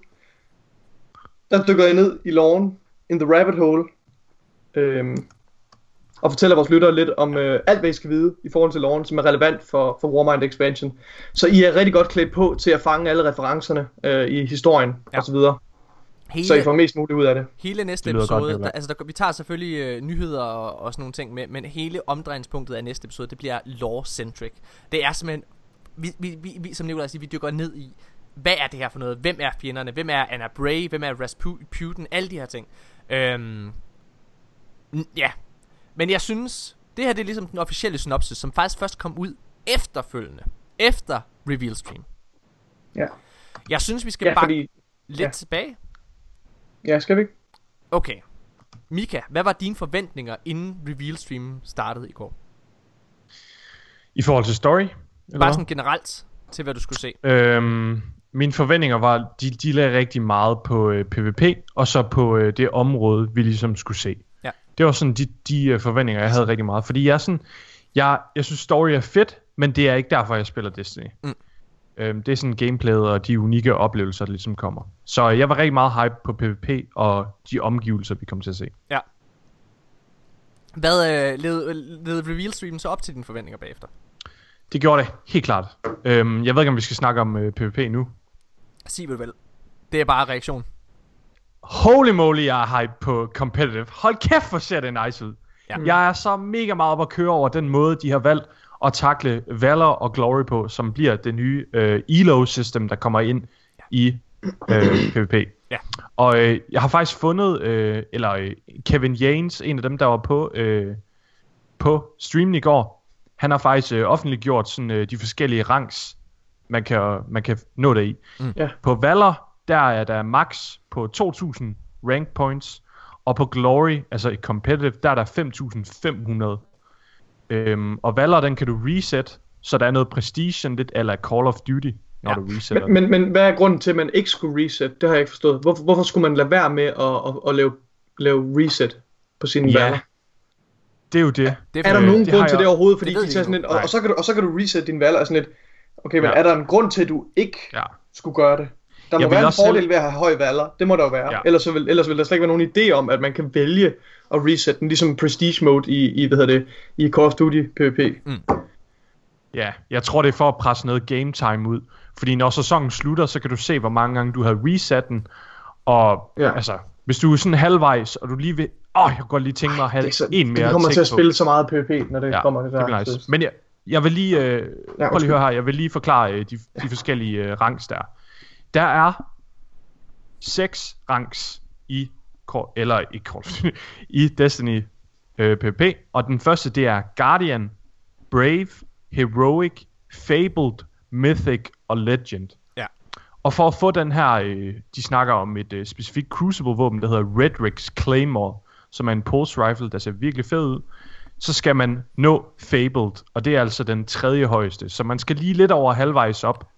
Der dykker jeg ned i loven, in the rabbit hole, øhm, og fortæller vores lyttere lidt om øh, alt, hvad I skal vide i forhold til loven, som er relevant for, for Warmind Expansion. Så I er rigtig godt klædt på til at fange alle referencerne øh, i historien Ja. ja. osv. Så, hele, så I får mest muligt ud af det. hele næste Det godt, episode, Nikolaj. der, altså der, vi tager selvfølgelig øh, nyheder og, og sådan nogle ting med, men hele omdrejningspunktet af næste episode, det bliver lore-centric. Det er simpelthen vi, vi, vi, vi som Nicolaj siger, vi dykker ned i, hvad er det her for noget? Hvem er fjenderne? Hvem er Anna Bray? Hvem er Rasputin? Alle de her ting. Øhm, n- ja. Men jeg synes, det her det er ligesom den officielle synopsis, som faktisk først kom ud efterfølgende. Efter Reveal Stream. Ja. Jeg synes, vi skal Ja, bare fordi... lidt ja. tilbage. Ja, skal vi ikke? Okay. Mika, hvad var dine forventninger, inden Reveal Stream startede i går? I forhold til story? Eller Bare sådan generelt til, hvad du skulle se. Øhm, mine forventninger var, de, de lagde rigtig meget på øh, PvP, og så på øh, det område, vi ligesom skulle se. Ja. Det var sådan de, de øh, forventninger, jeg havde rigtig meget. Fordi jeg er sådan, jeg, jeg synes story er fedt, men det er ikke derfor, jeg spiller Destiny. Mm. Øhm, det er sådan gameplayet og de unikke oplevelser, der ligesom kommer. Så jeg var rigtig meget hype på PvP og de omgivelser, vi kommer til at se. Ja. Hvad øh, led, led Reveal Stream så op til dine forventninger bagefter? Det gjorde det, helt klart. Øhm, jeg ved ikke, om vi skal snakke om øh, PvP nu. Sig vel vel. Det er bare reaktion. Holy moly, jeg er hype på competitive. Hold kæft, hvor ser det nice ud. Ja. Jeg er så mega meget op at køre over den måde, de har valgt at takle Valor og Glory på, som bliver det nye øh, ELO-system, der kommer ind i øh, PvP. Ja. Og øh, jeg har faktisk fundet, øh, eller øh, Kevin Yanes, en af dem, der var på, øh, på streamen i går, han har faktisk øh, offentliggjort sådan, øh, de forskellige ranks, man kan, man kan nå det i. Mm. Ja. På Valor, der er der max på 2000 rank points, og på Glory, altså i competitive, der er der 5.500. Øhm, og Valor, den kan du reset, så der er noget prestige, lidt eller Call of Duty, når Ja. du resetter. Men, men, men hvad er grunden til, at man ikke skulle reset? Det har jeg ikke forstået. Hvorfor, hvorfor skulle man lade være med at, at, at lave, lave reset på sine Ja, valg? det er jo det. Det Er der Øh, nogen det grund til det overhovedet? Fordi det de tager sådan lidt, og, og, så kan du, og så kan du reset dine valg og sådan lidt, okay, men Ja. er der en grund til, at du ikke Ja. skulle gøre det? Der må være en fordel selv- ved at have høje valger. Det må der jo være. Ja. Ellers, vil, ellers vil der slet ikke være nogen idé om, at man kan vælge at reset den, ligesom prestige mode i, i hvad hedder det, i Call of Duty PvP. Ja, jeg tror det er for at presse noget game time ud. Fordi når sæsonen slutter, så kan du se, hvor mange gange du har reset den. Og Ja. ja. altså, hvis du er sådan halvvejs, og du lige vil... Åh, jeg kunne godt lige tænke mig at have Det, så, en mere det kommer til at på." spille så meget PvP, når det Ja, kommer til det bliver nice. Men jeg, jeg vil lige... Øh, prøv lige høre her. Jeg vil lige forklare øh, de, de forskellige øh, ranks der. Der er seks ranks i... Call- Eller i, Call- [LAUGHS] i Destiny øh, PvP. Og den første, det er Guardian, Brave, Heroic, Fabled, Mythic og Legend. Ja. Og for at få den her, øh, de snakker om et øh, specifikt Crucible-våben, der hedder Redrix Claymore, som er en pulse rifle, der ser virkelig fed ud, så skal man nå Fabled, og det er altså den tredje højeste. Så man skal lige lidt over halvvejs op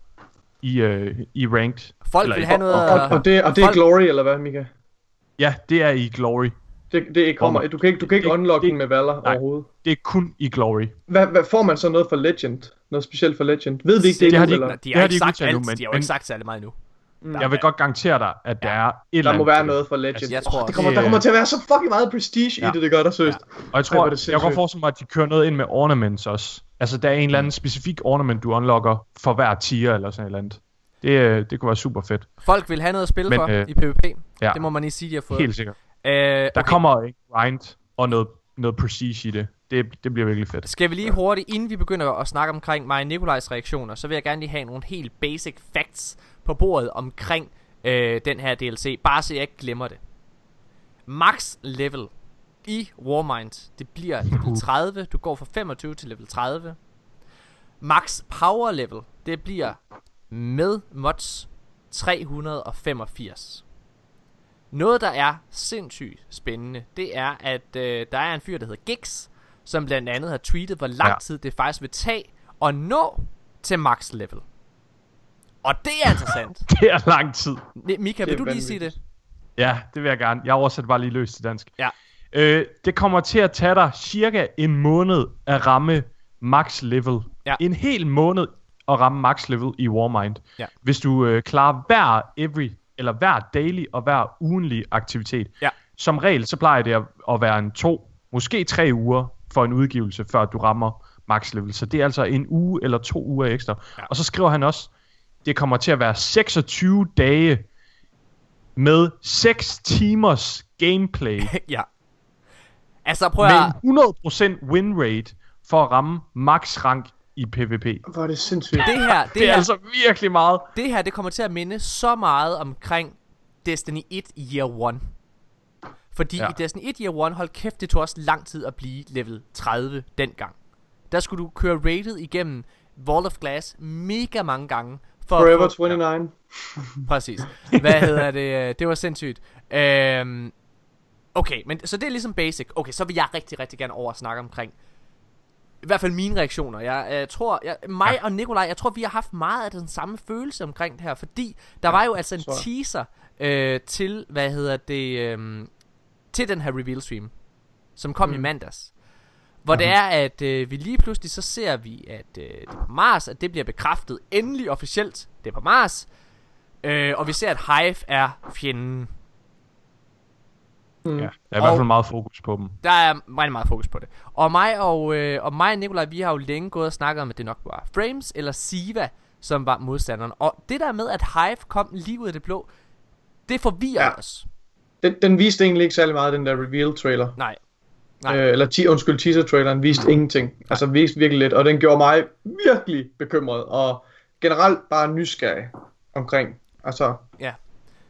i, øh, i ranked. Folk Eller vil i- have noget... Og, og, det, og det er folk- Glory, eller hvad, Mika? Ja, det er i Glory. Det, det kommer, du kan ikke, du kan ikke Det- unlock det- den med valger nej. overhovedet. Det er kun i Glory. Hvad, hvad får man så noget for Legend? Noget specielt for Legend? Ved vi ikke det, Det har endnu, de eller? De Det har ikke de ikke sagt alt. endnu, men- De har jo ikke sagt særlig meget nu. Der Jeg vil godt garantere dig, at der er et eller Der må være det. noget for Legend. Altså, jeg tror også, det kommer, det- der kommer til at være så fucking meget prestige Ja. i det, det gør der seriøst. Og jeg Ej, tror, hvor er jeg det kan godt forestille mig, at de kører noget ind med ornaments også. Altså, der er en eller anden specifik ornament, du unlocker for hver tier eller sådan et eller andet. Det, øh, det kunne være super fedt. Folk vil have noget at spille Men, for øh, i PvP. ja. Det må man lige sige, de har fået. Helt sikkert. Øh, Der okay. kommer en grind og noget, noget prestige i det. det. Det bliver virkelig fedt. Skal vi lige hurtigt, inden vi begynder at snakke omkring mig og Nikolajs reaktioner, så vil jeg gerne lige have nogle helt basic facts på bordet omkring øh, den her DLC, bare så jeg ikke glemmer det. Max level i Warmind, det bliver [LAUGHS] level 30. Du går fra 25 til level 30. Max power level, det bliver med mods 385. Noget, der er sindssygt spændende, det er, at øh, der er en fyr, der hedder Gix, som blandt andet har tweetet, hvor lang Ja. tid det faktisk vil tage at nå til max level. Og det er interessant. [LAUGHS] Det er lang tid. Mika, Det vil du lige sige det? Ja, det vil jeg gerne. Jeg oversætter bare lige løs til dansk. Ja. Øh, det kommer til at tage dig cirka en måned at ramme max level. Ja. En hel måned at ramme max level i Warmind. Ja. Hvis du øh, klarer hver every, eller hver daily og hver ugenlig aktivitet. Ja. Som regel, så plejer det at, at være en to, måske tre uger for en udgivelse, før du rammer max level. Så det er altså en uge eller to uger ekstra. Ja. Og så skriver han også, det kommer til at være 26 dage med 6 timers gameplay [LAUGHS] ja. Altså prøv at... med en 100% win rate for at ramme max rank i PvP. Hvor er det sindssygt. Det her, det, Det er her, altså virkelig meget. det her, det kommer til at minde så meget omkring Destiny 1 Year 1. Fordi ja. Ja. i Destiny 1 Year 1, hold kæft, det tog også lang tid at blive level 30 dengang. Der skulle du køre rated igennem Wall of Glass mega mange gange. For at Forever få- 29. Præcis. Hvad hedder det? Det var sindssygt. Øhm, okay, men så det er ligesom basic. Okay, så vil jeg rigtig, rigtig gerne over snakke omkring i hvert fald mine reaktioner. Jeg, jeg tror, jeg, mig ja. og Nikolaj, jeg tror, vi har haft meget af den samme følelse omkring det her, fordi der ja, var jo altså en teaser øh, til, hvad hedder det, øh, til den her reveal stream, som kom mm. i mandags. Hvor det er, at øh, vi lige pludselig så ser vi, at øh, det er på Mars, at det bliver bekræftet endelig officielt. Det er på Mars. Øh, og vi ser, at Hive er fjenden. Mm. Ja, der er i hvert fald meget fokus på dem. Der er meget, meget fokus på det. Og mig og, øh, og mig og Nikolaj, vi har jo længe gået og snakket om, at det nok var Frames eller Siva, som var modstanderen. Og det der med, at Hive kom lige ud af det blå, det forvirrer ja. Ja. os. Den, den viste egentlig ikke særlig meget, den der reveal-trailer. Nej. Nej. Øh, eller ti, undskyld, teaser-traileren viste ingenting. Altså viste virkelig lidt, og den gjorde mig virkelig bekymret, og generelt bare nysgerrig omkring. Altså, Ja.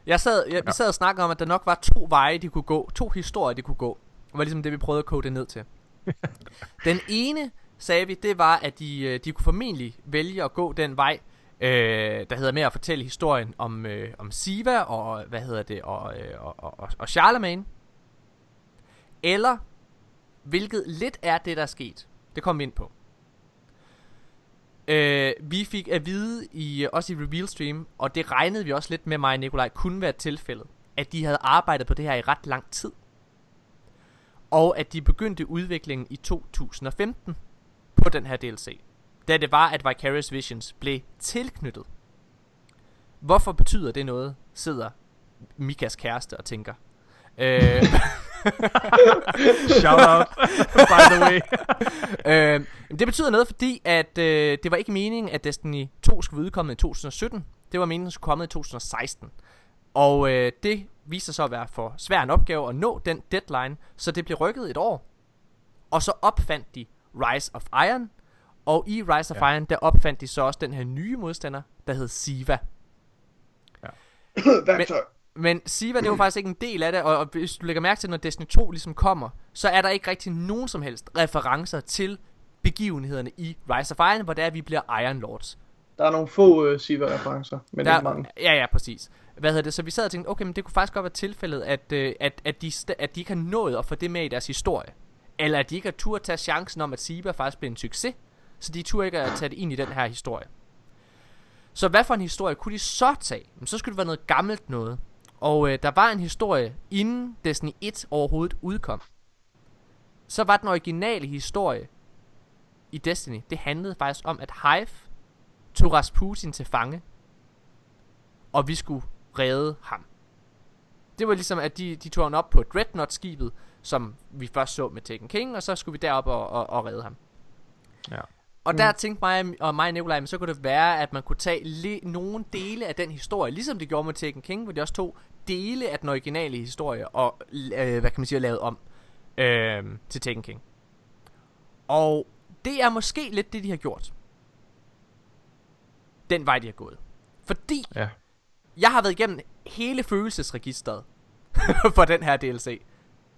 Jeg sad, jeg, vi sad og snakkede om, at der nok var to veje, de kunne gå. To historier, de kunne gå. Det var ligesom det, vi prøvede at kode det ned til. [LAUGHS] den ene, sagde vi, det var, at de, øh, de kunne formentlig vælge at gå den vej, øh, der hedder med at fortælle historien om, øh, om Siva og, hvad hedder det, og, øh, og, og, og, Charlemagne. Eller, hvilket lidt er det, der er sket. Det kommer vi ind på. Øh, vi fik at vide, i, også i Reveal Stream, og det regnede vi også lidt med mig og Nikolaj, kunne være tilfældet, at de havde arbejdet på det her i ret lang tid. Og at de begyndte udviklingen i 2015 på den her DLC. Da det var, at Vicarious Visions blev tilknyttet. Hvorfor betyder det noget, sidder Mikas kæreste og tænker. Øh, [LAUGHS] [LAUGHS] Shout out, by the way. øh, det betyder noget, fordi at øh, det var ikke meningen, at Destiny 2 skulle være udkommet i 2017. Det var meningen, at skulle komme i 2016. Og øh, det viste sig så at være for svær en opgave at nå den deadline, så det blev rykket et år. Og så opfandt de Rise of Iron, og i Rise of Ja. Iron, der opfandt de så også den her nye modstander, der hed Siva. [COUGHS] værktøj. Men Siva, det jo faktisk ikke en del af det, og, og hvis du lægger mærke til, når Destiny 2 ligesom kommer, så er der ikke rigtig nogen som helst referencer til begivenhederne i Rise of Iron, hvor er, at vi bliver Iron Lords. Der er nogle få uh, Siva-referencer, men Der, ikke mange. ja, ja, præcis. Hvad hedder det? Så vi sad og tænkte, okay, men det kunne faktisk godt være tilfældet, at, øh, at, at, de, at de ikke har nået at få det med i deres historie. Eller at de ikke har tur at tage chancen om, at Siva faktisk blev en succes. Så de tur ikke at tage det ind i den her historie. Så hvad for en historie kunne de så tage? Jamen, så skulle det være noget gammelt noget. Og øh, der var en historie, inden Destiny 1 overhovedet udkom. Så var den originale historie i Destiny, det handlede faktisk om, at Hive tog Rasputin til fange og vi skulle redde ham. Det var ligesom, at de, de tog ham op på Dreadnought-skibet, som vi først så med Taken King, og så skulle vi derop og, og, og redde ham. Ja. Og der tænkte mig og mig og Nikolaj, men så kunne det være, at man kunne tage li- nogle dele af den historie, ligesom det gjorde med Taken King, hvor de også tog dele af den originale historie og, øh, hvad kan man sige, lavet om øh, til Taken King. Og det er måske lidt det, de har gjort. Den vej, de har gået. Fordi Ja. jeg har været igennem hele følelsesregistret [LAUGHS] for den her DLC.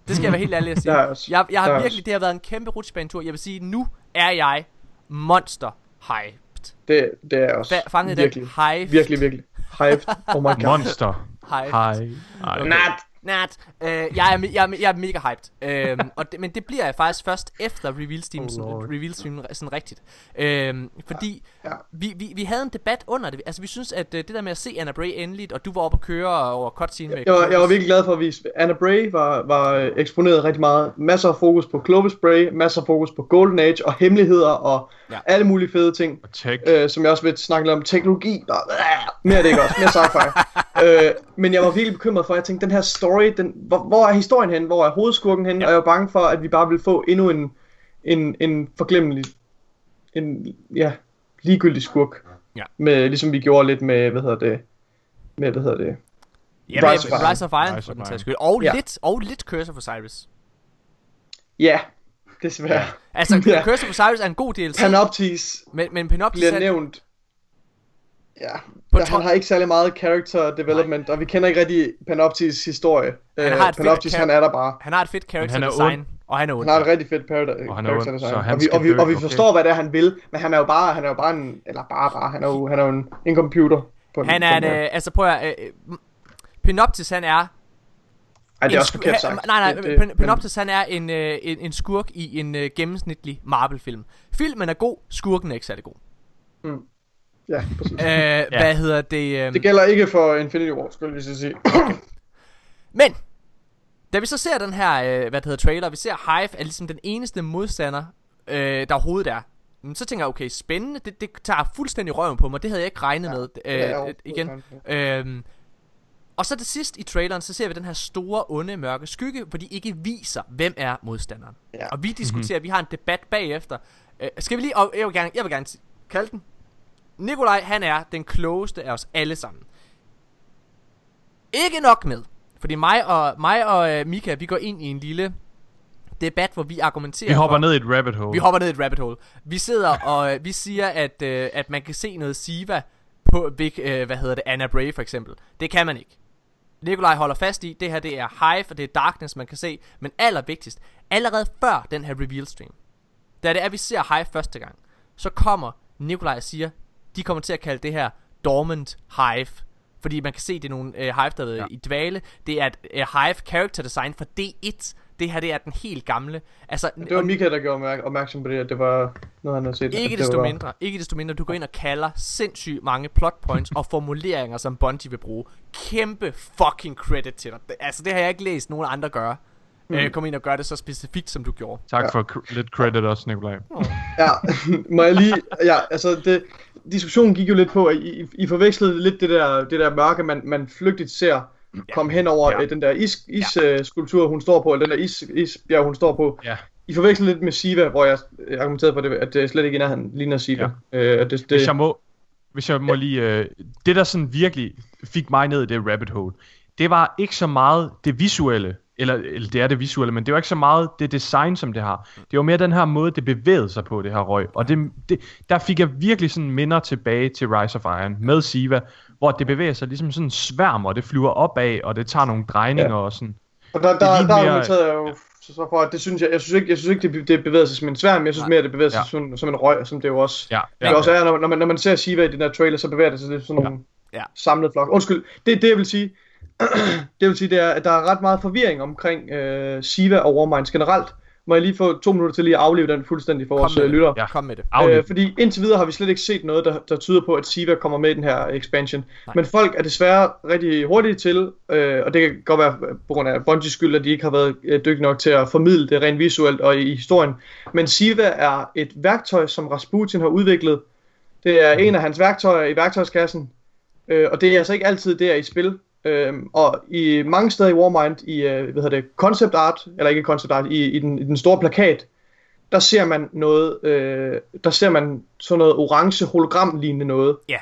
Det skal jeg være helt ærlig at [LAUGHS] sige. Jeg, jeg har virkelig, det har været en kæmpe rutsjebanetur. Jeg vil sige, nu er jeg monster hyped. Det, det er også Fa- fanget virkelig, den hyped. virkelig, virkelig hyped. Oh my god. Monster. Hyped. Ej, okay. Nat. Nat. Øh, jeg, er, jeg, er, jeg er mega hyped. Øhm, og det, men det bliver jeg faktisk først efter reveal stream, Oh reveal stream sådan rigtigt. Øhm, fordi Ja. Vi, vi, vi havde en debat under det. Altså vi synes, at øh, det der med at se Anna Bray endeligt, og du var oppe og køre over cutscene med Jeg var, jeg var virkelig glad for at vise. Anna Bray var, var øh, eksponeret rigtig meget. Masser af fokus på Clovis Bray, masser af fokus på Golden Age og hemmeligheder og Ja. alle mulige fede ting. Og tech. Øh, som jeg også vil snakke lidt om. Teknologi. Og, øh, mere af det ikke også. Mere sci-fi. [LAUGHS] øh, men jeg var virkelig bekymret for, at jeg tænkte, den her story, den, hvor, hvor er historien hen? Hvor er hovedskurken hen? Ja. Og jeg var bange for, at vi bare ville få endnu en, en, en forglemmelig, en, ja, ligegyldig skurk. Ja. Med, ligesom vi gjorde lidt med, hvad hedder det, med, hvad hedder det, Ja, Rise of Rise of Iron, Rise for of Iron. Og, Ja. lidt, og lidt Curse of Osiris. Ja, desværre. Altså, [LAUGHS] Ja. Curse of Osiris er en god DLC, Panoptis men, men Panoptis bliver han, nævnt. Ja, På han har ikke særlig meget character development, og vi kender ikke rigtig Panoptis historie. Han Øh, har et fedt Panoptis, char- han er der bare. han har et fedt character han er design, og han er ond. Han har et rigtig fedt parad- Og han er character ond, design. så han og, vi, og, vi, og vi okay. forstår, hvad det er, han vil, men han er jo bare, han er jo bare en, eller bare, bare, han er jo, han er jo en, en computer. På en, Han på er en, en, øh, altså prøv at, øh, øh, Panoptis han er Ej, det er også sku- forkert sagt. Nej, nej, Det- det, Pan- Panoptis han er en, øh, en, en skurk i en øh, gennemsnitlig Marvel-film. Filmen er god, skurken er ikke særlig god. Ja, præcis. Øh, Hvad hedder det? Øh, Det gælder ikke for Infinity War, skulle jeg lige sige. [COUGHS] Men, da vi så ser den her, øh, hvad det hedder, trailer, vi ser Hive er ligesom den eneste modstander, øh, der overhovedet er. Men Så tænker jeg, okay, spændende, det, det tager fuldstændig røven på mig, det havde jeg ikke regnet med øh, Ja, øh, igen. Øhm, og så til sidst i traileren, så ser vi den her store, onde, mørke skygge, hvor de ikke viser, hvem er modstanderen. Ja. Og vi diskuterer, vi har en debat bagefter. Øh, skal vi lige, og jeg vil gerne, jeg vil gerne sige- kalde den. Nikolaj, han er den klogeste af os alle sammen. Ikke nok med, fordi mig og, mig og øh, Mika, vi går ind i en lille debat, hvor vi argumenterer Vi hopper for, ned i et rabbit hole. vi hopper ned i et rabbit hole. Vi sidder og øh, vi siger, at, øh, at man kan se noget Siva på, Big, øh, hvad hedder det, Anna Bray for eksempel. Det kan man ikke. Nikolaj holder fast i, det her det er Hive, og det er Darkness, man kan se. Men allervigtigst, allerede før den her reveal stream, da det er, vi ser Hive første gang, så kommer Nikolaj og siger, de kommer til at kalde det her Dormant Hive. Fordi man kan se, det er nogle øh, Hive, der har været Ja. i dvale. Det er et øh, Hive character design for D1. Det her, det er den helt gamle. Altså, Det var Mika, der gjorde opmærk- opmærksom på det, at det var noget, han havde set. ikke det desto var... mindre, ikke desto mindre, du går ind og kalder sindssygt mange plot points og formuleringer, som Bungie vil bruge. Kæmpe fucking credit til dig. Det- Altså, det har jeg ikke læst nogen andre gøre. Mm. Øh, kom ind og gør det så specifikt, som du gjorde. Tak for k- lidt credit også, Nikolaj. Ja, [LAUGHS] må jeg lige... Ja, altså, det, diskussionen gik jo lidt på, at I, I- I forvekslede lidt det der, det der mørke, man, man flygtigt ser komme hen over Ja. ja. den der is, is ja. hun står på, eller den der is, isbjerg, hun står på. Ja. I forvekslede lidt med Siva, hvor jeg øh, argumenterede for, det, at det slet ikke er han ligner Siva. Ja. Øh, at det, det, Hvis jeg må, hvis jeg må lige... Øh, det, der sådan virkelig fik mig ned i det rabbit hole, det var ikke så meget det visuelle, eller, eller det er det visuelle, men det var ikke så meget det design, som det har. Det var mere den her måde, det bevægede sig på, det her røg. Og det, det, der fik jeg virkelig sådan minder tilbage til Rise of Iron med Siva, hvor det bevæger sig ligesom sådan en sværm, og det flyver opad, og det tager nogle drejninger Ja. og sådan. Og der, Det der, er der, argumenterede jeg jo så så for, at det synes jeg, jeg synes ikke, jeg synes ikke det, det bevæger sig som en sværm, jeg synes Nej. mere, det bevæger sig Ja. som, som en røg, som det jo også, Ja, ja. det også er, når, når, man, når man ser Siva i den der trailer, så bevæger det sig lidt sådan nogle Ja. samlede flok. Undskyld, det, det jeg vil sige, [CLEARS THROAT] det vil sige, det er, at der er ret meget forvirring omkring øh, Siva og Warminds generelt. Må jeg lige få to minutter til lige at aflive den fuldstændig for Kom vores øh, det. lyttere? Ja. Kom med det. Afliv. Øh, fordi indtil videre har vi slet ikke set noget, der, der tyder på, at Siva kommer med i den her expansion. Nej. Men folk er desværre rigtig hurtige til, øh, og det kan godt være på grund af Bungies skyld, at de ikke har været øh, dygtige nok til at formidle det rent visuelt og i, i historien. Men Siva er et værktøj, som Rasputin har udviklet. Det er en af hans værktøjer i værktøjskassen, øh, og det er altså ikke altid det er i spil. Øh, og i mange steder i Warmind, i øh, hvad hedder det, concept art, eller ikke concept art, i, i, den, i den store plakat, der ser man noget, øh, der ser man sådan noget orange hologram lignende noget. Ja.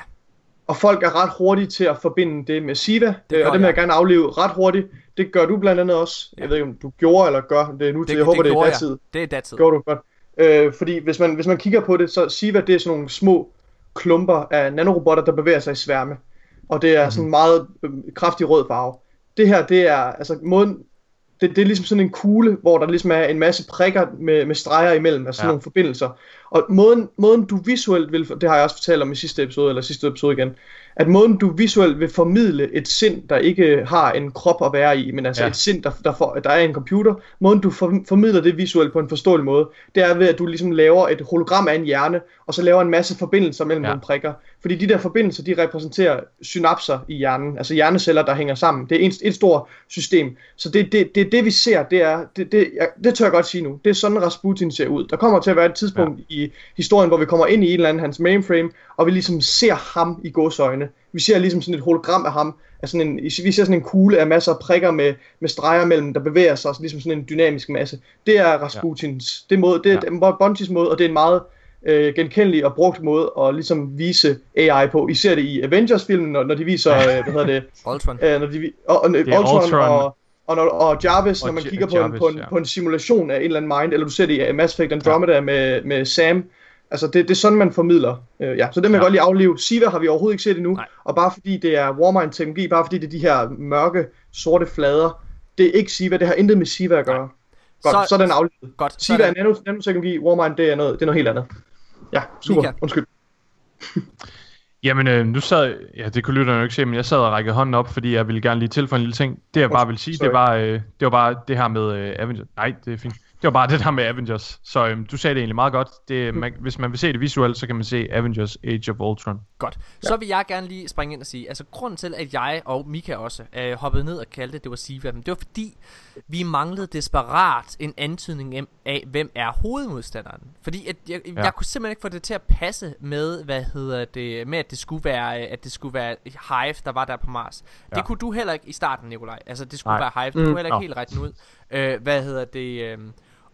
Og folk er ret hurtige til at forbinde det med Siva, Det øh, og det vil jeg gerne aflive ret hurtigt. Det gør du blandt andet også. Ja. Jeg ved ikke, om du gjorde eller gør det nu til. Det, Jeg håber, det, er gjorde datid. jeg. Det er datid. Gjorde du godt. Øh, fordi hvis man, hvis man kigger på det, så Siva det er sådan nogle små klumper af nanorobotter, der bevæger sig i sværme. Og det er Mhm. sådan en meget øh, kraftig rød farve. Det her, det er, altså måden, det, det er ligesom sådan en kugle, hvor der ligesom er en masse prikker med, med streger imellem, altså sådan Ja. nogle forbindelser. Og måden, måden du visuelt vil, det har jeg også fortalt om i sidste episode, eller sidste episode igen, at måden du visuelt vil formidle et sind, der ikke har en krop at være i, men altså Ja. et sind, der, der, for, der er en computer, måden du for, formidler det visuelt på en forståelig måde, det er ved, at du ligesom laver et hologram af en hjerne, og så laver en masse forbindelser mellem Ja. nogle prikker. Fordi de der forbindelser, de repræsenterer synapser i hjernen, altså hjerneceller, der hænger sammen. Det er et, et stort system. Så det, det, det, det vi ser, det er, det, det, jeg, det tør jeg godt sige nu, det er sådan Rasputin ser ud. Der kommer til at være et tidspunkt ja. i historien, hvor vi kommer ind i en eller anden hans mainframe, og vi ligesom ser ham i gåsøjne. Vi ser ligesom sådan et hologram af ham, af sådan en, vi ser sådan en kugle af masser af prikker med, med streger mellem, der bevæger sig, så ligesom sådan en dynamisk masse. Det er Rasputins, det er, måde, det er ja. Bungies måde, og det er en meget øh, genkendelig og brugt måde at ligesom vise AI på. I ser det i Avengers-filmen, når, når de viser, øh, hvad hedder det, [LAUGHS] Ultron. øh, når de, og, og, er Ultron, Ultron. og Og, når, og Jarvis, Og når man Ja- kigger på, Jarvis, en, på, en, ja. på en simulation af en eller anden mind, eller du ser det i Mass Effect Andromeda ja. med, med Sam, altså det, det er sådan, man formidler. Øh, ja, så det vil jeg Ja. godt lige aflive. Siva har vi overhovedet ikke set endnu, Nej. og bare fordi det er Warmind-teknologi, bare fordi det er de her mørke, sorte flader, det er ikke Siva, det har intet med Siva at gøre. Godt, Så- så, er den aflevet. Godt, Siva er nano, nanoteknologi, Warmind det er noget, det er noget helt andet. Ja, super, Mika. undskyld. [LAUGHS] Jamen, øh, nu sad, ja, det kunne lytterne jo ikke se, men jeg sad og rækkede hånden op, fordi jeg ville gerne lige tilføje en lille ting. Det jeg bare vil sige, Sorry. det var, øh, det var bare det her med øh, Avengers. Nej, det er fint. Det var bare det her med Avengers. Så øh, du sagde det egentlig meget godt. Det, man, hvis man vil se det visuelt, så kan man se Avengers Age of Ultron. Godt. Så vil jeg gerne lige springe ind og sige, altså grunden til, at jeg og Mika også øh, hoppede ned og kaldte det, det var Siva, men det var fordi, vi manglede desperat en antydning af- hvem er hovedmodstanderen. Fordi at jeg, ja. jeg kunne simpelthen ikke få det til at passe med, hvad hedder det, med at det skulle være, øh, at det skulle være Hive, der var der på Mars. Ja. Ja. Det kunne du heller ikke i starten, Nikolaj. Altså det skulle Nej. være Hive, det Mm. kunne heller ikke Nå. helt regne ud. Øh, hvad hedder det... Øh,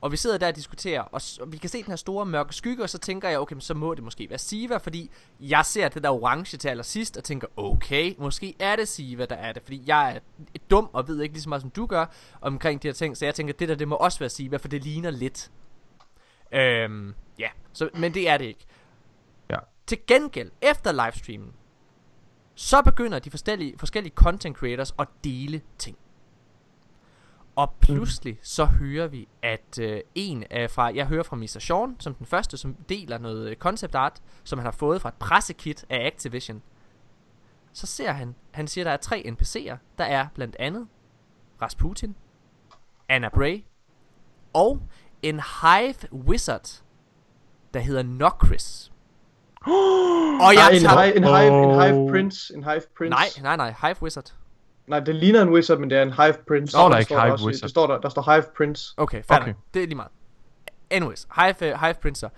og vi sidder der og diskuterer, og, og vi kan se den her store mørke skygge, og så tænker jeg, okay, så må det måske være Siva, fordi jeg ser det der orange til allersidst, og tænker, okay, måske er det Siva, der er det, fordi jeg er dum og ved ikke lige så meget, som du gør omkring de her ting, så jeg tænker, det der, det må også være Siva, for det ligner lidt. Øhm, ja, så, men det er det ikke. Ja. Til gengæld, efter livestreamen, så begynder de forskellige, forskellige content creators at dele ting. Og pludselig så hører vi, at øh, en af fra, jeg hører fra Mr. Sean, som den første, som deler noget øh, concept art, som han har fået fra et pressekit af Activision. Så ser han, han siger, der er tre NPC'er. Der er blandt andet Rasputin, Anna Bray og en Hive Wizard, der hedder Nokris. [GASPS] og jeg en, tager... hive, en, hive, en hive prince, en hive prince. Nej, nej, nej, Hive Wizard. Nej, det ligner en wizard, men det er en hive prince. Står der Det ikke hive også wizard? Det står der, der står hive prince. Okay, fair okay. Det er lige meget. Anyways, Hive, uh, Hive Princer,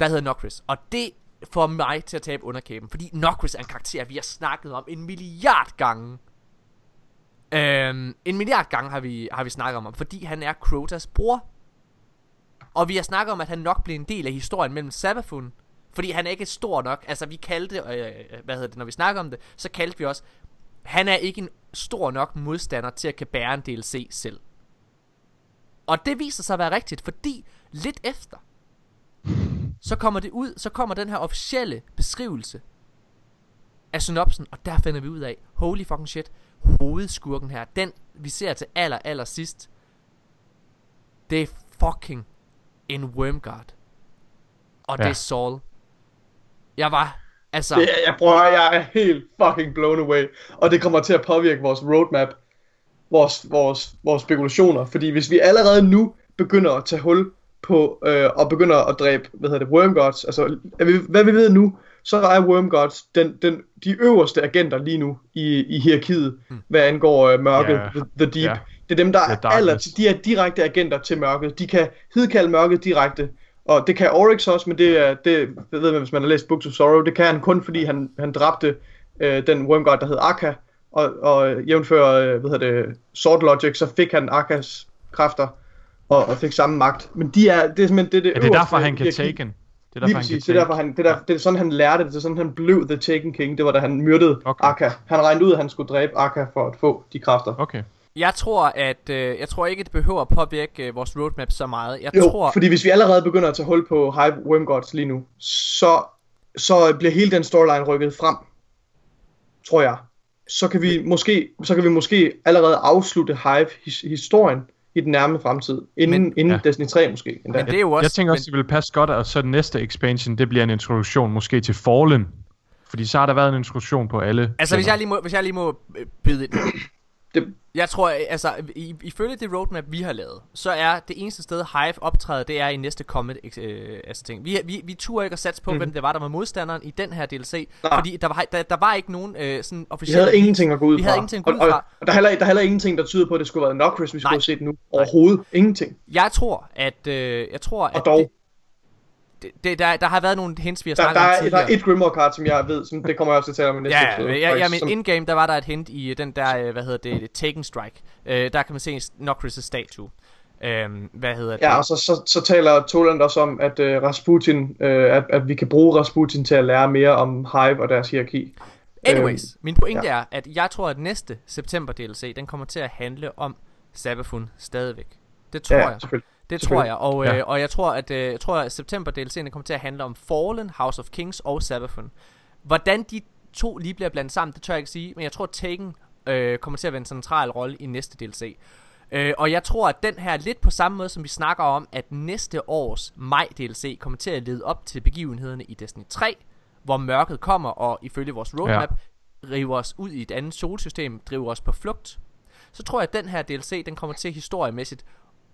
der hedder Nokris. Og det får mig til at tabe underkæben. Fordi Nokris er en karakter, vi har snakket om en milliard gange. Øhm, en milliard gange har vi, har vi snakket om ham. Fordi han er Crotas bror. Og vi har snakket om, at han nok blev en del af historien mellem Sabafun. Fordi han er ikke stor nok. Altså vi kaldte, øh, hvad hedder det, når vi snakker om det, så kaldte vi også, han er ikke en stor nok modstander til at kan bære en DLC selv. Og det viser sig at være rigtigt, fordi lidt efter, så kommer det ud, så kommer den her officielle beskrivelse af synopsen, og der finder vi ud af, holy fucking shit, hovedskurken her, den vi ser til aller, aller sidst, det er fucking en Wormguard. Og det Ja. er Saul. Jeg var, altså... Det, jeg prøver, jeg er helt fucking blown away. Og det kommer til at påvirke vores roadmap, vores, vores, vores spekulationer. Fordi hvis vi allerede nu begynder at tage hul på, øh, og begynder at dræbe, hvad hedder det, Wormgods, altså, er vi, hvad vi ved nu, så er Wormgods den, den, de øverste agenter lige nu i, i hierarkiet, mm. hvad angår øh, mørket. Hmm. the, the Deep. Ja. Det er dem, der The er aller, de er direkte agenter til mørket. De kan hidkalde mørket direkte. Og det kan Oryx også, men det er, det ved man, hvis man har læst Books of Sorrow, det kan han kun, fordi han, han dræbte øh, den Wormgod, der hed Akka, og, og jævnfør, øh, hvad hedder det, Sword Logic, så fik han Akkas kræfter, og, og fik samme magt. Men de er, det er simpelthen det, det Ja, det er derfor, han kan hierarki. take en. Det er Lige derfor, han kan præcis, det er derfor han, det er, der, det er sådan han lærte det, det er sådan han blev The Taken King, det var da han myrdede Okay. Akka. Han regnede ud, at han skulle dræbe Akka for at få de kræfter. Okay. Jeg tror, at øh, jeg tror ikke, det behøver at påvirke øh, vores roadmap så meget. Jeg Jo, tror, fordi hvis vi allerede begynder at tage hul på Hive Wormgods lige nu, så, så bliver hele den storyline rykket frem, tror jeg. Så kan vi måske, så kan vi måske allerede afslutte Hive-historien i den nærme fremtid, inden, Men- inden Ja. Destiny 3 måske. Endda. Men det er jo også... Jeg tænker også, men, det vil passe godt, at så den næste expansion, det bliver en introduktion måske til Fallen. Fordi så har der været en introduktion på alle. Altså, hvis jeg lige må, hvis jeg lige må øh, byde ind. Det- Jeg tror, øh, altså, ifølge det roadmap, vi har lavet, så er det eneste sted, Hive optræder, det er i næste Comet, øh, altså ting. Vi, vi, vi turde ikke at satse på, mm. hvem det var, der var modstanderen i den her DLC, Nej. fordi der var, der, der var ikke nogen øh, sådan Vi officielle... havde ingenting at gå ud Vi fra. havde ingenting at gå ud og, fra. og, og der, er heller, der er heller ingenting, der tyder på, at det skulle have været Nokris, vi skulle Nej. have set nu. Overhovedet. Ingenting. Jeg tror, at... Øh, jeg tror, Og at dog, det, det, det, der, der har været nogle hints, vi har der, snakket der, om er, der tidligere. er et Grimoire card, som jeg ved, som, det kommer jeg også til at tale om i næste Ja, episode. ja, ja, men som- in-game, der var der et hint i øh, den der, øh, hvad hedder det, Taken Strike. Øh, der kan man se en Nokris' statue. Øhm, hvad hedder det? Ja, og så, så, så taler Toland også om, at uh, Rasputin, uh, at, at vi kan bruge Rasputin til at lære mere om Hive og deres hierarki. Anyways, min pointe ja. er, at jeg tror, at næste September DLC, den kommer til at handle om Sabafun stadigvæk. Det tror Ja, jeg. Det tror jeg, og, øh, Ja. og jeg tror, at øh, jeg tror, at september DLC'erne kommer til at handle om Fallen, House of Kings og Sabafun. Hvordan de to lige bliver blandet sammen, det tør jeg ikke sige, men jeg tror, at Taken øh, kommer til at være en central rolle i næste DLC. Øh, og jeg tror, at den her lidt på samme måde, som vi snakker om, at næste års maj DLC kommer til at lede op til begivenhederne i Destiny 3, hvor mørket kommer og ifølge vores roadmap ja. river os ud i et andet solsystem, driver os på flugt. Så tror jeg, at den her DLC, den kommer til historiemæssigt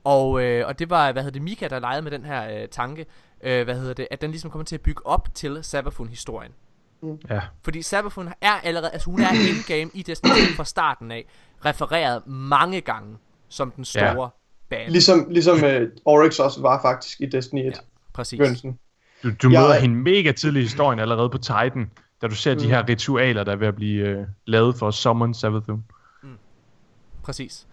og, øh, og det var, hvad hedder det, Mika, der legede med den her øh, tanke, øh, hvad hedder det, at den ligesom kommer til at bygge op til Sabafun-historien. Ja. Fordi Sabafun er allerede, altså hun er in-game i Destiny 2 fra starten af, refereret mange gange som den store ja. bad. Ligesom, ligesom uh, Oryx også var faktisk i Destiny 1 ja. Præcis. begyndelsen. Du, du Jeg- møder hende mega tidligt i historien allerede på Titan, da du ser mm. de her ritualer, der er ved at blive øh, lavet for at summon Savathun. Præcis.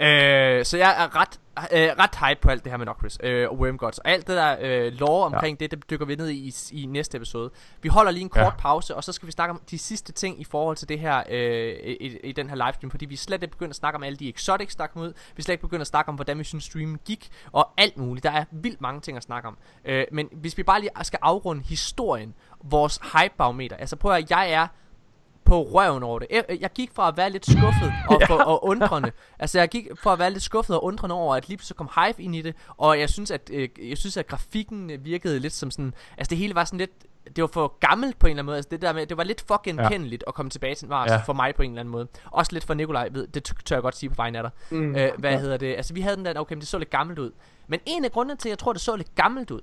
Øh, så jeg er ret, øh, ret hype på alt det her med Nocris øh, og Wormgods. Og alt det der øh, lore omkring ja. det, det dykker vi ned i, i næste episode. Vi holder lige en kort Ja. pause, og så skal vi snakke om de sidste ting i forhold til det her øh, i, i den her livestream. Fordi vi er slet ikke begyndt at snakke om alle de exotics, der kom ud. Vi slet ikke begyndt at snakke om, hvordan vi synes streamen gik. Og alt muligt. Der er vildt mange ting at snakke om. Øh, men hvis vi bare lige skal afrunde historien, vores hype-barometer. Altså prøv at jeg er på røven over det. Jeg, gik fra at være lidt skuffet og, [LAUGHS] for, og undrende. Altså jeg gik fra at være lidt skuffet og undrende over, at lige pludselig kom hype ind i det. Og jeg synes, at, øh, jeg synes, at grafikken øh, virkede lidt som sådan... Altså det hele var sådan lidt... Det var for gammelt på en eller anden måde. Altså det der med, det var lidt for genkendeligt ja. at komme tilbage til Mars Ja. ja. for mig på en eller anden måde. Også lidt for Nikolaj, ved, det tør jeg godt sige på vegne af dig. Mm. Øh, hvad ja. hedder det? Altså vi havde den der, okay, men det så lidt gammelt ud. Men en af grundene til, at jeg tror, det så lidt gammelt ud,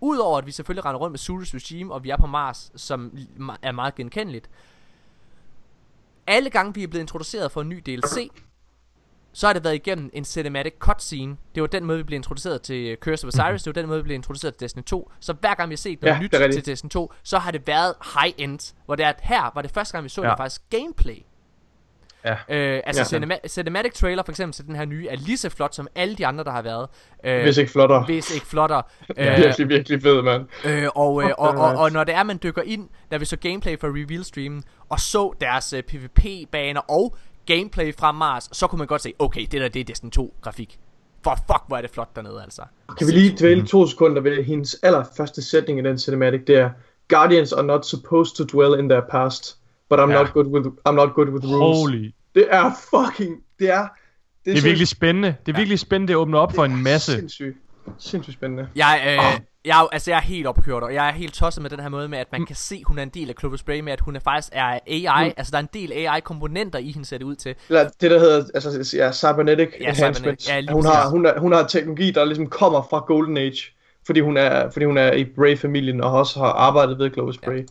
Udover at vi selvfølgelig render rundt med Zulu's Regime, og vi er på Mars, som er meget genkendeligt. Alle gange vi er blevet introduceret for en ny DLC, så har det været igennem en cinematic cutscene. Det var den måde, vi blev introduceret til Curse of Osiris, det var den måde, vi blev introduceret til Destiny 2. Så hver gang vi har set noget Ja, nyt til Destiny 2, så har det været high-end. Hvor det er, at her var det første gang, vi så. Ja. det faktisk gameplay. Ja. Øh, altså Ja. cinema- cinematic trailer for eksempel til den her nye er lige så flot som alle de andre der har været. Øh, Hvis ikke flottere. hvis ikke flottere. [LAUGHS] Ja, Øh, virkelig, virkelig fed, mand. Øh, og, øh, [LAUGHS] og, og, og når det er, man dykker ind, da vi så gameplay fra Reveal streamen, og så deres øh, PvP-baner og gameplay fra Mars, så kunne man godt se, okay, det der, det er Destiny 2-grafik. For fuck, hvor er det flot dernede, altså. Kan vi lige dvæle to sekunder ved hendes allerførste sætning i den cinematic, det er Guardians are not supposed to dwell in their past, but I'm Ja. not good with I'm not good with rules. Holy. Det er fucking, det er Det er virkelig spændende. Det er virkelig spændende, det åbner op for en masse. Sindssygt, sindssygt spændende. Jeg, øh, jeg, er jo- altså, jeg er helt opkørt, og jeg er helt tosset med den her måde med, at man kan se, hun er en del af Clovis Spray, med at hun er faktisk er AI, altså der er en del AI-komponenter i hende, ser det ud til. Eller det der hedder, altså ja, cybernetic Ja, enhancement. cybernetic, ja, lige hun, har, hun, har, hun har teknologi, der ligesom kommer fra Golden Age, fordi hun er, fordi hun er i Bray-familien og også har arbejdet ved Clovis Bray.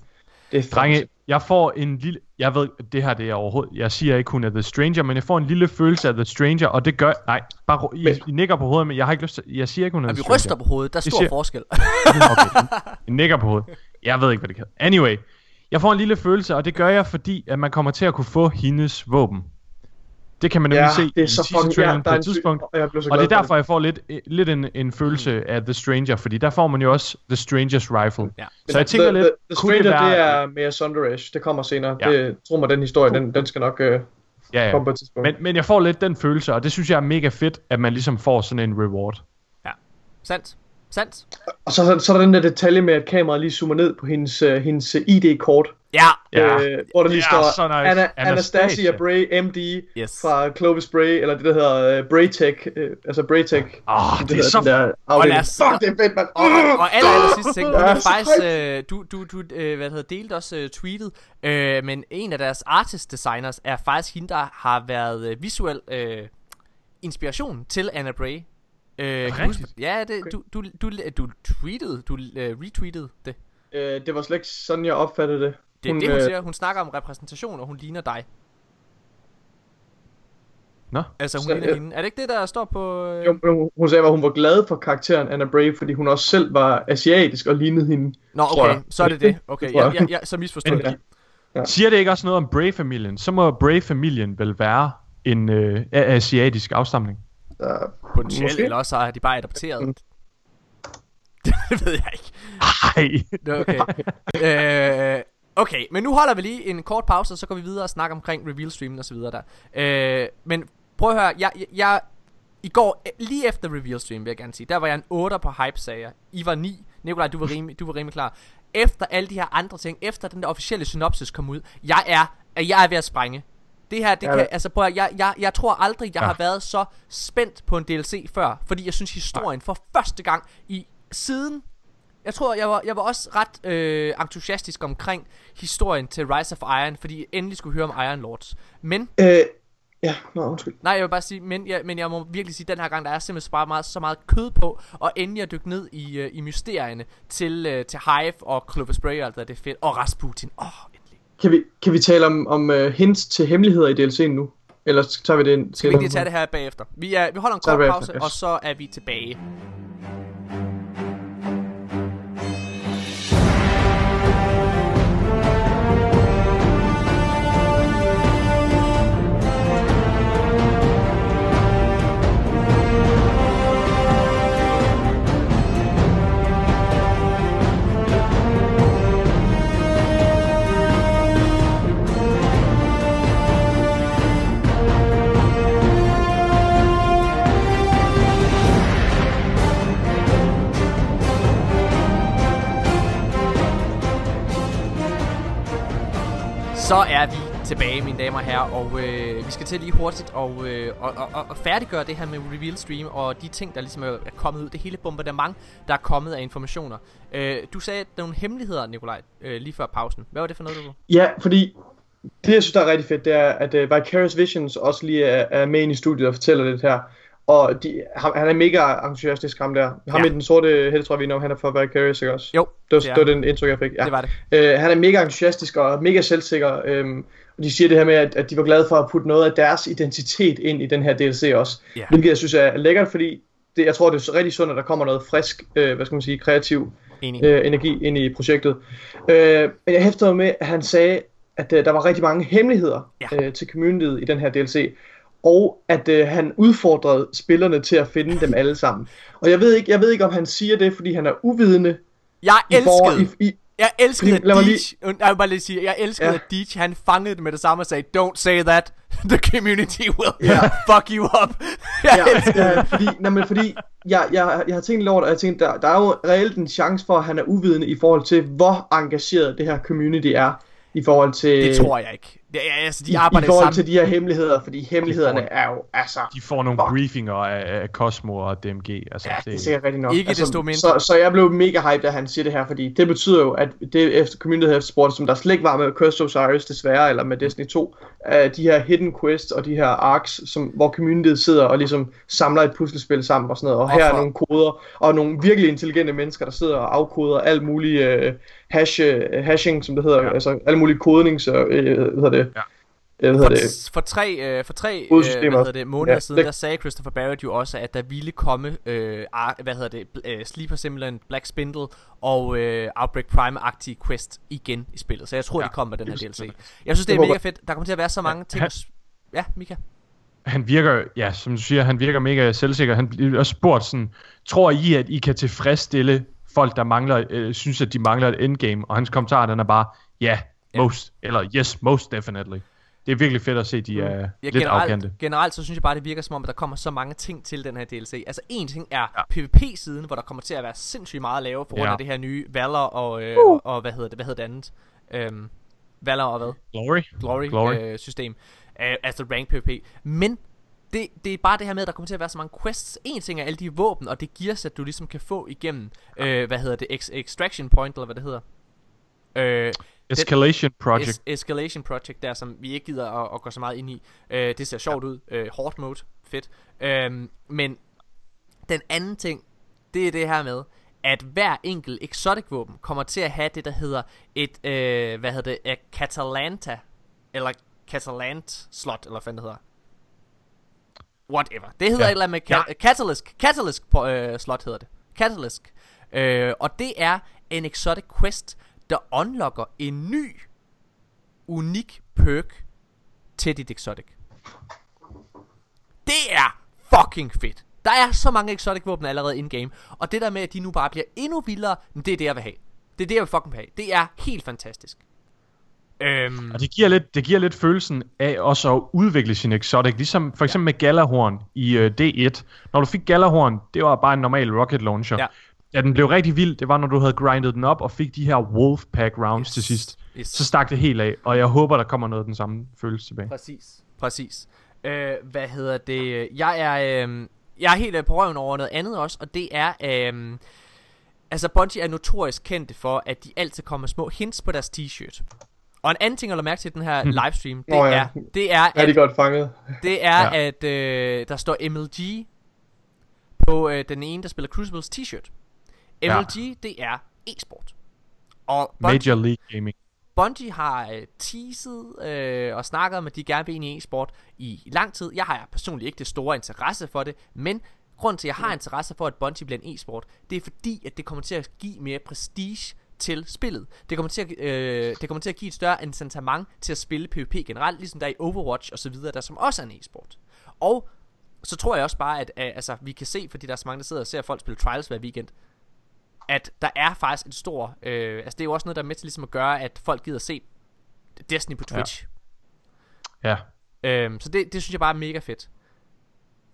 Det er Drenge, jeg får en lille... Jeg ved, det her det er overhovedet... Jeg siger ikke, hun er The Stranger, men jeg får en lille følelse af The Stranger, og det gør... Nej, bare I, Men- I nikker på hovedet, men jeg har ikke lyst til... Jeg siger ikke, hun er Og The vi Stranger. ryster på hovedet, der er stor siger- forskel. [LAUGHS] Okay, nikker på hovedet. Jeg ved ikke, hvad det kan. Anyway, jeg får en lille følelse, og det gør jeg, fordi at man kommer til at kunne få hendes våben. Det kan man nemlig Ja, se det er i så fucking- ja, på et tidspunkt. og jeg Og det er for derfor, jeg får lidt, lidt en, en følelse af The Stranger, fordi der får man jo også The Strangers Rifle. Ja. Så jeg tænker the, lidt, the, the Stranger, det være... det er mere Sunderesh. Det kommer senere. Ja. Det, tro mig, den historie, den, den skal nok uh, ja, ja. komme på et tidspunkt. Men, men jeg får lidt den følelse, og det synes jeg er mega fedt, at man ligesom får sådan en reward. Sandt. Sandt. Og så, så, så er der den der detalje med, at kameraet lige zoomer ned på hendes, uh, hendes ID-kort. Ja. Ja. Øh, hvor der lige Det er står så nice. Anna, Anastasia. Bray, MD, Yes. fra Clovis Bray, eller det der hedder uh, Braytech, uh, altså Braytech. Åh, det det er så... der afdeling. os- Fuck, det er fedt, mand. Og, og, og aller, aller sidste ting, hun er faktisk, øh, du, du, du øh, hvad hedder, delte også øh, tweetet, øh, men en af deres artist designers er faktisk hende, der har været øh, visuel øh, inspiration til Anna Bray. Øh, kan du huske-? Ja, det, du, du, du, du tweetede, du øh, retweetede det. Øh, det var slet ikke sådan, jeg opfattede det. Det er hun, det, hun øh, siger. Hun snakker om repræsentation, og hun ligner dig. Nå. Altså, hun Så, ligner øh, hende. Er det ikke det, der står på... Øh... Jo, hun- hun sagde, at hun var glad for karakteren Anna Bray, fordi hun også selv var asiatisk og lignede hende. Nå, tror okay, jeg. så er det det. Okay, jeg. jeg, jeg, så misforstod jeg det. Siger det ikke også noget om Bray-familien? Så må Bray-familien vel være en øh, asiatisk afstamning. Uh, Potentielt, Måske. eller også har de bare adopteret. Mm. [LAUGHS] det ved jeg ikke. Ej. Det er okay. øh, okay, men nu holder vi lige en kort pause, og så går vi videre og snakker omkring reveal streamen og så videre der. Øh, men prøv at høre, jeg, jeg, jeg I går, lige efter reveal stream, vil jeg gerne sige, der var jeg en 8 på hype, sagde jeg. I var 9. Nikolaj, du var rimelig, du var rimelig klar. Efter alle de her andre ting, efter den der officielle synopsis kom ud, jeg er, jeg er ved at sprænge. Det her, det Ja, kan, altså prøv at, jeg, jeg, jeg tror aldrig, jeg Ja. har været så spændt på en DLC før, fordi jeg synes historien for første gang i siden jeg tror, jeg var, jeg var også ret øh, entusiastisk omkring historien til Rise of Iron, fordi endelig skulle høre om Iron Lords. Men, Øh, ja, nå, undskyld. nej, jeg vil bare sige, men jeg, men jeg må virkelig sige, at den her gang, der er simpelthen bare meget, så meget kød på, og endelig at dykke ned i, øh, i mysterierne til, øh, til Hive og Clover Spray og alt det, det er fedt. Og Rasputin, åh, oh, endelig. Kan vi, kan vi tale om, om uh, hints til hemmeligheder i DLC'en nu? Eller tager vi det ind Skal vi lige tage det her bagefter? Vi, er, vi holder en kort pause, yes. og så er vi tilbage. Så er vi tilbage, mine damer og herrer, og øh, vi skal til lige hurtigt og, øh, og, og, og, færdiggøre det her med Reveal Stream og de ting, der ligesom er, kommet ud. Det hele bombardement, der er kommet af informationer. Øh, du sagde nogle hemmeligheder, Nikolaj, øh, lige før pausen. Hvad var det for noget, du... Ja, fordi det, jeg synes, der er rigtig fedt, det er, at øh, Vicarious Visions også lige er, er med ind i studiet og fortæller det her. Og de, han, han er mega entusiastisk, ham der. Ham Ja. med den sorte hætte, tror jeg, vi når, han er fra Vicarious, ikke også? Jo, Det var, det er det, var den indtryk, jeg fik. Ja. det var det. Øh, han er mega entusiastisk og mega selvsikker. Øhm, og de siger det her med, at, at de var glade for at putte noget af deres identitet ind i den her DLC også. Ja. Hvilket jeg synes er lækkert, fordi det, jeg tror, det er rigtig sundt, at der kommer noget frisk, øh, hvad skal man sige, kreativ øh, energi ind i projektet. Øh, men jeg hæftede med, at han sagde, at øh, der var rigtig mange hemmeligheder Ja. øh, til communityet i den her DLC. Og at øh, han udfordrede spillerne til at finde dem alle sammen. Og jeg ved ikke, jeg ved ikke om han siger det, fordi han er uvidende Jeg elskede, i, i, jeg elskede, Fordi- at Deej, lige... jeg vil bare lige sige, jeg elskede, Ja. at Deej, han fangede det med det samme og sagde, don't say that, [LAUGHS] the community will Ja. [LAUGHS] fuck you up. [LAUGHS] jeg ja, elskede ja, fordi, nej, men fordi jeg, jeg, jeg har tænkt lidt over det, og jeg tænkte, der, der er jo reelt en chance for, at han er uvidende i forhold til, hvor engageret det her community er, i forhold til, Det tror jeg ikke. Det er, altså, de i, arbejder i forhold sammen. til de her hemmeligheder, fordi hemmelighederne er jo, altså, De får nogle Fuck. briefinger af, af Cosmo og DMG. Altså, ja, det er sikkert rigtigt nok. Ikke desto mindre. Så, så jeg blev mega hyped, da han siger det her, fordi det betyder jo, at det efter community har efterspurgt, som der slet ikke var med Curse of Osiris desværre, eller med Destiny 2, uh, de her hidden quests og de her arcs, som, hvor communityet sidder og ligesom samler et puslespil sammen og sådan noget, og, Og her er nogle koder, og nogle virkelig intelligente mennesker, der sidder og afkoder alt muligt uh, hash, uh, hashing, som det hedder, ja. Ja. altså alle mulige kodnings, uh, hvad hedder det, Ja. øh, hvad hedder det, For, for tre, øh, for tre øh, hvad hedder det, måneder Ja, siden, der sagde Christopher Barrett jo også, at der ville komme, øh, ar, hvad hedder det, øh, Sleeper Simulant, Black Spindle og øh, Outbreak Prime-agtige quest igen i spillet. Så jeg tror, ja, Ja, de kommer med den her er DLC. Jeg synes, det er mega fedt. Der kommer til at være så mange ting. han- Ja, Mika. han virker, ja, som du siger, han virker mega selvsikker. Han bliver også spurgt sådan, tror I, at I kan tilfredsstille folk, der mangler, øh, synes, at de mangler et endgame? Og hans kommentar, den er bare, ja, Ja. most, eller yes, most definitely. Det er virkelig fedt at se, de er Ja, lidt generelt, arrogante. generelt så synes jeg bare, det virker som om, at der kommer så mange ting til den her DLC. Altså en ting er Ja. PvP-siden, hvor der kommer til at være sindssygt meget at lave, på grund Ja. af det her nye Valor og, øh, og, og, hvad hedder det, hvad hedder det andet? Øhm, Valor og hvad? Glory. Glory, Glory. Øh, system. Øh, altså rank PvP. Men det, det er bare det her med, at der kommer til at være så mange quests. En ting er alle de våben, og det gears, at du ligesom kan få igennem, øh, hvad hedder det, ex- Extraction Point, eller hvad det hedder. Øh, Escalation Project. Es- Escalation Project der, som vi ikke gider at, at gå så meget ind i. Øh, det ser sjovt ud. Øh, hard mode. Fedt. Øhm, men den anden ting, det er det her med, at hver enkelt exotic våben kommer til at have det, der hedder et, øh, hvad hedder det, et Catalanta, eller Catalant slot, eller hvad fanden det hedder. Whatever. Det hedder ja. Ja. et eller andet med ca- Catalyst, Catalyst på, øh, slot hedder det. Catalyst. Øh, og det er en exotic quest, der unlocker en ny, unik perk til dit exotic. Det er fucking fedt. Der er så mange exotic våben allerede in-game. Og det der med, at de nu bare bliver endnu vildere, det er det, jeg vil have. Det er det, jeg vil fucking have. Det er helt fantastisk. Øhm, Og det giver, lidt, det giver lidt følelsen af også at udvikle sin exotic, ligesom for eksempel med Galahorn i uh, D1. Når du fik Galahorn, det var bare en normal rocket launcher. Ja. Ja, den blev rigtig vild, det var når du havde grindet den op og fik de her Wolfpack rounds Yes. til sidst. Yes. Så stak det helt af, og jeg håber, der kommer noget af den samme følelse tilbage. Præcis. Præcis. Øh, hvad hedder det? Jeg er, øh, jeg er helt øh, på røven over noget andet også, og det er... Øh, altså, Bungie er notorisk kendte for, at de altid kommer små hints på deres t-shirt. Og en anden ting, jeg lade mærke til i den her livestream, det, Nå ja. er, det er, Er de at, godt fanget? det er, Ja. at øh, der står MLG på øh, den ene, der spiller Crucibles t-shirt. Ja. MLG, det er e-sport. Og Bungie, Major League Gaming. Bungie har øh, teaset øh, og snakket om, at de gerne vil ind i e-sport i, i lang tid. Jeg har personligt ikke det store interesse for det, men grunden til, at jeg har interesse for, at Bungie bliver en e-sport, det er fordi, at det kommer til at give mere prestige til spillet. Det kommer til at, øh, det kommer til at give et større incitament til at spille PvP generelt, ligesom der er i Overwatch og så videre, der som også er en e-sport. Og så tror jeg også bare, at øh, altså, vi kan se, fordi der er så mange, der sidder og ser folk spille Trials hver weekend, at der er faktisk en stor... Øh, altså det er jo også noget, der er med til ligesom at gøre, at folk gider se Destiny på Twitch. Ja. Ja. Øhm, så det, det synes jeg bare er mega fedt.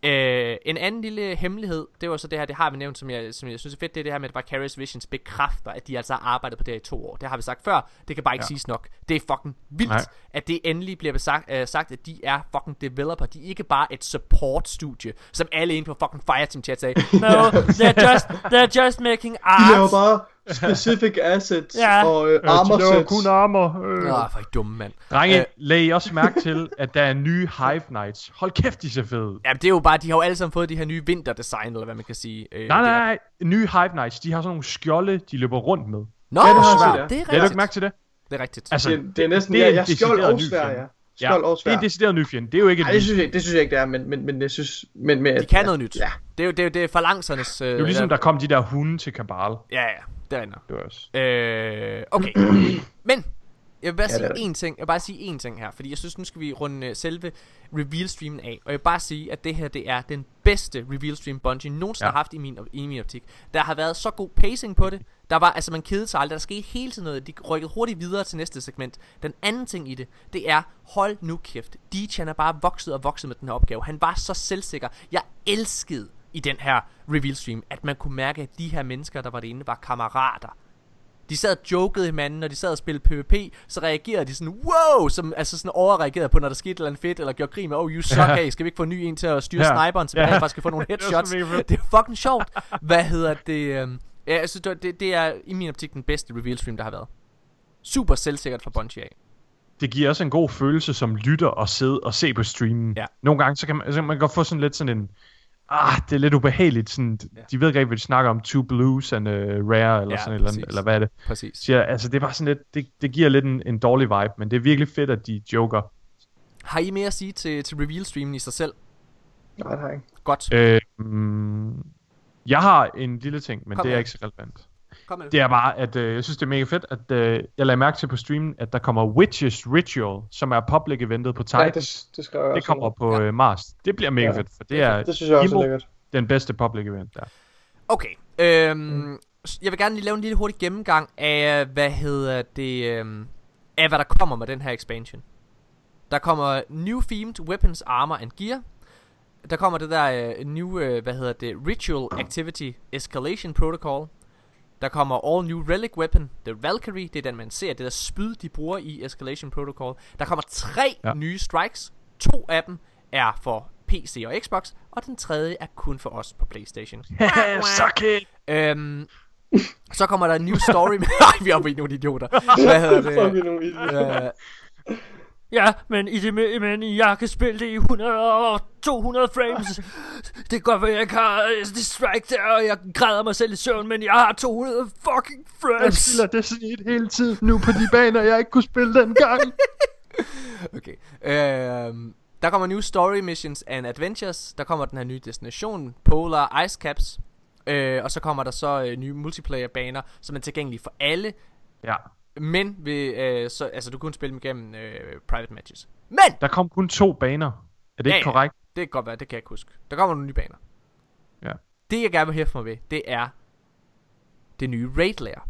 Øh, en anden lille hemmelighed, det var så det her, det har vi nævnt, som jeg, som jeg synes er fedt, det er det her med, at Vicarious Visions bekræfter, at de altså har arbejdet på det her i to år. Det har vi sagt før, det kan bare ikke ja. Siges nok. Det er fucking vildt, Nej. At det endelig bliver besagt, øh, sagt, at de er fucking developer. De er ikke bare et support-studie, som alle inde på fucking Fireteam chat sagde. No, they're just, they're just making [LAUGHS] De laver art. bare specific assets Ja. og øh, Øh, armor laver sets. kun armor. Øh. Åh, for dumme mand. Drenge, Øh. lag også mærke til, at der er nye Hive Knights. Hold kæft, de ser fede. Ja, det er jo bare, de har jo alle sammen fået de her nye vinterdesign, eller hvad man kan sige. Øh, Nej, nej, er- nej. Nye Hive Knights, de har sådan nogle skjolde, de løber rundt med. Nå, Ja, det har jeg det er Ja, du ikke rigtigt. mærke til det? Det er rigtigt. Altså, Det, det er næsten, det er ja, jeg skjold og svær, ja. Skjold og det er svær. en decideret ny fjende. Det er jo ikke et Nej, det synes, jeg, det synes jeg ikke, det er, men, men, men jeg synes... Men, men, de kan ja, noget nyt. Ja. Det er jo det er, jo- det er falangsernes... Øh, Det er jo ligesom, der kom de der hunde til Kabal. Ja, ja, det er rigtigt. Det var også. Øh, okay. [CLEARS THROAT] Men, jeg vil bare Ja, sige én ting. Jeg vil bare sige én ting her, fordi jeg synes, nu skal vi runde øh, selve reveal-streamen af. Og jeg vil bare sige, at det her, det er den bedste reveal-stream Bungie nogensinde Ja. har haft i min, i min optik. Der har været så god pacing på det. Der var, altså man kedede sig aldrig. Der skete hele tiden noget. De rykkede hurtigt videre til næste segment. Den anden ting i det, det er, hold nu kæft. DJ er bare vokset og vokset med den her opgave. Han var så selvsikker. Jeg elskede i den her reveal stream, at man kunne mærke, at de her mennesker, der var derinde, var kammerater. De sad og jokede hinanden, når de sad og spillede PvP, så reagerede de sådan, wow, som altså sådan overreagerede på, når der skete et eller andet fedt, eller gjorde grin med, oh, you suck, hey, skal vi ikke få en ny en til at styre Ja. sniperen, så Ja. rent faktisk kan få nogle [LAUGHS] Det headshots. det er fucking sjovt. Hvad hedder det? øhm, Ja, jeg synes, det, det, det er i min optik den bedste reveal stream, der har været. Super selvsikkert fra Bungie af. Det giver også en god følelse som lytter at sidde og se på streamen. Ja. Nogle gange, så kan man, så kan man godt få sådan lidt sådan en... Ah, det er lidt ubehageligt. Sådan, Ja. De ved ikke rigtig, hvad de snakker om. Two blues and uh, rare, eller Ja, sådan eller, eller hvad er det? Præcis. Så jeg, altså, det er bare sådan lidt... Det, det giver lidt en, en dårlig vibe, men det er virkelig fedt, at de joker. Har I mere at sige til, til reveal streamen i sig selv? Nej, det har jeg ikke. Godt. Øh, mm, jeg har en lille ting, men Kom det er med. ikke så relevant. Kom med Det er bare, at øh, jeg synes, det er mega fedt, at øh, jeg lagde mærke til på streamen, at der kommer Witches Ritual, som er public eventet på Titan. det, det skrev jeg det også. kommer på øh, Mars. Det bliver mega Ja. fedt, for det er Det synes jeg også er Imo, lækkert. den bedste public event der. Okay. Øhm, s- Jeg vil gerne lige lave en lille hurtig gennemgang af, hvad hedder det, øhm, af hvad der kommer med den her expansion. Der kommer new themed weapons, armor and gear. Der kommer det der øh, new, øh, hvad hedder det, ritual activity escalation protocol. Der kommer all new relic weapon, the Valkyrie, det er den man ser, det der spyd de bruger i escalation protocol. Der kommer tre ja. Nye strikes. To af dem er for PC og Xbox, og den tredje er kun for os på PlayStation. [LAUGHS] Suck it! Øhm, så kommer der en new story med... [LAUGHS] Ej, vi er oppe i nogle idioter. Hvad hedder [LAUGHS] det? nogle idioter. Øh, Ja, men, i det, men jeg kan spille det i 100 og 200 frames. Det kan godt være, jeg ikke har øh, det strike der, og jeg græder mig selv i søvn, men jeg har 200 fucking Jeg frames. spiller Destiny 1 hele tiden nu på de baner, jeg ikke kunne spille den gang. [LAUGHS] okay. Øhm, der kommer new story missions and adventures. Der kommer den her nye destination, Polar Ice Caps. Øh, og så kommer der så øh, nye multiplayer baner, som er tilgængelige for alle. ja, Men ved, øh, så, altså, du kan kun spille dem gennem øh, private matches. Men! der kom kun to baner. Er det Ja, ikke ja. korrekt? Det kan godt være, det kan jeg ikke huske. Der kommer nogle nye baner. Ja. Det jeg gerne vil hæfte mig ved, det er det nye raid layer.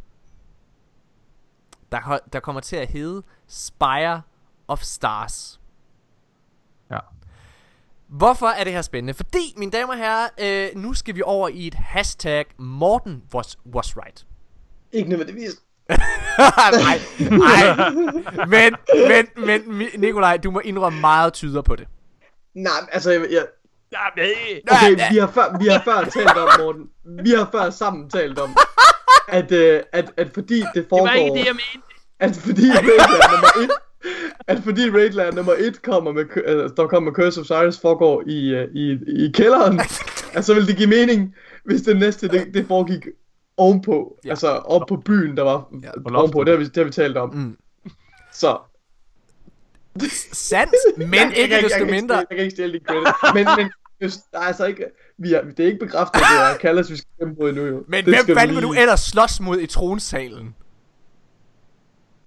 der, der kommer til at hedde Spire of Stars. Ja. Hvorfor er det her spændende? Fordi, mine damer og herrer, øh, nu skal vi over i et hashtag Morten was, was right. Ikke nødvendigvis. Nej, nej. Men, men, men, Nikolaj, du må indrømme meget tyder på det. Nej, altså, jeg, jeg, Ja, okay, vi har, før, vi har før talt om, Morten, vi har før sammen talt om, at, øh, at, at fordi det foregår... det var ikke det, jeg mente. At fordi Raidland nummer 1 at fordi Raidland nummer 1 kommer med, der kommer med Curse of Cyrus foregår i, uh, i, i kælderen, at så vil det give mening, hvis det næste, det, det foregik ovenpå, Ja. altså op på byen, der var Ja, på ovenpå, det har, vi, det har vi talt om. Mm. Så, Sandt, [LAUGHS] men jeg, ikke jeg, desto jeg, mindre. Jeg kan ikke stjæle din credit, men, men der er altså ikke, vi er, det er ikke bekræftet, at det er [LAUGHS] Callas, vi skal kæmpe mod endnu jo. Men Det hvem fanden vil du ellers slås mod i tronsalen?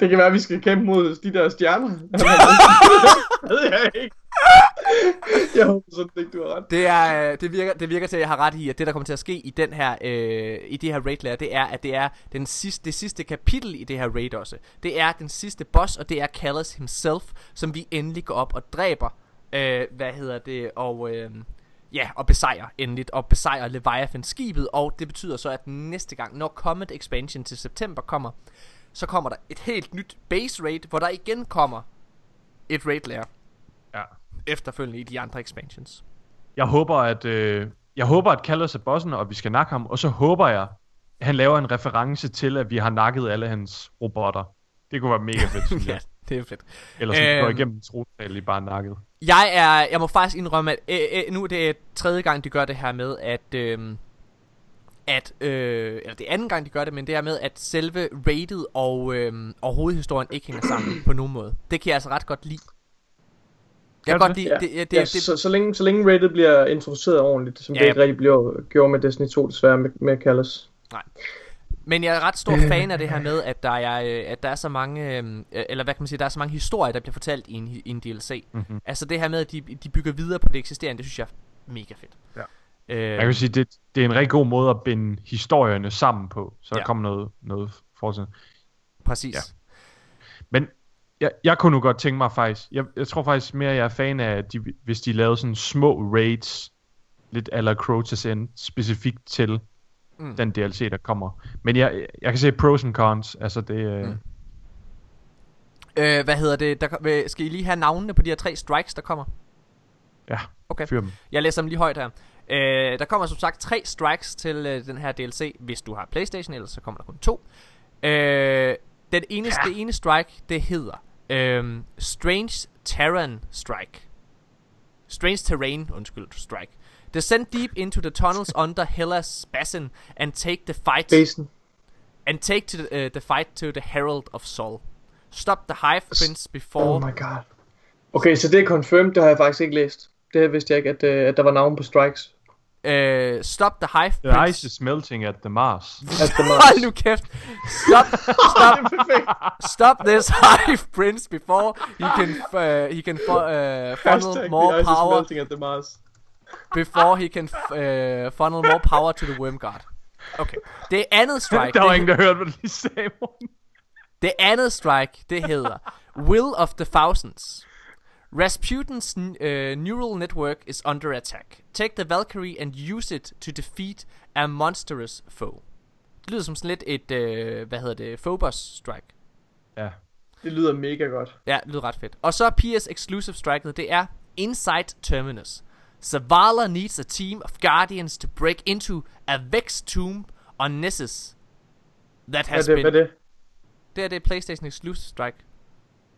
Det kan være, at vi skal kæmpe mod de der stjerner. [LAUGHS] ved jeg ikke. [LAUGHS] Jeg håber sådan ikke, du har ret. Det, er, øh, det, virker, det virker til, at jeg har ret i, at det, der kommer til at ske i den her, øh, i de her raid layer, det er, at det er den sidste, det sidste kapitel i det her raid også. Det er den sidste boss, og det er Callus himself, som vi endelig går op og dræber. Øh, hvad hedder det? Og øh, ja, og besejrer endeligt, og besejrer Leviathan skibet, og det betyder så, at næste gang, når Comet Expansion til september kommer, så kommer der et helt nyt base raid, hvor der igen kommer et raid layer Ja. Efterfølgende i de andre expansions. Jeg håber, at, øh, jeg håber, at Kallus er bossen, og vi skal nakke ham. Og så håber jeg, at han laver en reference til, at vi har nakket alle hans robotter. Det kunne være mega fedt, [LAUGHS] synes ja, jeg. det er fedt. Ellers øhm, går igennem trontal i bare nakket. Jeg er, jeg må faktisk indrømme, at øh, øh, nu er det tredje gang, de gør det her med, at, øh, at øh, eller det er anden gang, de gør det, men det er med, at selve rated og, øh, og hovedhistorien ikke hænger sammen på nogen måde. Det kan jeg altså ret godt lide. Jeg kan godt det? lide, Ja, det, det, ja, det, så, så, længe, så længe Rated bliver introduceret ordentligt, som Ja, ja, det ja. ikke rigtig blev gjort med Destiny 2 desværre med, med Callus. Men jeg er ret stor fan af det her med, at der er, øh, at der er så mange, øh, eller hvad kan man sige, der er så mange historier, der bliver fortalt i en, i en DLC. Mm-hmm. Altså det her med, at de, de bygger videre på det eksisterende, det synes jeg er mega fedt. Ja. Øh, Jeg kan sige, det, det er en rigtig god måde at binde historierne sammen på, så der Ja. kommer noget, noget fortsat. præcis. Ja. Men jeg, jeg kunne nu godt tænke mig faktisk, jeg, jeg tror faktisk mere, jeg er fan af, at de, hvis de lavede sådan små raids, lidt ala Crotus End, specifikt til Mm. den DLC, der kommer. Men jeg, jeg kan se pros and cons, altså det... Øh, Mm. Øh, hvad hedder det? Der, skal I lige have navnene på de her tre strikes, der kommer? Ja, Okay. fyr dem. Jeg læser dem lige højt her. Øh, der kommer som sagt tre strikes til øh, den her DLC, hvis du har Playstation, ellers så kommer der kun to. Øh, den ene, ja. Det ene strike, det hedder øh, Strange Terran Strike. Strange Terrain, undskyld, strike. Descend deep into the tunnels [LAUGHS] under Hellas basin and take the fight Basen. and take to the, uh, the fight to the Herald of Sol. Stop the Hive Prince before Oh my god. Okay, så det er confirmed, det har jeg faktisk ikke læst. Det vidste jeg ikke, at, øh, at der var navn på strikes. Uh, Stop the Hive The Prince. ice is melting at the Mars. [LAUGHS] At the Hold nu kæft. Stop, stop, [LAUGHS] stop this Hive Prince before he can uh, he can fu- uh, funnel Hashtag more the ice is power melting at the Mars. before he can f- uh, funnel more power to the Wormguard. Okay. Det andet [LAUGHS] strike. der var ingen, der hørte, hvad du lige sagde. Det andet strike, det hedder Will of the Thousands. Rasputin's uh, neural network is under attack. Take the Valkyrie and use it to defeat a monstrous foe. Det lyder som sådan lidt et, øh, hvad hedder det, Phobos strike. Ja. Det lyder mega godt. Ja, det lyder ret fedt. Og så PS Exclusive striket, det er Inside Terminus. Zavala needs a team of guardians to break into a Vex tomb on Nessus. That Hvad has er det? been... Hvad er det? Det er det PlayStation Exclusive strike.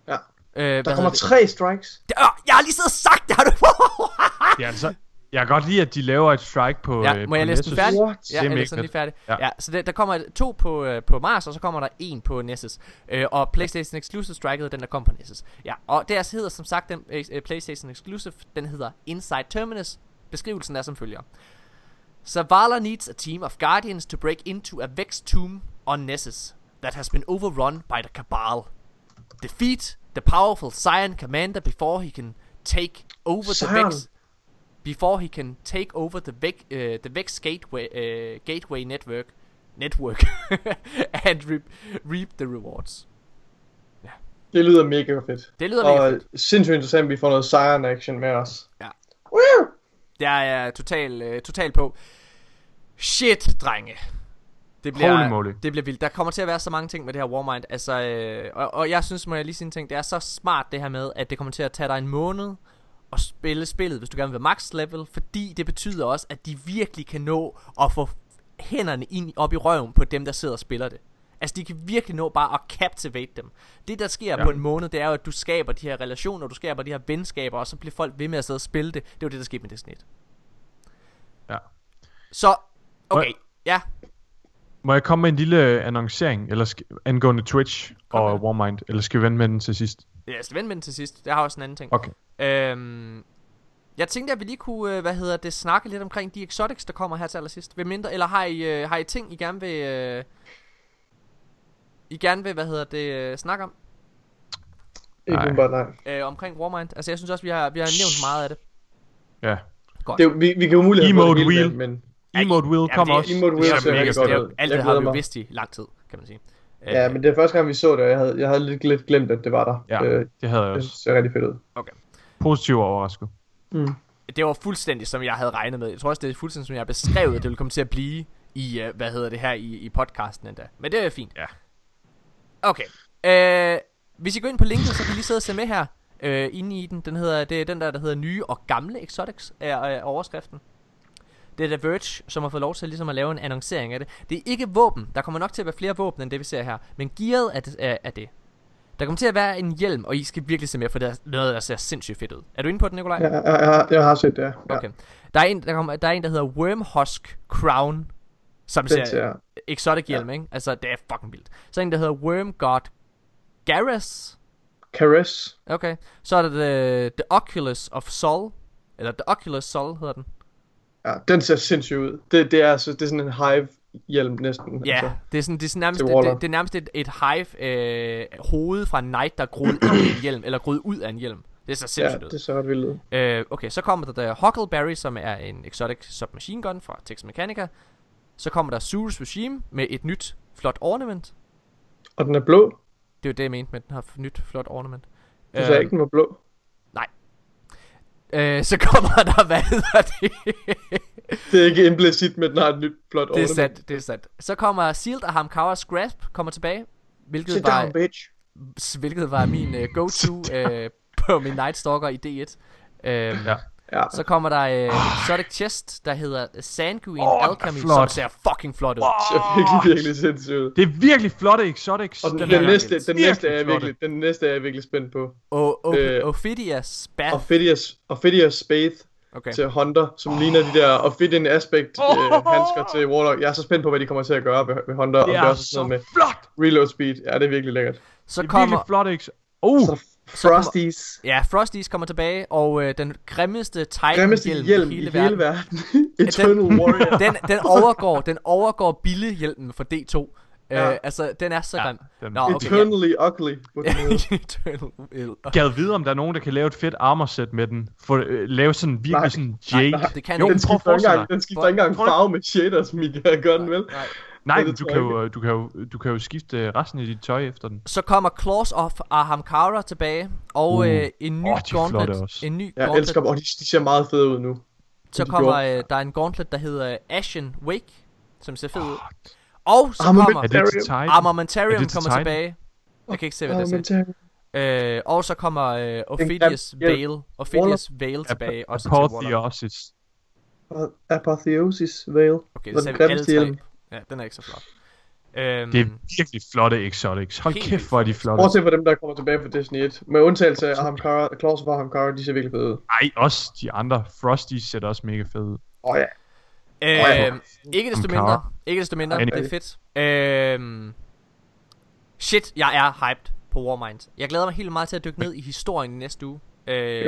Ja. Øh, Der kommer det? tre strikes. Det- Åh, jeg har lige siddet og sagt det, har du? [LAUGHS] ja, altså, jeg kan godt lide, at de laver et strike på ja, øh, må på jeg læse den færdig? What? Ja, Det jeg læser den lige færdig. Ja. Ja. så det, der kommer to på, øh, på Mars, og så kommer der en på Nessus. Øh, og PlayStation Exclusive striket, den der kom på Nessus. Ja, og deres hedder som sagt, den øh, PlayStation Exclusive, den hedder Inside Terminus. Beskrivelsen er som følger. Zavala needs a team of guardians to break into a Vex tomb on Nessus that has been overrun by the Cabal. Defeat the powerful Cyan commander before he can take over the Scion? Vex before he can take over the Vex, uh, the Vex gateway uh, gateway network network [LAUGHS] and re- reap the rewards. Det lyder mega fedt. Det lyder mega Og fedt. sindssygt interessant, at vi får noget Siren action med os. Ja. Woo! Jeg er total, øh, total på. Shit, drenge. Det bliver, Holy moly. det bliver vildt. Der kommer til at være så mange ting med det her Warmind. Altså, øh, og, og jeg synes, må jeg lige sige en ting. Det er så smart det her med, at det kommer til at tage dig en måned at spille spillet, hvis du gerne vil max level. Fordi det betyder også, at de virkelig kan nå at få hænderne ind op i røven på dem, der sidder og spiller det. Altså, de kan virkelig nå bare at captivate dem. Det, der sker ja. På en måned, det er jo, at du skaber de her relationer, du skaber de her venskaber, og så bliver folk ved med at sidde og spille det. Det er jo det, der skete med Destiny 1. Ja. Så, okay, ja. Må jeg komme med en lille annoncering eller skal, angående Twitch Kom og med. Warmind, eller skal vi vente med den til sidst? Jeg skal vente med den til sidst. Jeg har også en anden ting. Okay. Øhm, jeg tænkte, at vi lige kunne, øh, hvad hedder det, snakke lidt omkring de exotics, der kommer her til allersidst. Ved mindre, eller har I, øh, har I ting, I gerne vil, øh, I gerne vil, hvad hedder det, øh, snakke om? Ikke umiddelbart, nej. Øh, omkring Warmind. Altså, jeg synes også, vi har, vi har nævnt meget af det. Ja. Godt. Det vi, vi kan jo umuligt have hele wheel. med, men Emote Wheel Ja, kom det- også. Emote det er ser mega rigtig godt ud. Alt Jeg det har vi jo vidst i lang tid, kan man sige. Øh, Ja, men det er første gang, vi så det, og jeg havde, jeg havde lidt, lidt glemt, at det var der. Ja, Øh, det havde jeg det også. ser rigtig fedt ud. Positivt overrasket. Mm. det var fuldstændig, som jeg havde regnet med. Jeg tror også, det er fuldstændig, som jeg har beskrevet, at det ville komme til at blive i, uh, hvad hedder det her, i, i podcasten endda. Men det er fint. Ja. Okay. Øh, hvis I går ind på linket, så kan I lige sidde og se med her. Øh, inde i den. den hedder, det er den der, der hedder nye og gamle exotics, er, er overskriften. Det er The Verge, som har fået lov til ligesom at lave en annoncering af det. Det er ikke våben. Der kommer nok til at være flere våben, end det vi ser her. Men gearet er det. Er, er det. Der kommer til at være en hjelm, og I skal virkelig se mere, for det er noget, der ser sindssygt fedt ud. Er du inde på den, Nikolaj? Jeg, jeg, jeg, har- jeg har set det, ja. ja. Okay. Der er en, der, kommer, der er en, der hedder Wormhusk Crown, som Den ser ser, exotic hjelm, ikke? Altså, det er fucking vildt. Så er en, der hedder Worm God Garrus. Caress. Okay. Så er der The, the Oculus of Sol. Eller The Oculus Sol hedder den. Ja, den ser sindssygt ud. Det, det, er, altså, det er sådan en hive-hjelm næsten. Ja, Altså. det er, sådan, det er sådan nærmest, det, det, det er nærmest et, et hive øh, hoved fra en knight, der er groet ind i en hjelm, eller groet ud af en hjelm. Det ser Ja, sindssygt ud. det ser ret vildt ud. Øh, okay, så kommer der, der Huckleberry, som er en exotic submachine gun fra Tex Mechanica. Så kommer der Surus Regime med et nyt flot ornament. Og den er blå. Det er jo det, jeg mente med, den har et nyt flot ornament. Du sagde ikke, den var blå. Øh, så kommer [LAUGHS] der, hvad hedder det? Det er ikke implicit, men den har et nyt flot det er sandt, det er sandt. Så kommer Sealed og Hamkawas Grasp kommer tilbage. Hvilket Sit var, down, bitch. hvilket var min uh, go-to uh, på min Night Stalker i D1. Øhm, Ja. Ja. Så kommer der uh, Exotic Chest, der hedder Sanguine Åh, er Alchemy, som flot. ser fucking flot ud. Det ser virkelig, virkelig sindssygt. Det er virkelig flotte exotics. Og den, Den den, er næste, virkelig- den næste er jeg virkelig den næste er jeg virkelig spændt på. Og- Øh, Ophidias Bath. Ophidius, Ophidius Spade Okay. til Hunter, som ligner de der Ophidian Aspect øh, handsker til Warlock. Jeg er så spændt på, hvad de kommer til at gøre ved, ved Hunter. Det det er også sådan noget så med flot. reload speed. Ja, det er virkelig lækkert. Så Det er virkelig kommer... flotte ex... Oh, Så Frosties. Ja, Frosties kommer tilbage, og øh, den grimmeste Titan Grimmeste hjelm, hjelm i hele, i hele verden. [LAUGHS] verden. Eternal Warrior. den, den overgår, den overgår Bille-hjelmen for D2. Ja. Øh, altså, den er så Ja, grim. den- Nå, okay, Eternally ugly. ja. [LAUGHS] Eternal gad vide, om der er nogen, der kan lave et fedt armor set med den. For øh, lave sådan virkelig Nej. sådan Nej, Jake. nej, det kan jo, den skifter ikke engang, den skifter ikke engang farve med shaders, Mika. Gør den vel? Nej. Nej, men du kan, jo, du, kan jo, du kan jo skifte øh, resten af dit tøj efter den. Så kommer Claws of Ahamkara tilbage, og Uh. øh, en ny flotte gauntlet. også. En ny Jeg gauntlet. elsker dem, og de, de ser meget fede ud nu. Så kommer øh, der er en gauntlet, der hedder Ashen Wake, som ser fed ud. Og så Armament- kommer Er det til Titan? Er Armamentarium det kommer tilbage. Jeg kan ikke se, hvad det er. Øh, og så kommer øh, Ophidius. Veil. Ophidius Veil tilbage. Også til Warlock. Apotheosis. Apotheosis Veil. Okay, det vi alle tre. Ja, den er ikke så flot. Øhm, Det er virkelig flotte exotics. Hold kæft, hvor er de flotte. Prøv at se på dem, der kommer tilbage fra Destiny 1. Med undtagelse af Hamkara, Claus og Hamkara, de ser virkelig fede ud. Ej, også de andre. Frosty ser også mega fede ud. Åh oh, ja. Øhm, ikke desto mindre. Ikke desto mindre. Det er fedt. Øhm, shit, jeg er hyped på Warmind. Jeg glæder mig helt meget til at dykke ned i historien i næste uge. Øh,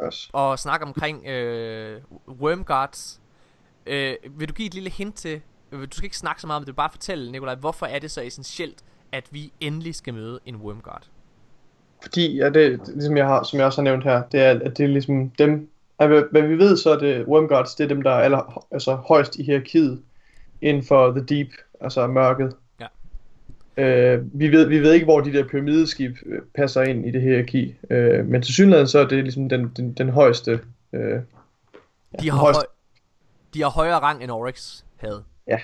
Ja. Og snakke omkring øh, Wormguards. Øh, vil du give et lille hint til, øh, du skal ikke snakke så meget om det, bare fortælle, Nikolaj, hvorfor er det så essentielt, at vi endelig skal møde en Wormguard? Fordi, ja, det, det, ligesom jeg har, som jeg også har nævnt her, det er, at det er ligesom dem, at hvad, hvad vi ved, så er det Wormguards, det er dem, der er aller, altså, højst i hierarkiet inden for The Deep, altså mørket. Øh, vi, ved, vi ved ikke, hvor de der pyramideskib øh, passer ind i det hierarki, øh, men til synligheden så er det ligesom den, den, den højeste. Øh, De har, højeste. høj, de har højere rang end Oryx havde. Ja.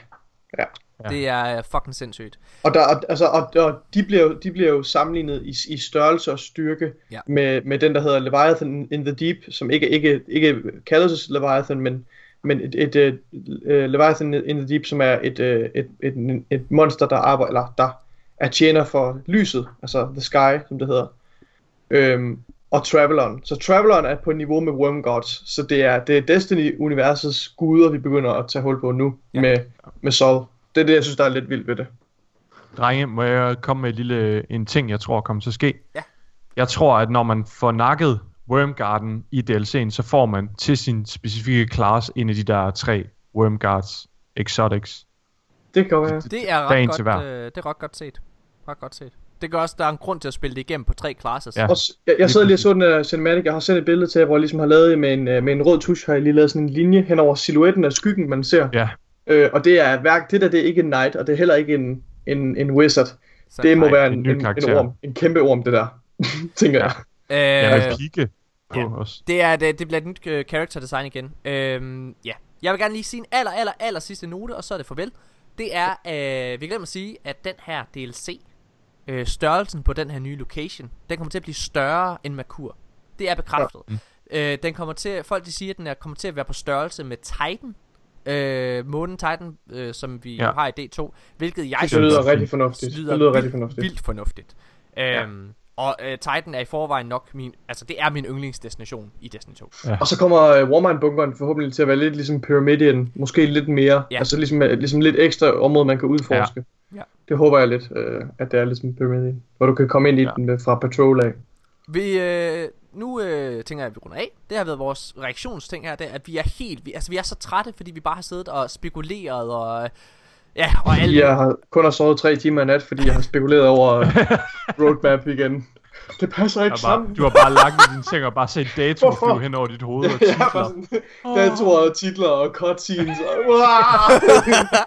Ja. Det er fucking sindssygt. Og, der, altså, og, og de, bliver jo, de bliver jo sammenlignet i, i størrelse og styrke Ja. med, med den, der hedder Leviathan in the Deep, som ikke, ikke, ikke kaldes Leviathan, men, men et, et, et, uh, Leviathan in the Deep, som er et, et, et, et, et monster, der arbejder, eller der er tjener for lyset, altså The Sky, som det hedder. Øhm, og Travelon. Så Travelon er på niveau med Worm Gods, så det er, det er Destiny-universets guder, vi begynder at tage hul på nu Ja. ja. med, med Sol. Det er det, jeg synes, der er lidt vildt ved det. Drenge, må jeg komme med en lille en ting, jeg tror kommer til at ske? Ja. Jeg tror, at når man får nakket Wormgarden i DLC'en, så får man til sin specifikke class en af de der tre Wormguards Exotics. Det kan være. Det er ret godt, øh, det er ret godt set. Ret godt set. Det gør også, der er en grund til at spille det igennem på tre classes. Ja. Jeg, jeg sidder lige og så den uh, cinematic, jeg har sendt et billede til jer, hvor jeg ligesom har lavet med en, uh, med en rød tusch, har jeg lige lavet sådan en linje hen over silhuetten af skyggen, man ser. Ja. Øh, og det er værk, det der, det er ikke en knight, og det er heller ikke en, en, en wizard. Så, Det må nej, være en en, en, en, karakter. orm. En kæmpe orm, det der. [LAUGHS] Tænker jeg. Jeg øh, vil kigge på ja. os. det, er, det, det bliver et nyt uh, character design igen. Øhm, ja. Jeg vil gerne lige sige en aller, aller, aller sidste note, og så er det farvel. Det er, øh, vi glemmer at sige, at den her DLC, øh, størrelsen på den her nye location, den kommer til at blive større end Merkur. Det er bekræftet. Ja. Øh, den kommer til, folk de siger, at den er, kommer til at være på størrelse med Titan. Øh, månen Titan, øh, som vi Ja. ja. har i D2. Hvilket jeg Det synes lyder rigtig fornuftigt. Det lyder rigtig fornuftigt. Vildt fornuftigt. Øhm, Og øh, Titan er i forvejen nok min, altså det er min yndlingsdestination i Destiny 2. Og så kommer uh, Warmind-bunkeren forhåbentlig til at være lidt ligesom Pyramidian, måske lidt mere, Ja. altså ligesom, ligesom lidt ekstra område, man kan udforske. Ja. Ja. Det håber jeg lidt, øh, at det er ligesom Pyramidian, hvor du kan komme ind i Ja. den øh, fra patrol af. Vi, øh, nu øh, tænker jeg, at vi runder af. Det har været vores reaktionsting her, det er, at vi er helt, vi, altså vi er så trætte, fordi vi bare har siddet og spekuleret og, øh, ja, og alle, Jeg har kun har sovet tre timer i nat, fordi jeg har spekuleret over [LAUGHS] roadmap igen. Det passer ikke bare, sammen. du har bare lagt i din seng og bare set dato flyve hen over dit hoved og [LAUGHS] Jeg er bare titler. sådan, datoer og titler og cutscenes og...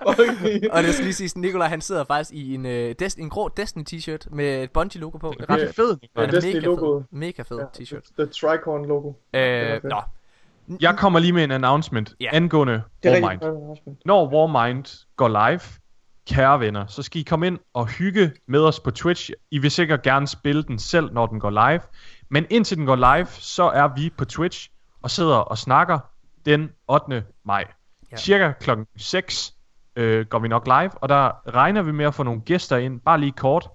[LAUGHS] okay. og det skal lige sige, at Nikolaj han sidder faktisk i en, øh, Dest- en grå Destiny t-shirt med et Bungie logo på. Det er ret fed. Ja, er Destiny mega fed. Mega fed Ja, t-shirt. The Tricorn logo. Øh, nå. Jeg kommer lige med en announcement Ja. angående Warmind. Når Warmind går live, kære venner, så skal I komme ind og hygge med os på Twitch. I vil sikkert gerne spille den selv, når den går live. Men indtil den går live, så er vi på Twitch og sidder og snakker den 8. maj. Ja. Ja. Cirka klokken 6 øh, går vi nok live, og der regner vi med at få nogle gæster ind, bare lige kort,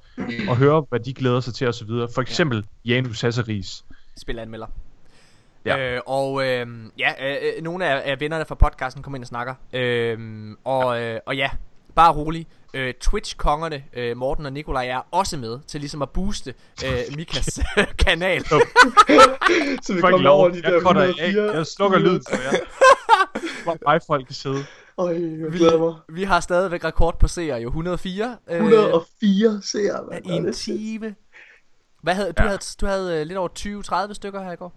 og høre, hvad de glæder sig til osv. For eksempel Janus Hasseris. Spilanmelder. Ja. Øh, og øh, ja, øh, øh, nogle af, af vennerne fra podcasten kommer ind og snakker. Øh, og, øh, og ja, bare rolig. Øh, Twitch-kongerne, øh, Morten og Nikolaj, er også med til ligesom at booste øh, Mikas [LAUGHS] kanal. Så vi [LAUGHS] kommer over de Jeg der cutter af. 104. Jeg slukker lyden for jer. [LAUGHS] Hvor mig folk kan sidde. Øj, jeg glæder mig. Vi har stadigvæk rekord på seere, jo 104. Øh, 104 seere, mand. i en time. Hvad havde, du Ja. havde, du havde øh, lidt over 20-30 stykker her i går.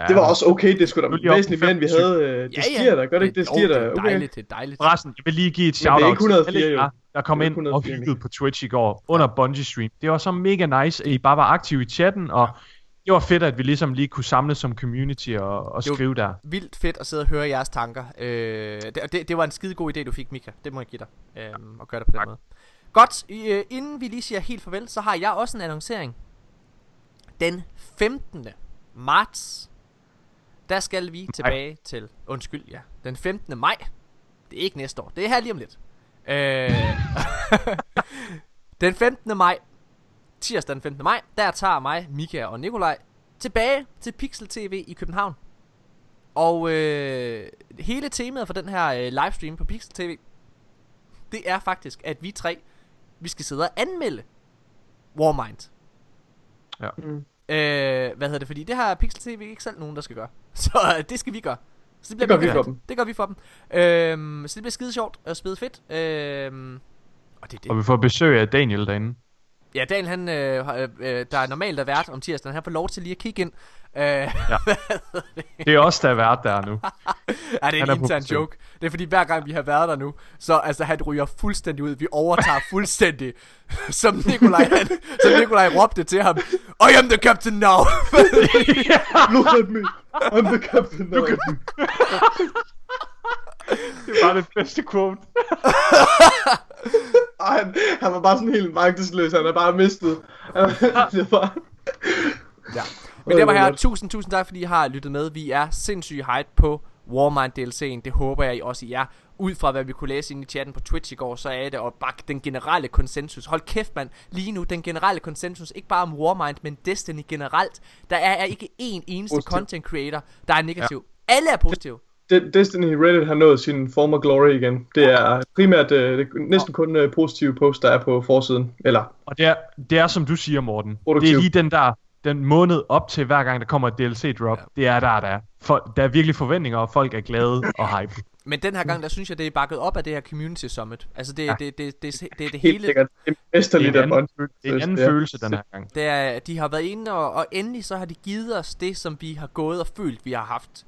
Ja. Det var også okay, det skulle da væsentligt mere, end vi 25. havde. øh, Det stiger da, gør det ikke? Det stiger da. det er Okay. dejligt, det er dejligt. Forresten, jeg vil lige give et er shout-out ikke 104 til alle jer, der kom ind og 104 hyggede på Twitch i går under Bungie Stream. Det var så mega nice, at I bare var aktive i chatten, og det var fedt, at vi ligesom lige kunne samles som community og, og Det var- skrive der. vildt fedt at sidde og høre jeres tanker. Øh, det, og det, det var en skide god idé, du fik, Mika. Det må jeg give dig. Øh, at gøre det på den Tak. måde. Godt, øh, inden vi lige siger helt farvel, så har jeg også en annoncering. Den 15. marts, der skal vi tilbage til, undskyld ja, den 15. maj. Det er ikke næste år, det er her lige om lidt. Øh, [LAUGHS] den 15. maj, tirsdag den 15. maj, der tager mig, Mika og Nikolaj tilbage til Pixel TV i København. Og øh, hele temaet for den her øh, livestream på Pixel TV, det er faktisk, at vi tre, vi skal sidde og anmelde Warmind. Ja. Mm. Øh, hvad hedder det? Fordi det har Pixel TV ikke selv nogen, der skal gøre. [LAUGHS] Så øh, det skal vi gøre. Så Det gør vi for dem. Det gør vi for dem. Øhm, så det bliver skide sjovt og spide fedt. Øhm, og det det. Og vi får besøg af Daniel derinde. Ja, Daniel, han, øh, har- øh, der er normalt er vært om tirsdagen, han får lov til lige at kigge ind. Øh, ja. [LAUGHS] Det er også der er vært der nu. [LAUGHS] Ja, det er Han en er intern joke. Det er fordi, hver gang vi har været der nu, så altså, han ryger fuldstændig ud. Vi overtager [LAUGHS] fuldstændig. som Nikolaj, han, som Nikolaj råbte til ham. I am the captain now. Look at me. I'm the captain now. Det var det bedste quote. Ej, han, han var bare sådan helt magtesløs. Han er bare mistet. [LAUGHS] det bare... ja. Men det var her. Tusind, tusind tak, fordi I har lyttet med. Vi er sindssygt hype på Warmind DLC'en. Det håber jeg I også I er. Ud fra hvad vi kunne læse ind i chatten på Twitch i går, så er det og bare den generelle konsensus. Hold kæft, mand. Lige nu, den generelle konsensus, ikke bare om Warmind, men Destiny generelt. Der er, er ikke én eneste Positiv. content creator, der er negativ. Ja. Alle er positive. De- Destiny Reddit har nået sin former glory igen. Det er primært øh, det er næsten kun øh, positive posts, der er på forsiden. Eller, Og det er, det er som du siger, Morten. Produktiv. Det er lige den der den måned op til hver gang der kommer et DLC-drop. Ja. Det er der, der er. For, der er virkelig forventninger, og folk er glade og hype. Men den her gang, der synes jeg, det er bakket op af det her Community Summit. Altså, det, ja. det, det, det, det, det, er det hele. Det er Det mesterligt er af en anden, Bungie. det er en anden Ja. følelse den her gang. Det er, de har været inde, og, og endelig så har de givet os det, som vi har gået og følt, vi har haft.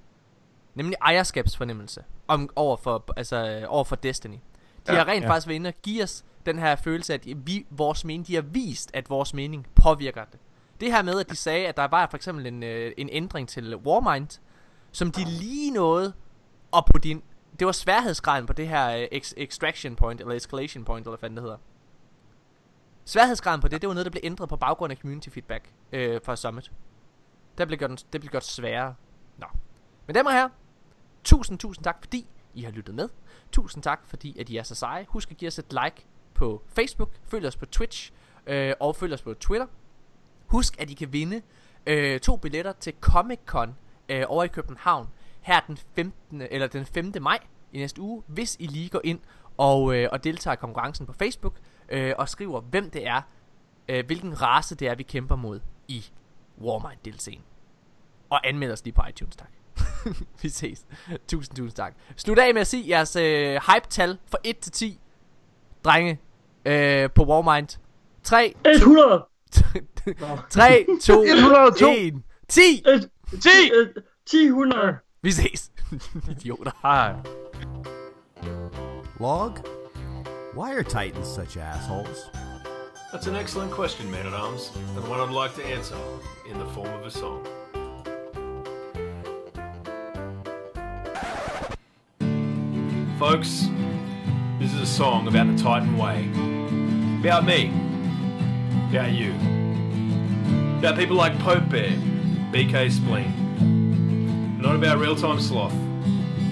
Nemlig ejerskabsfornemmelse om, over, for, altså, øh, over for Destiny. De ja, har rent ja. faktisk været inde og give os den her følelse, at vi, vores mening, de har vist, at vores mening påvirker det. Det her med, at de sagde, at der var for eksempel en, øh, en ændring til Warmind, som de lige nåede at putte ind. Det var sværhedsgraden på det her øh, ex- extraction point, eller escalation point, eller hvad fanden det hedder. Sværhedsgraden på det, det var noget, der blev ændret på baggrund af community feedback øh, fra Summit. Der blev gjort, det blev gjort sværere. Nå. Men og herrer, tusind, tusind tak, fordi I har lyttet med. Tusind tak, fordi at I er så seje. Husk at give os et like på Facebook, følg os på Twitch, øh, og følg os på Twitter. Husk, at I kan vinde øh, to billetter til Comic Con øh, over i København her den 15. eller den 5. maj i næste uge, hvis I lige går ind og, øh, og deltager i konkurrencen på Facebook øh, og skriver, hvem det er, øh, hvilken race det er, vi kæmper mod i Warmind-delsen. Og anmeld os lige på iTunes, tak. [LAUGHS] vi ses. Tusind, tusind tak. Slut af med at sige jeres øh, hype-tal fra 1 til 10. Drenge, øh, på Warmind. 3, 100! 3, 2, 102. 1, 10! 10! 10! 100! Vi ses. [LAUGHS] Idioter. Hej. Log? Why are Titans such assholes? That's an excellent question, Man at Arms, and one I'd like to answer in the form of a song. Folks, this is a song about the Titan Way. About me. About you. About people like Pope Bear, BK Spleen. Not about real time sloth.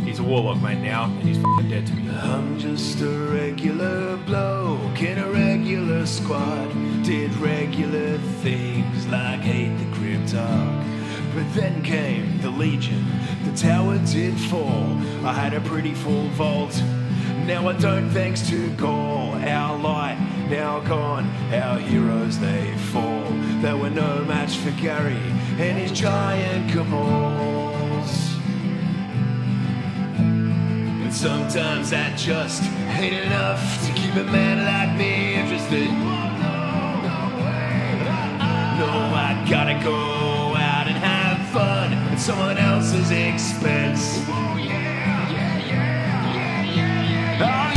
He's a warlock, mate, now, and he's fucking dead to me. I'm just a regular bloke in a regular squad. Did regular things like hate the Cryptarch. But then came the Legion, the tower did fall. I had a pretty full vault. Now I don't, thanks to Gaul. Our light now gone, our heroes they fall. There were no match for Gary and his giant cabals. But sometimes that just ain't enough to keep a man like me interested. No, I gotta go someone else's expense. Oh, yeah, yeah, yeah, yeah, yeah, yeah. yeah. Ah!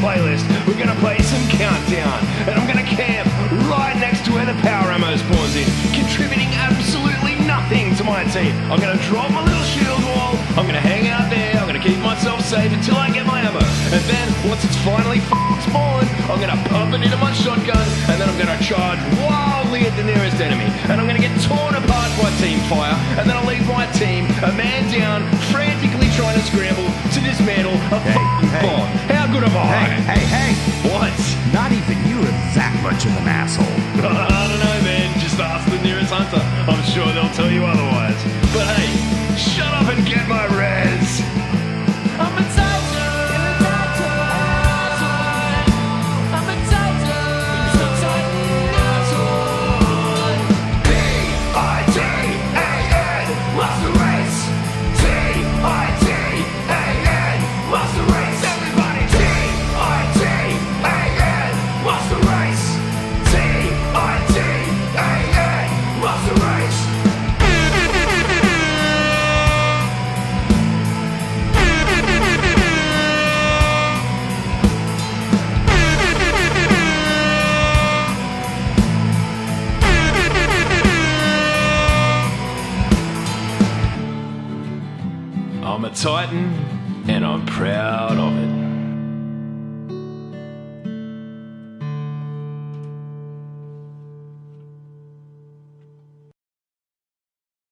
Playlist. We're gonna play some Countdown. And I'm gonna camp right next to where the power ammo spawns in, contributing absolutely nothing to my team. I'm gonna drop my little shield wall. I'm gonna hang out there. I'm gonna keep myself safe until I get my ammo. And then, once it's finally f***ing spawned, I'm gonna pump it into my shotgun. And then I'm gonna charge wildly at the nearest enemy. And I'm gonna get torn apart by team fire. And then I'll leave my team, a man down, frantically trying to scramble to dismantle a f***ing hey. bomb. How good am I? Hey, hey, hey! What? Not even you are that much of an asshole. [LAUGHS] I don't know, man. Just ask the nearest hunter. I'm sure they'll tell you otherwise. But hey, shut up and get my res. I'm a I'm